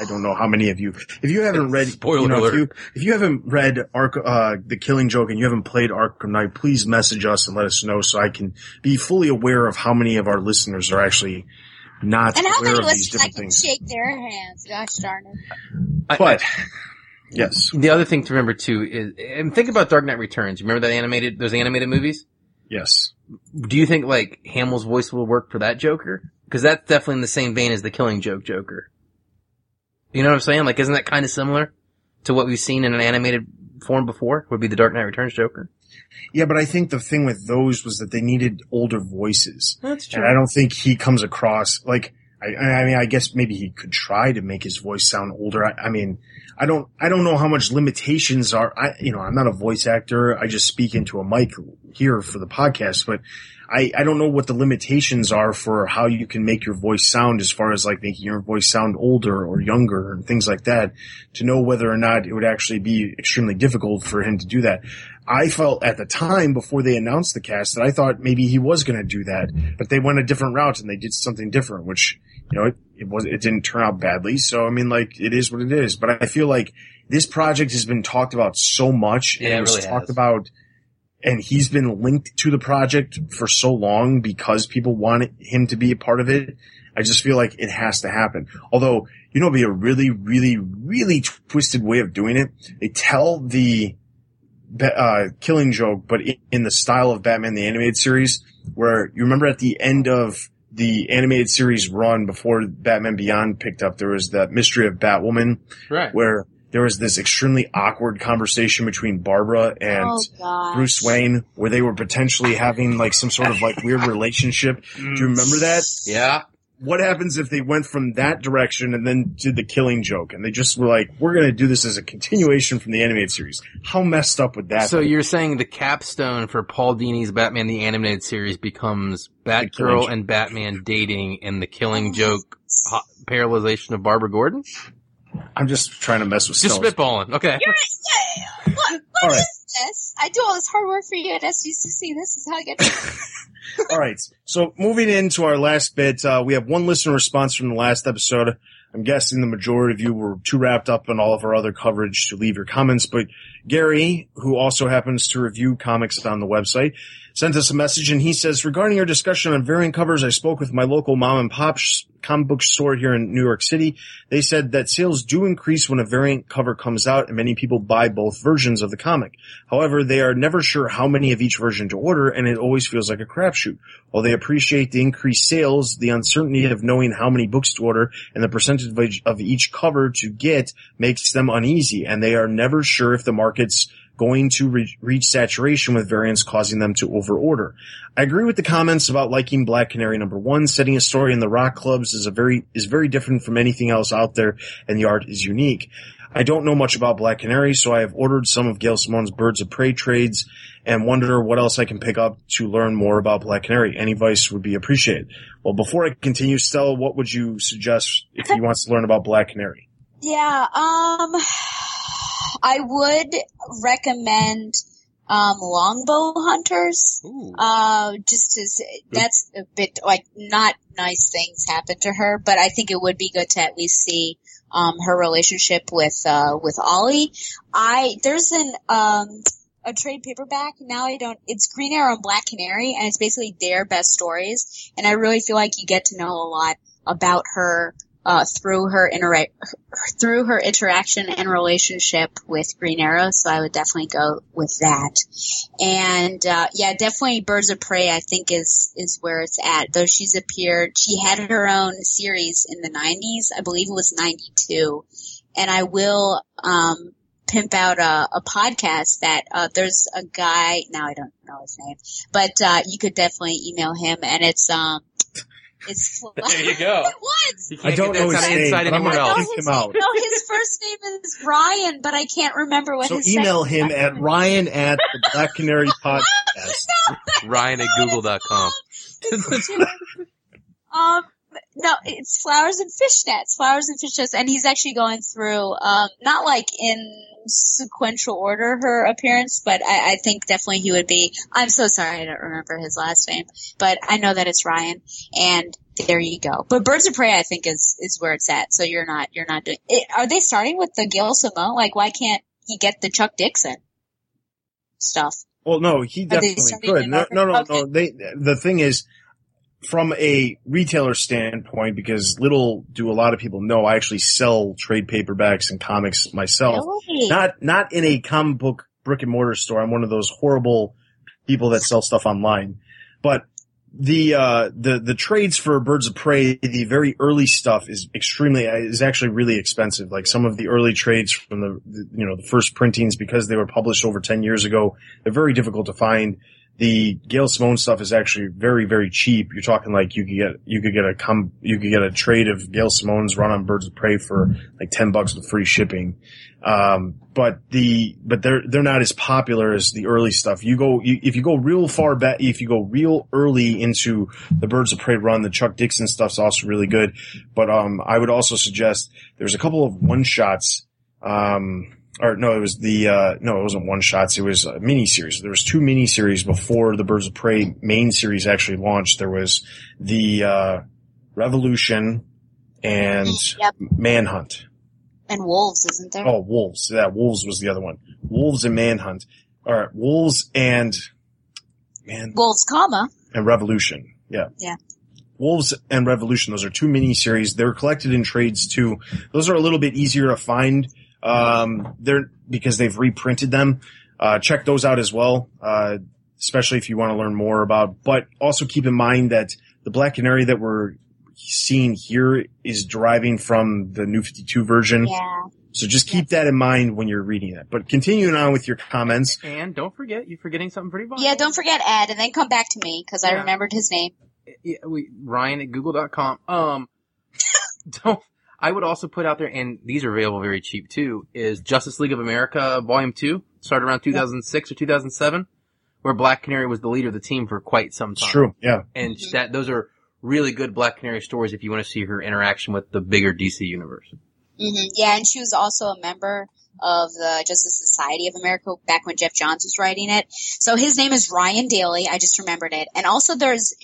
I don't know how many of you, if you haven't read, Spoiler you know, if you, if you haven't read Ark, uh, The Killing Joke and you haven't played Arkham Knight, please message us and let us know so I can be fully aware of how many of our listeners are actually not And how aware many of these listeners I can things. shake their hands? Gosh darn it. I- But, yes, The other thing to remember too is, and think about Dark Knight Returns. You remember that animated, those animated movies? yes. Do you think like Hamill's voice will work for that Joker? Cause that's definitely in the same vein as the Killing Joke Joker. You know what I'm saying? Like, isn't that kind of similar to what we've seen in an animated form before? Would be the Dark Knight Returns Joker. Yeah, but I think the thing with those was that they needed older voices. That's true. And I don't think he comes across like I, I mean I guess maybe he could try to make his voice sound older. I, I mean I don't I don't know how much limitations are. I you know I'm not a voice actor. I just speak into a mic here for the podcast, but I I don't know what the limitations are for how you can make your voice sound as far as like making your voice sound older or younger and things like that. To know whether or not it would actually be extremely difficult for him to do that. I felt at the time before they announced the cast that I thought maybe he was going to do that, but they went a different route and they did something different, which, you know, it, it was, it didn't turn out badly. So, I mean, like, it is what it is, but I feel like this project has been talked about so much and Yeah, it it was really talked has. about and he's been linked to the project for so long because people wanted him to be a part of it. I just feel like it has to happen. Although, you know, it'd be a really, really, really twisted way of doing it. They tell the, uh, killing joke, but in the style of Batman the animated series, where you remember at the end of the animated series run before Batman Beyond picked up, there was that mystery of Batwoman, Right. where there was this extremely awkward conversation between Barbara and oh. Bruce Wayne, where they were potentially having like some sort of like weird relationship. Do you remember that? Yeah. What happens if they went from that direction and then did the killing joke and they just were like, we're going to do this as a continuation from the animated series? How messed up would that So be? you're saying the capstone for Paul Dini's Batman the Animated Series becomes Batgirl and Batman dating and the Killing Joke ho- paralyzation of Barbara Gordon? I'm just trying to mess with Just spitballing. Okay. You're, yeah, what, what All right. is this? I do all this hard work for you at SDCC. This is how I get All right. So moving into our last bit, uh, we have one listener response from the last episode. I'm guessing the majority of you were too wrapped up in all of our other coverage to leave your comments, but Gary, who also happens to review comics on the website, sent us a message and he says, regarding your discussion on variant covers, I spoke with my local mom and pop sh- comic book store here in New York City. They said that sales do increase when a variant cover comes out and many people buy both versions of the comic. However, they are never sure how many of each version to order and it always feels like a crapshoot. While they appreciate the increased sales, the uncertainty of knowing how many books to order and the percentage of each cover to get makes them uneasy and they are never sure if the market's going to re- reach saturation with variants causing them to overorder. I agree with the comments about liking Black Canary number one. Setting a story in the rock clubs is a very, is very different from anything else out there and the art is unique. I don't know much about Black Canary, so I have ordered some of Gail Simone's Birds of Prey trades and wonder what else I can pick up to learn more about Black Canary. Any advice would be appreciated. Well, before I continue, Stella, what would you suggest if he wants to learn about Black Canary? Yeah, um, I would recommend um, longbow hunters. Uh, just as that's a bit like not nice things happen to her, but I think it would be good to at least see um, her relationship with uh, with Ollie. I there's an um, a trade paperback now. I don't. It's Green Arrow and Black Canary, and it's basically their best stories. And I really feel like you get to know a lot about her uh, through her intera- through her interaction and relationship with Green Arrow. So I would definitely go with that. And uh, yeah, definitely Birds of Prey. I think is is where it's at. Though she's appeared, she had her own series in the '90s. I believe it was '92. And I will um, pimp out a, a podcast that uh, there's a guy. Now I don't know his name, but uh, you could definitely email him, and it's um. It's There you go. what? I don't know that his kind of name, but I'm anywhere gonna No, else. kick his, him out. no, his first name is Ryan, but I can't remember what So his email second him at Ryan at the Black Canary podcast. Ryan at google.com. Um, no, it's flowers and fishnets, flowers and fishnets, and he's actually going through, um, not like in sequential order her appearance, but I, I think definitely he would be. I'm so sorry, I don't remember his last name, but I know that it's Ryan, and there you go. But Birds of Prey, I think is is where it's at. So you're not you're not doing. It, are they starting with the Gail Simone? Like, why can't he get the Chuck Dixon stuff? Well, no, he definitely could. No, no, no, Okay. no. They, the thing is, from a retailer standpoint, because little do a lot of people know, I actually sell trade paperbacks and comics myself. Really? Not, not in a comic book brick and mortar store. I'm one of those horrible people that sell stuff online. But the, uh, the, the trades for Birds of Prey, the very early stuff is extremely, is actually really expensive. Like some of the early trades from the, the, you know, the first printings because they were published over 10 years ago, they're very difficult to find. The Gail Simone stuff is actually very, very cheap. You're talking like you could get, you could get a com, you could get a trade of Gail Simone's run on Birds of Prey for like 10 bucks with free shipping. Um, but the, but they're, they're not as popular as the early stuff. You go, you, if you go real far back, if you go real early into the Birds of Prey run, the Chuck Dixon stuff's also really good. But, um, I would also suggest there's a couple of one shots, um, or no, it was the, uh, no, it wasn't one shots. It was a mini series. There was two mini series before the Birds of Prey main series actually launched. There was the, uh, Revolution and Yep. Manhunt. And wolves, isn't there? Oh, Wolves. Yeah, Wolves was the other one. Wolves and Manhunt. All right, Wolves and man Wolves, comma. and Revolution. Yeah. Yeah. Wolves and Revolution. Those are two mini series. They're collected in trades too. Those are a little bit easier to find. Um, they're because they've reprinted them. Uh, check those out as well. Uh, especially if you want to learn more about, but also keep in mind that the Black Canary that we're seeing here is deriving from the new 52 version. Yeah. So just keep that in mind when you're reading it. But continuing on with your comments, And don't forget, you're forgetting something pretty vital. Yeah, don't forget Ed, and then come back to me, because I remembered his name. yeah, we, Ryan at google.com. Um, don't, I would also put out there, and these are available very cheap too, is Justice League of America Volume 2, started around 2006 or 2007, where Black Canary was the leader of the team for quite some it's time. true. Yeah. And that, those are really good Black Canary stories if you want to see her interaction with the bigger DC universe. hmm Yeah, and she was also a member of the Justice Society of America back when Geoff Johns was writing it. So his name is Ryan Daly. I just remembered it. And also there's,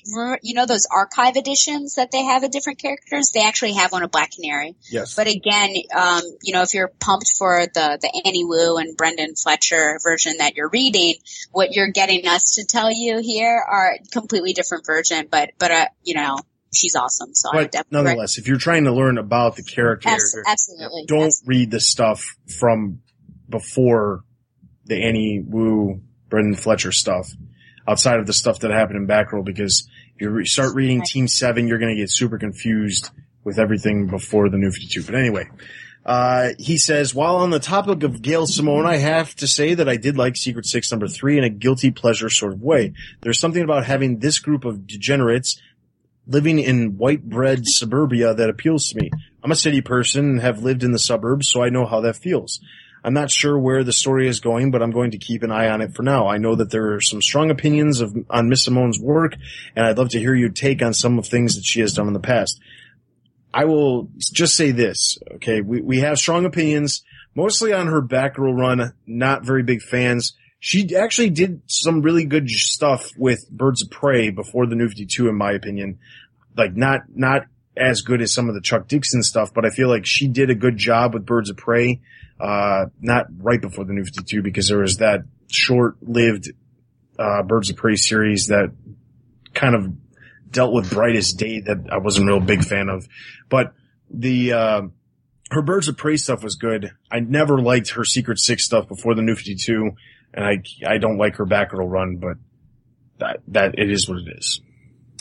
you know, those archive editions that they have of different characters? They actually have one of Black Canary. Yes. But again, um, you know, if you're pumped for the, the Annie Wu and Brenden Fletcher version that you're reading, what you're getting us to tell you here are completely different version, but, but, uh, you know, she's awesome. So but definitely, nonetheless, if you're trying to learn about the character, Abs- absolutely. don't Abs- read the stuff from before the Annie Wu, Brenden Fletcher stuff, outside of the stuff that happened in Backroll, because if you re- start reading Right. Team 7, you're going to get super confused with everything before the New 52. But anyway, Uh, he says, while on the topic of Gail Simone, I have to say that I did like Secret Six number three in a guilty pleasure sort of way. There's something about having this group of degenerates living in white bread suburbia that appeals to me. I'm a city person and have lived in the suburbs, so I know how that feels. I'm not sure where the story is going, but I'm going to keep an eye on it for now. I know that there are some strong opinions of, on Miss Simone's work, and I'd love to hear your take on some of things that she has done in the past. I will just say this, okay? We, we have strong opinions, mostly on her Batgirl run, not very big fans. She actually did some really good stuff with Birds of Prey before the New 52, in my opinion. Like not, not as good as some of the Chuck Dixon stuff, but I feel like she did a good job with Birds of Prey. Uh, not right before the New 52 because there was that short-lived, uh, Birds of Prey series that kind of dealt with Brightest Day that I wasn't a real big fan of. But the, uh, her Birds of Prey stuff was good. I never liked her Secret Six stuff before the New 52 and I, I don't like her Batgirl run, but that, that it is what it is.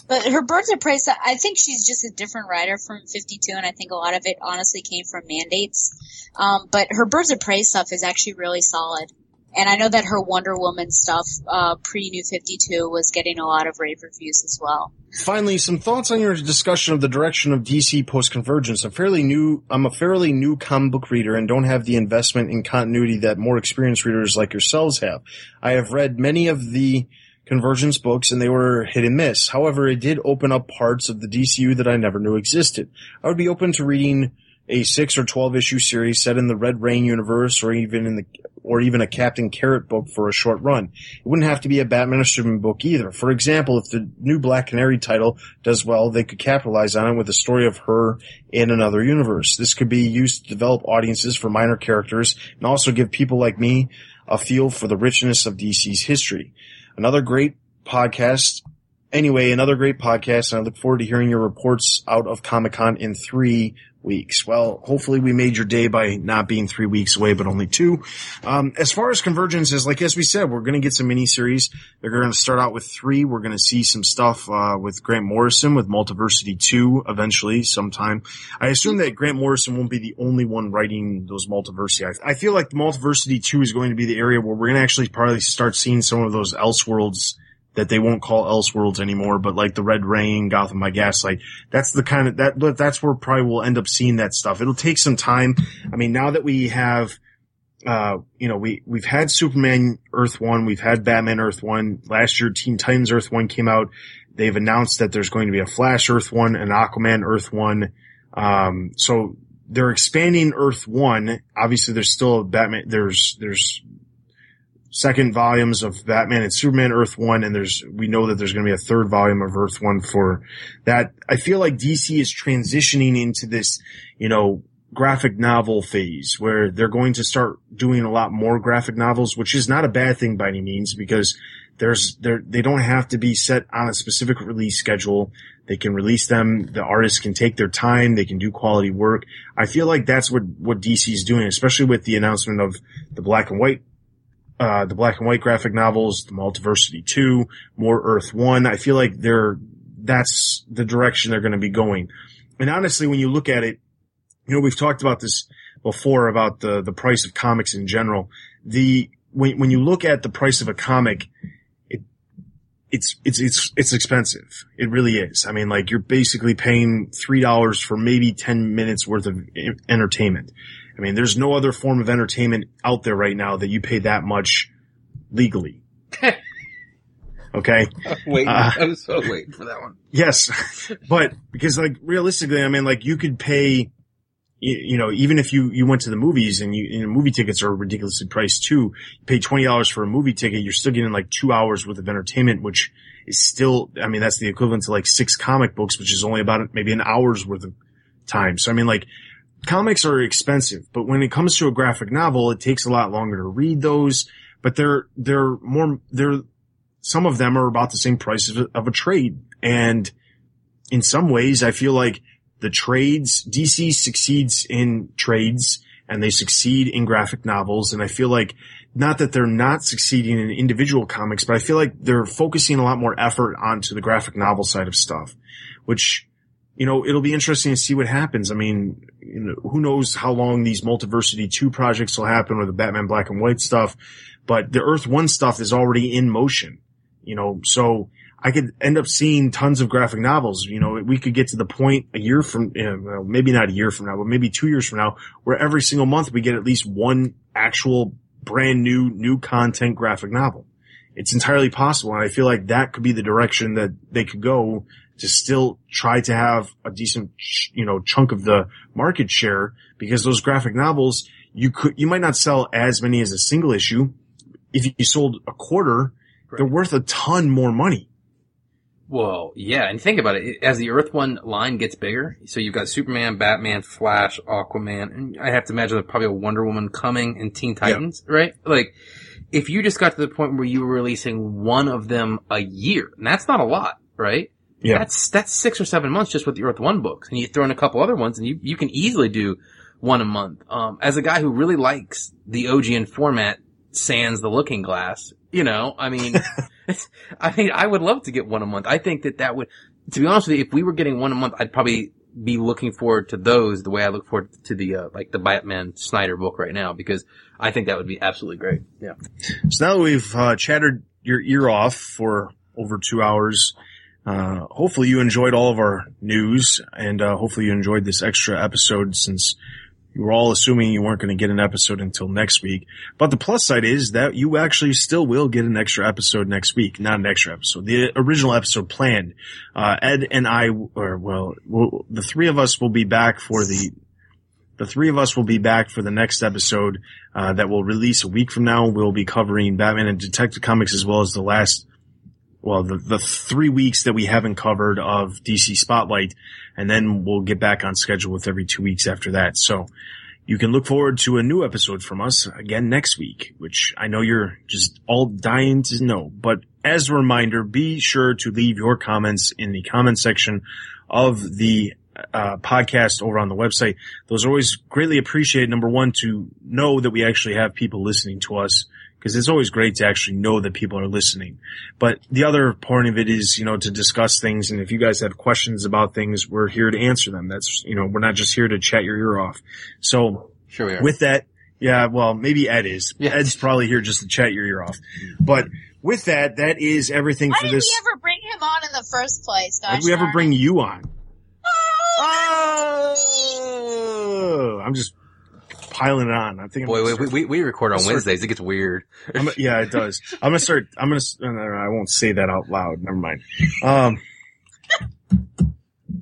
But her Birds of Prey, stuff, I think she's just a different writer from 52, and I think a lot of it honestly came from mandates. Um, but her Birds of Prey stuff is actually really solid. And I know that her Wonder Woman stuff, uh, pre New 52 was getting a lot of rave reviews as well. Finally, some thoughts on your discussion of the direction of DC post-convergence. I'm fairly new, I'm a fairly new comic book reader and don't have the investment in continuity that more experienced readers like yourselves have. I have read many of the Convergence books and they were hit and miss. However, it did open up parts of the DCU that I never knew existed. I would be open to reading a six or twelve issue series set in the Red Rain universe or even in the or even a Captain Carrot book for a short run. It wouldn't have to be a Batman or Superman book either. For example, if the new Black Canary title does well, they could capitalize on it with a story of her in another universe. This could be used to develop audiences for minor characters and also give people like me a feel for the richness of DC's history. Another great podcast. Anyway, another great podcast, and I look forward to hearing your reports out of Comic Con in three weeks. Well, hopefully we made your day by not being three weeks away, but only two. Um, as far as convergence is, like as we said, we're going to get some miniseries. They're going to start out with three. We're going to see some stuff uh, with Grant Morrison with Multiversity two eventually sometime. I assume that Grant Morrison won't be the only one writing those Multiversity. I, I feel like Multiversity two is going to be the area where we're going to actually probably start seeing some of those Elseworlds that they won't call Elseworlds anymore, but like the Red Rain, Gotham by Gaslight. That's the kind of that that's where probably we'll end up seeing that stuff. It'll take some time. I mean, now that we have, uh, you know, we we've had Superman Earth One, we've had Batman Earth One. Last year, Teen Titans Earth One came out. They've announced that there's going to be a Flash Earth One, an Aquaman Earth One. Um, so they're expanding Earth One. Obviously, there's still Batman. There's there's second volumes of Batman and Superman Earth 1 and there's, we know that there's going to be a third volume of Earth 1 for that. I feel like DC is transitioning into this, you know, graphic novel phase where they're going to start doing a lot more graphic novels, which is not a bad thing by any means because there's, there, they don't have to be set on a specific release schedule. They can release them. The artists can take their time. They can do quality work. I feel like that's what, what DC is doing, especially with the announcement of the black and white uh, the black and white graphic novels, the Multiversity 2, more Earth 1. I feel like they're, that's the direction they're going to be going. And honestly, when you look at it, you know, we've talked about this before about the, the price of comics in general. The, when, when you look at the price of a comic, it, it's, it's, it's, it's expensive. It really is. I mean, like you're basically paying $3 for maybe 10 minutes worth of entertainment. I mean, there's no other form of entertainment out there right now that you pay that much legally. okay. Wait, Uh, I was so waiting for that one. Yes, but because like realistically, I mean, like you could pay, you, you know, even if you you went to the movies and you, you know, movie tickets are ridiculously priced too. You pay twenty dollars for a movie ticket, you're still getting like two hours worth of entertainment, which is still, I mean, that's the equivalent to like six comic books, which is only about maybe an hour's worth of time. So I mean, like comics are expensive, but when it comes to a graphic novel, it takes a lot longer to read those. But they're they're more they're some of them are about the same price of a, of a trade, and in some ways, I feel like the trades DC succeeds in trades and they succeed in graphic novels, and I feel like not that they're not succeeding in individual comics, but I feel like they're focusing a lot more effort onto the graphic novel side of stuff, which you know, it'll be interesting to see what happens. I mean, you know, who knows how long these Multiversity 2 projects will happen or the Batman Black and White stuff, but the Earth 1 stuff is already in motion, you know, so I could end up seeing tons of graphic novels. You know, we could get to the point a year from, you know, well, maybe not a year from now, but maybe two years from now, where every single month we get at least one actual brand new, new content graphic novel. It's entirely possible. And I feel like that could be the direction that they could go to still try to have a decent, you know, chunk of the market share because those graphic novels, you could, you might not sell as many as a single issue. If you sold a quarter, they're worth a ton more money. Well, yeah, and think about it. As the Earth One line gets bigger, so you've got Superman, Batman, Flash, Aquaman, and I have to imagine there's probably a Wonder Woman coming and Teen Titans, right? Like, if you just got to the point where you were releasing one of them a year, and that's not a lot, right? Yeah. That's, that's six or seven months just with the Earth One books. And you throw in a couple other ones and you, you can easily do one a month. Um, as a guy who really likes the OGN format, sans the looking glass, you know, I mean, I mean, I would love to get one a month. I think that that would, to be honest with you, if we were getting one a month, I'd probably be looking forward to those the way I look forward to the, uh, like the Batman Snyder book right now because I think that would be absolutely great. Yeah. So now that we've uh, chattered your ear off for over two hours, uh, hopefully you enjoyed all of our news and uh, hopefully you enjoyed this extra episode since you were all assuming you weren't going to get an episode until next week. But the plus side is that you actually still will get an extra episode next week, not an extra episode. The original episode planned. Uh, Ed and I, or well, we'll, the three of us will be back for the the three of us will be back for the next episode uh, that will release a week from now. We'll be covering Batman and Detective Comics as well as the last, well, the, the three weeks that we haven't covered of DC Spotlight, and then we'll get back on schedule with every two weeks after that. So you can look forward to a new episode from us again next week, which I know you're just all dying to know. But as a reminder, be sure to leave your comments in the comment section of the uh, podcast over on the website. Those are always greatly appreciated. Number one, to know that we actually have people listening to us because it's always great to actually know that people are listening. But the other part of it is, you know, to discuss things. And if you guys have questions about things, we're here to answer them. That's, you know, we're not just here to chat your ear off. So Sure we are. with that, yeah, well, maybe Ed is. Yeah. Ed's probably here just to chat your ear off. But with that, that is everything Why for did this. we ever bring him on in the first place? Why did we ever bring you on? Oh, Oh, I'm just piling it on. I think I'm Boy, gonna we, start- we, we record on Sorry. Wednesdays. It gets weird. I'm, yeah, it does. I'm gonna start. I'm gonna. uh, no, no, I won't say that out loud. Never mind. Um.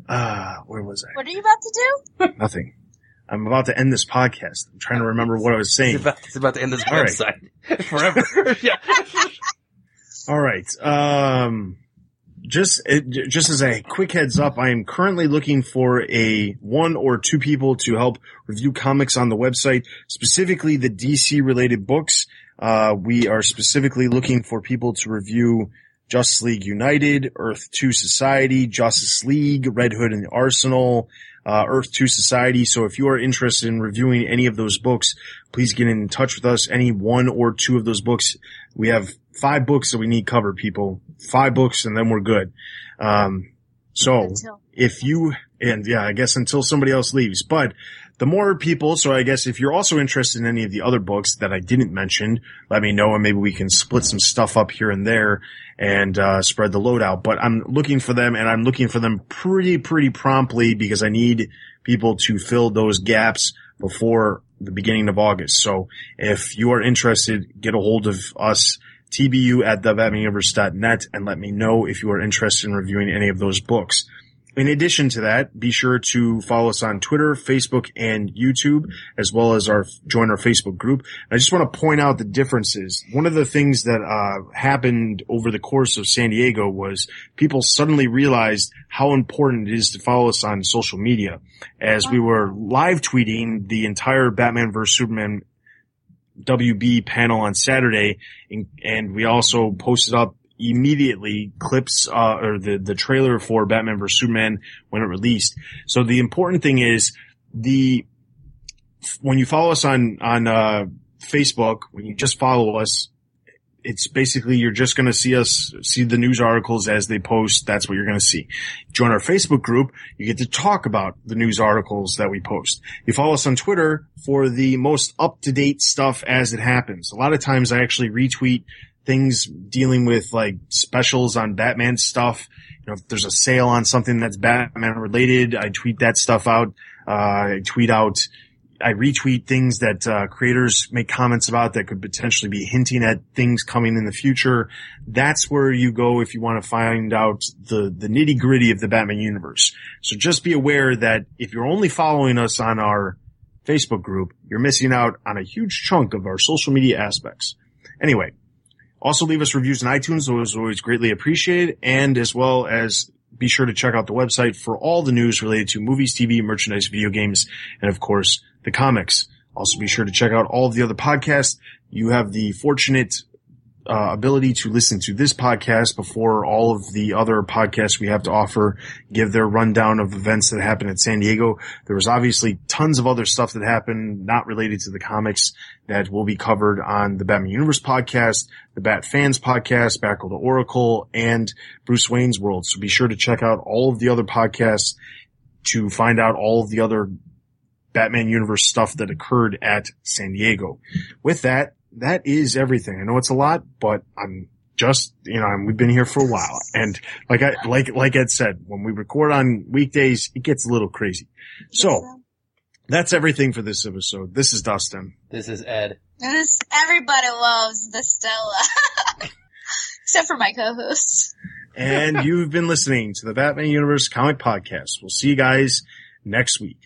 Ah, where was I? What are you about to do? Nothing. I'm about to end this podcast. I'm trying to remember what I was It's saying. about, it's about to end this All right. website forever. yeah. All right. Um, just just as a quick heads up, I am currently looking for a one or two people to help review comics on the website, specifically the DC related books. Uh, we are specifically looking for people to review Justice League United, Earth 2 Society, Justice League, Red Hood and the Arsenal, uh, Earth 2 Society. So if you are interested in reviewing any of those books, please get in touch with us. Any one or two of those books. We have five books that we need covered, people. Five books and then we're good. Um, so Until- if you, and yeah, I guess until somebody else leaves, but the more people, so I guess if you're also interested in any of the other books that I didn't mention, let me know and maybe we can split some stuff up here and there and, uh, spread the load out. But I'm looking for them and I'm looking for them pretty, pretty promptly because I need people to fill those gaps before the beginning of August. So if you are interested, get a hold of us, tbu at thebatmanuniverse.net and let me know if you are interested in reviewing any of those books. In addition to that, be sure to follow us on Twitter, Facebook, and YouTube, as well as our join our Facebook group. I just want to point out the differences. One of the things that uh, happened over the course of San Diego was people suddenly realized how important it is to follow us on social media. As we were live tweeting the entire Batman vs Superman WB panel on Saturday, and, and we also posted up immediately clips uh, or the the trailer for Batman vs Superman when it released. So the important thing is the when you follow us on on uh, Facebook, when you just follow us, it's basically you're just going to see us see the news articles as they post. That's what you're going to see. Join our Facebook group. You get to talk about the news articles that we post. You follow us on Twitter for the most up to date stuff as it happens. A lot of times I actually retweet things dealing with like specials on Batman stuff. You know, if there's a sale on something that's Batman related, I tweet that stuff out. Uh, I tweet out I retweet things that uh, creators make comments about that could potentially be hinting at things coming in the future. That's where you go if you want to find out the the nitty gritty of the Batman universe. So just be aware that if you're only following us on our Facebook group, you're missing out on a huge chunk of our social media aspects. Anyway, also leave us reviews on iTunes; those are always greatly appreciated, and as well as be sure to check out the website for all the news related to movies, TV, merchandise, video games, and of course, the comics. Also be sure to check out all of the other podcasts. You have the fortunate uh, ability to listen to this podcast before all of the other podcasts we have to offer give their rundown of events that happened at San Diego. There was obviously tons of other stuff that happened not related to the comics that will be covered on the Batman Universe podcast, the Bat Fans podcast, Batgirl to Oracle, and Bruce Wayne's World. So be sure to check out all of the other podcasts to find out all of the other Batman Universe stuff that occurred at San Diego. With that, that is everything. I know it's a lot, but I'm just, you know, we've been here for a while. And like I, like, like Ed said, when we record on weekdays, it gets a little crazy. So that's everything for this episode. This is Dustin. This is Ed. This, everybody loves the Stella. Except for my co-hosts. And you've been listening to the Batman Universe Comic Podcast. We'll see you guys next week.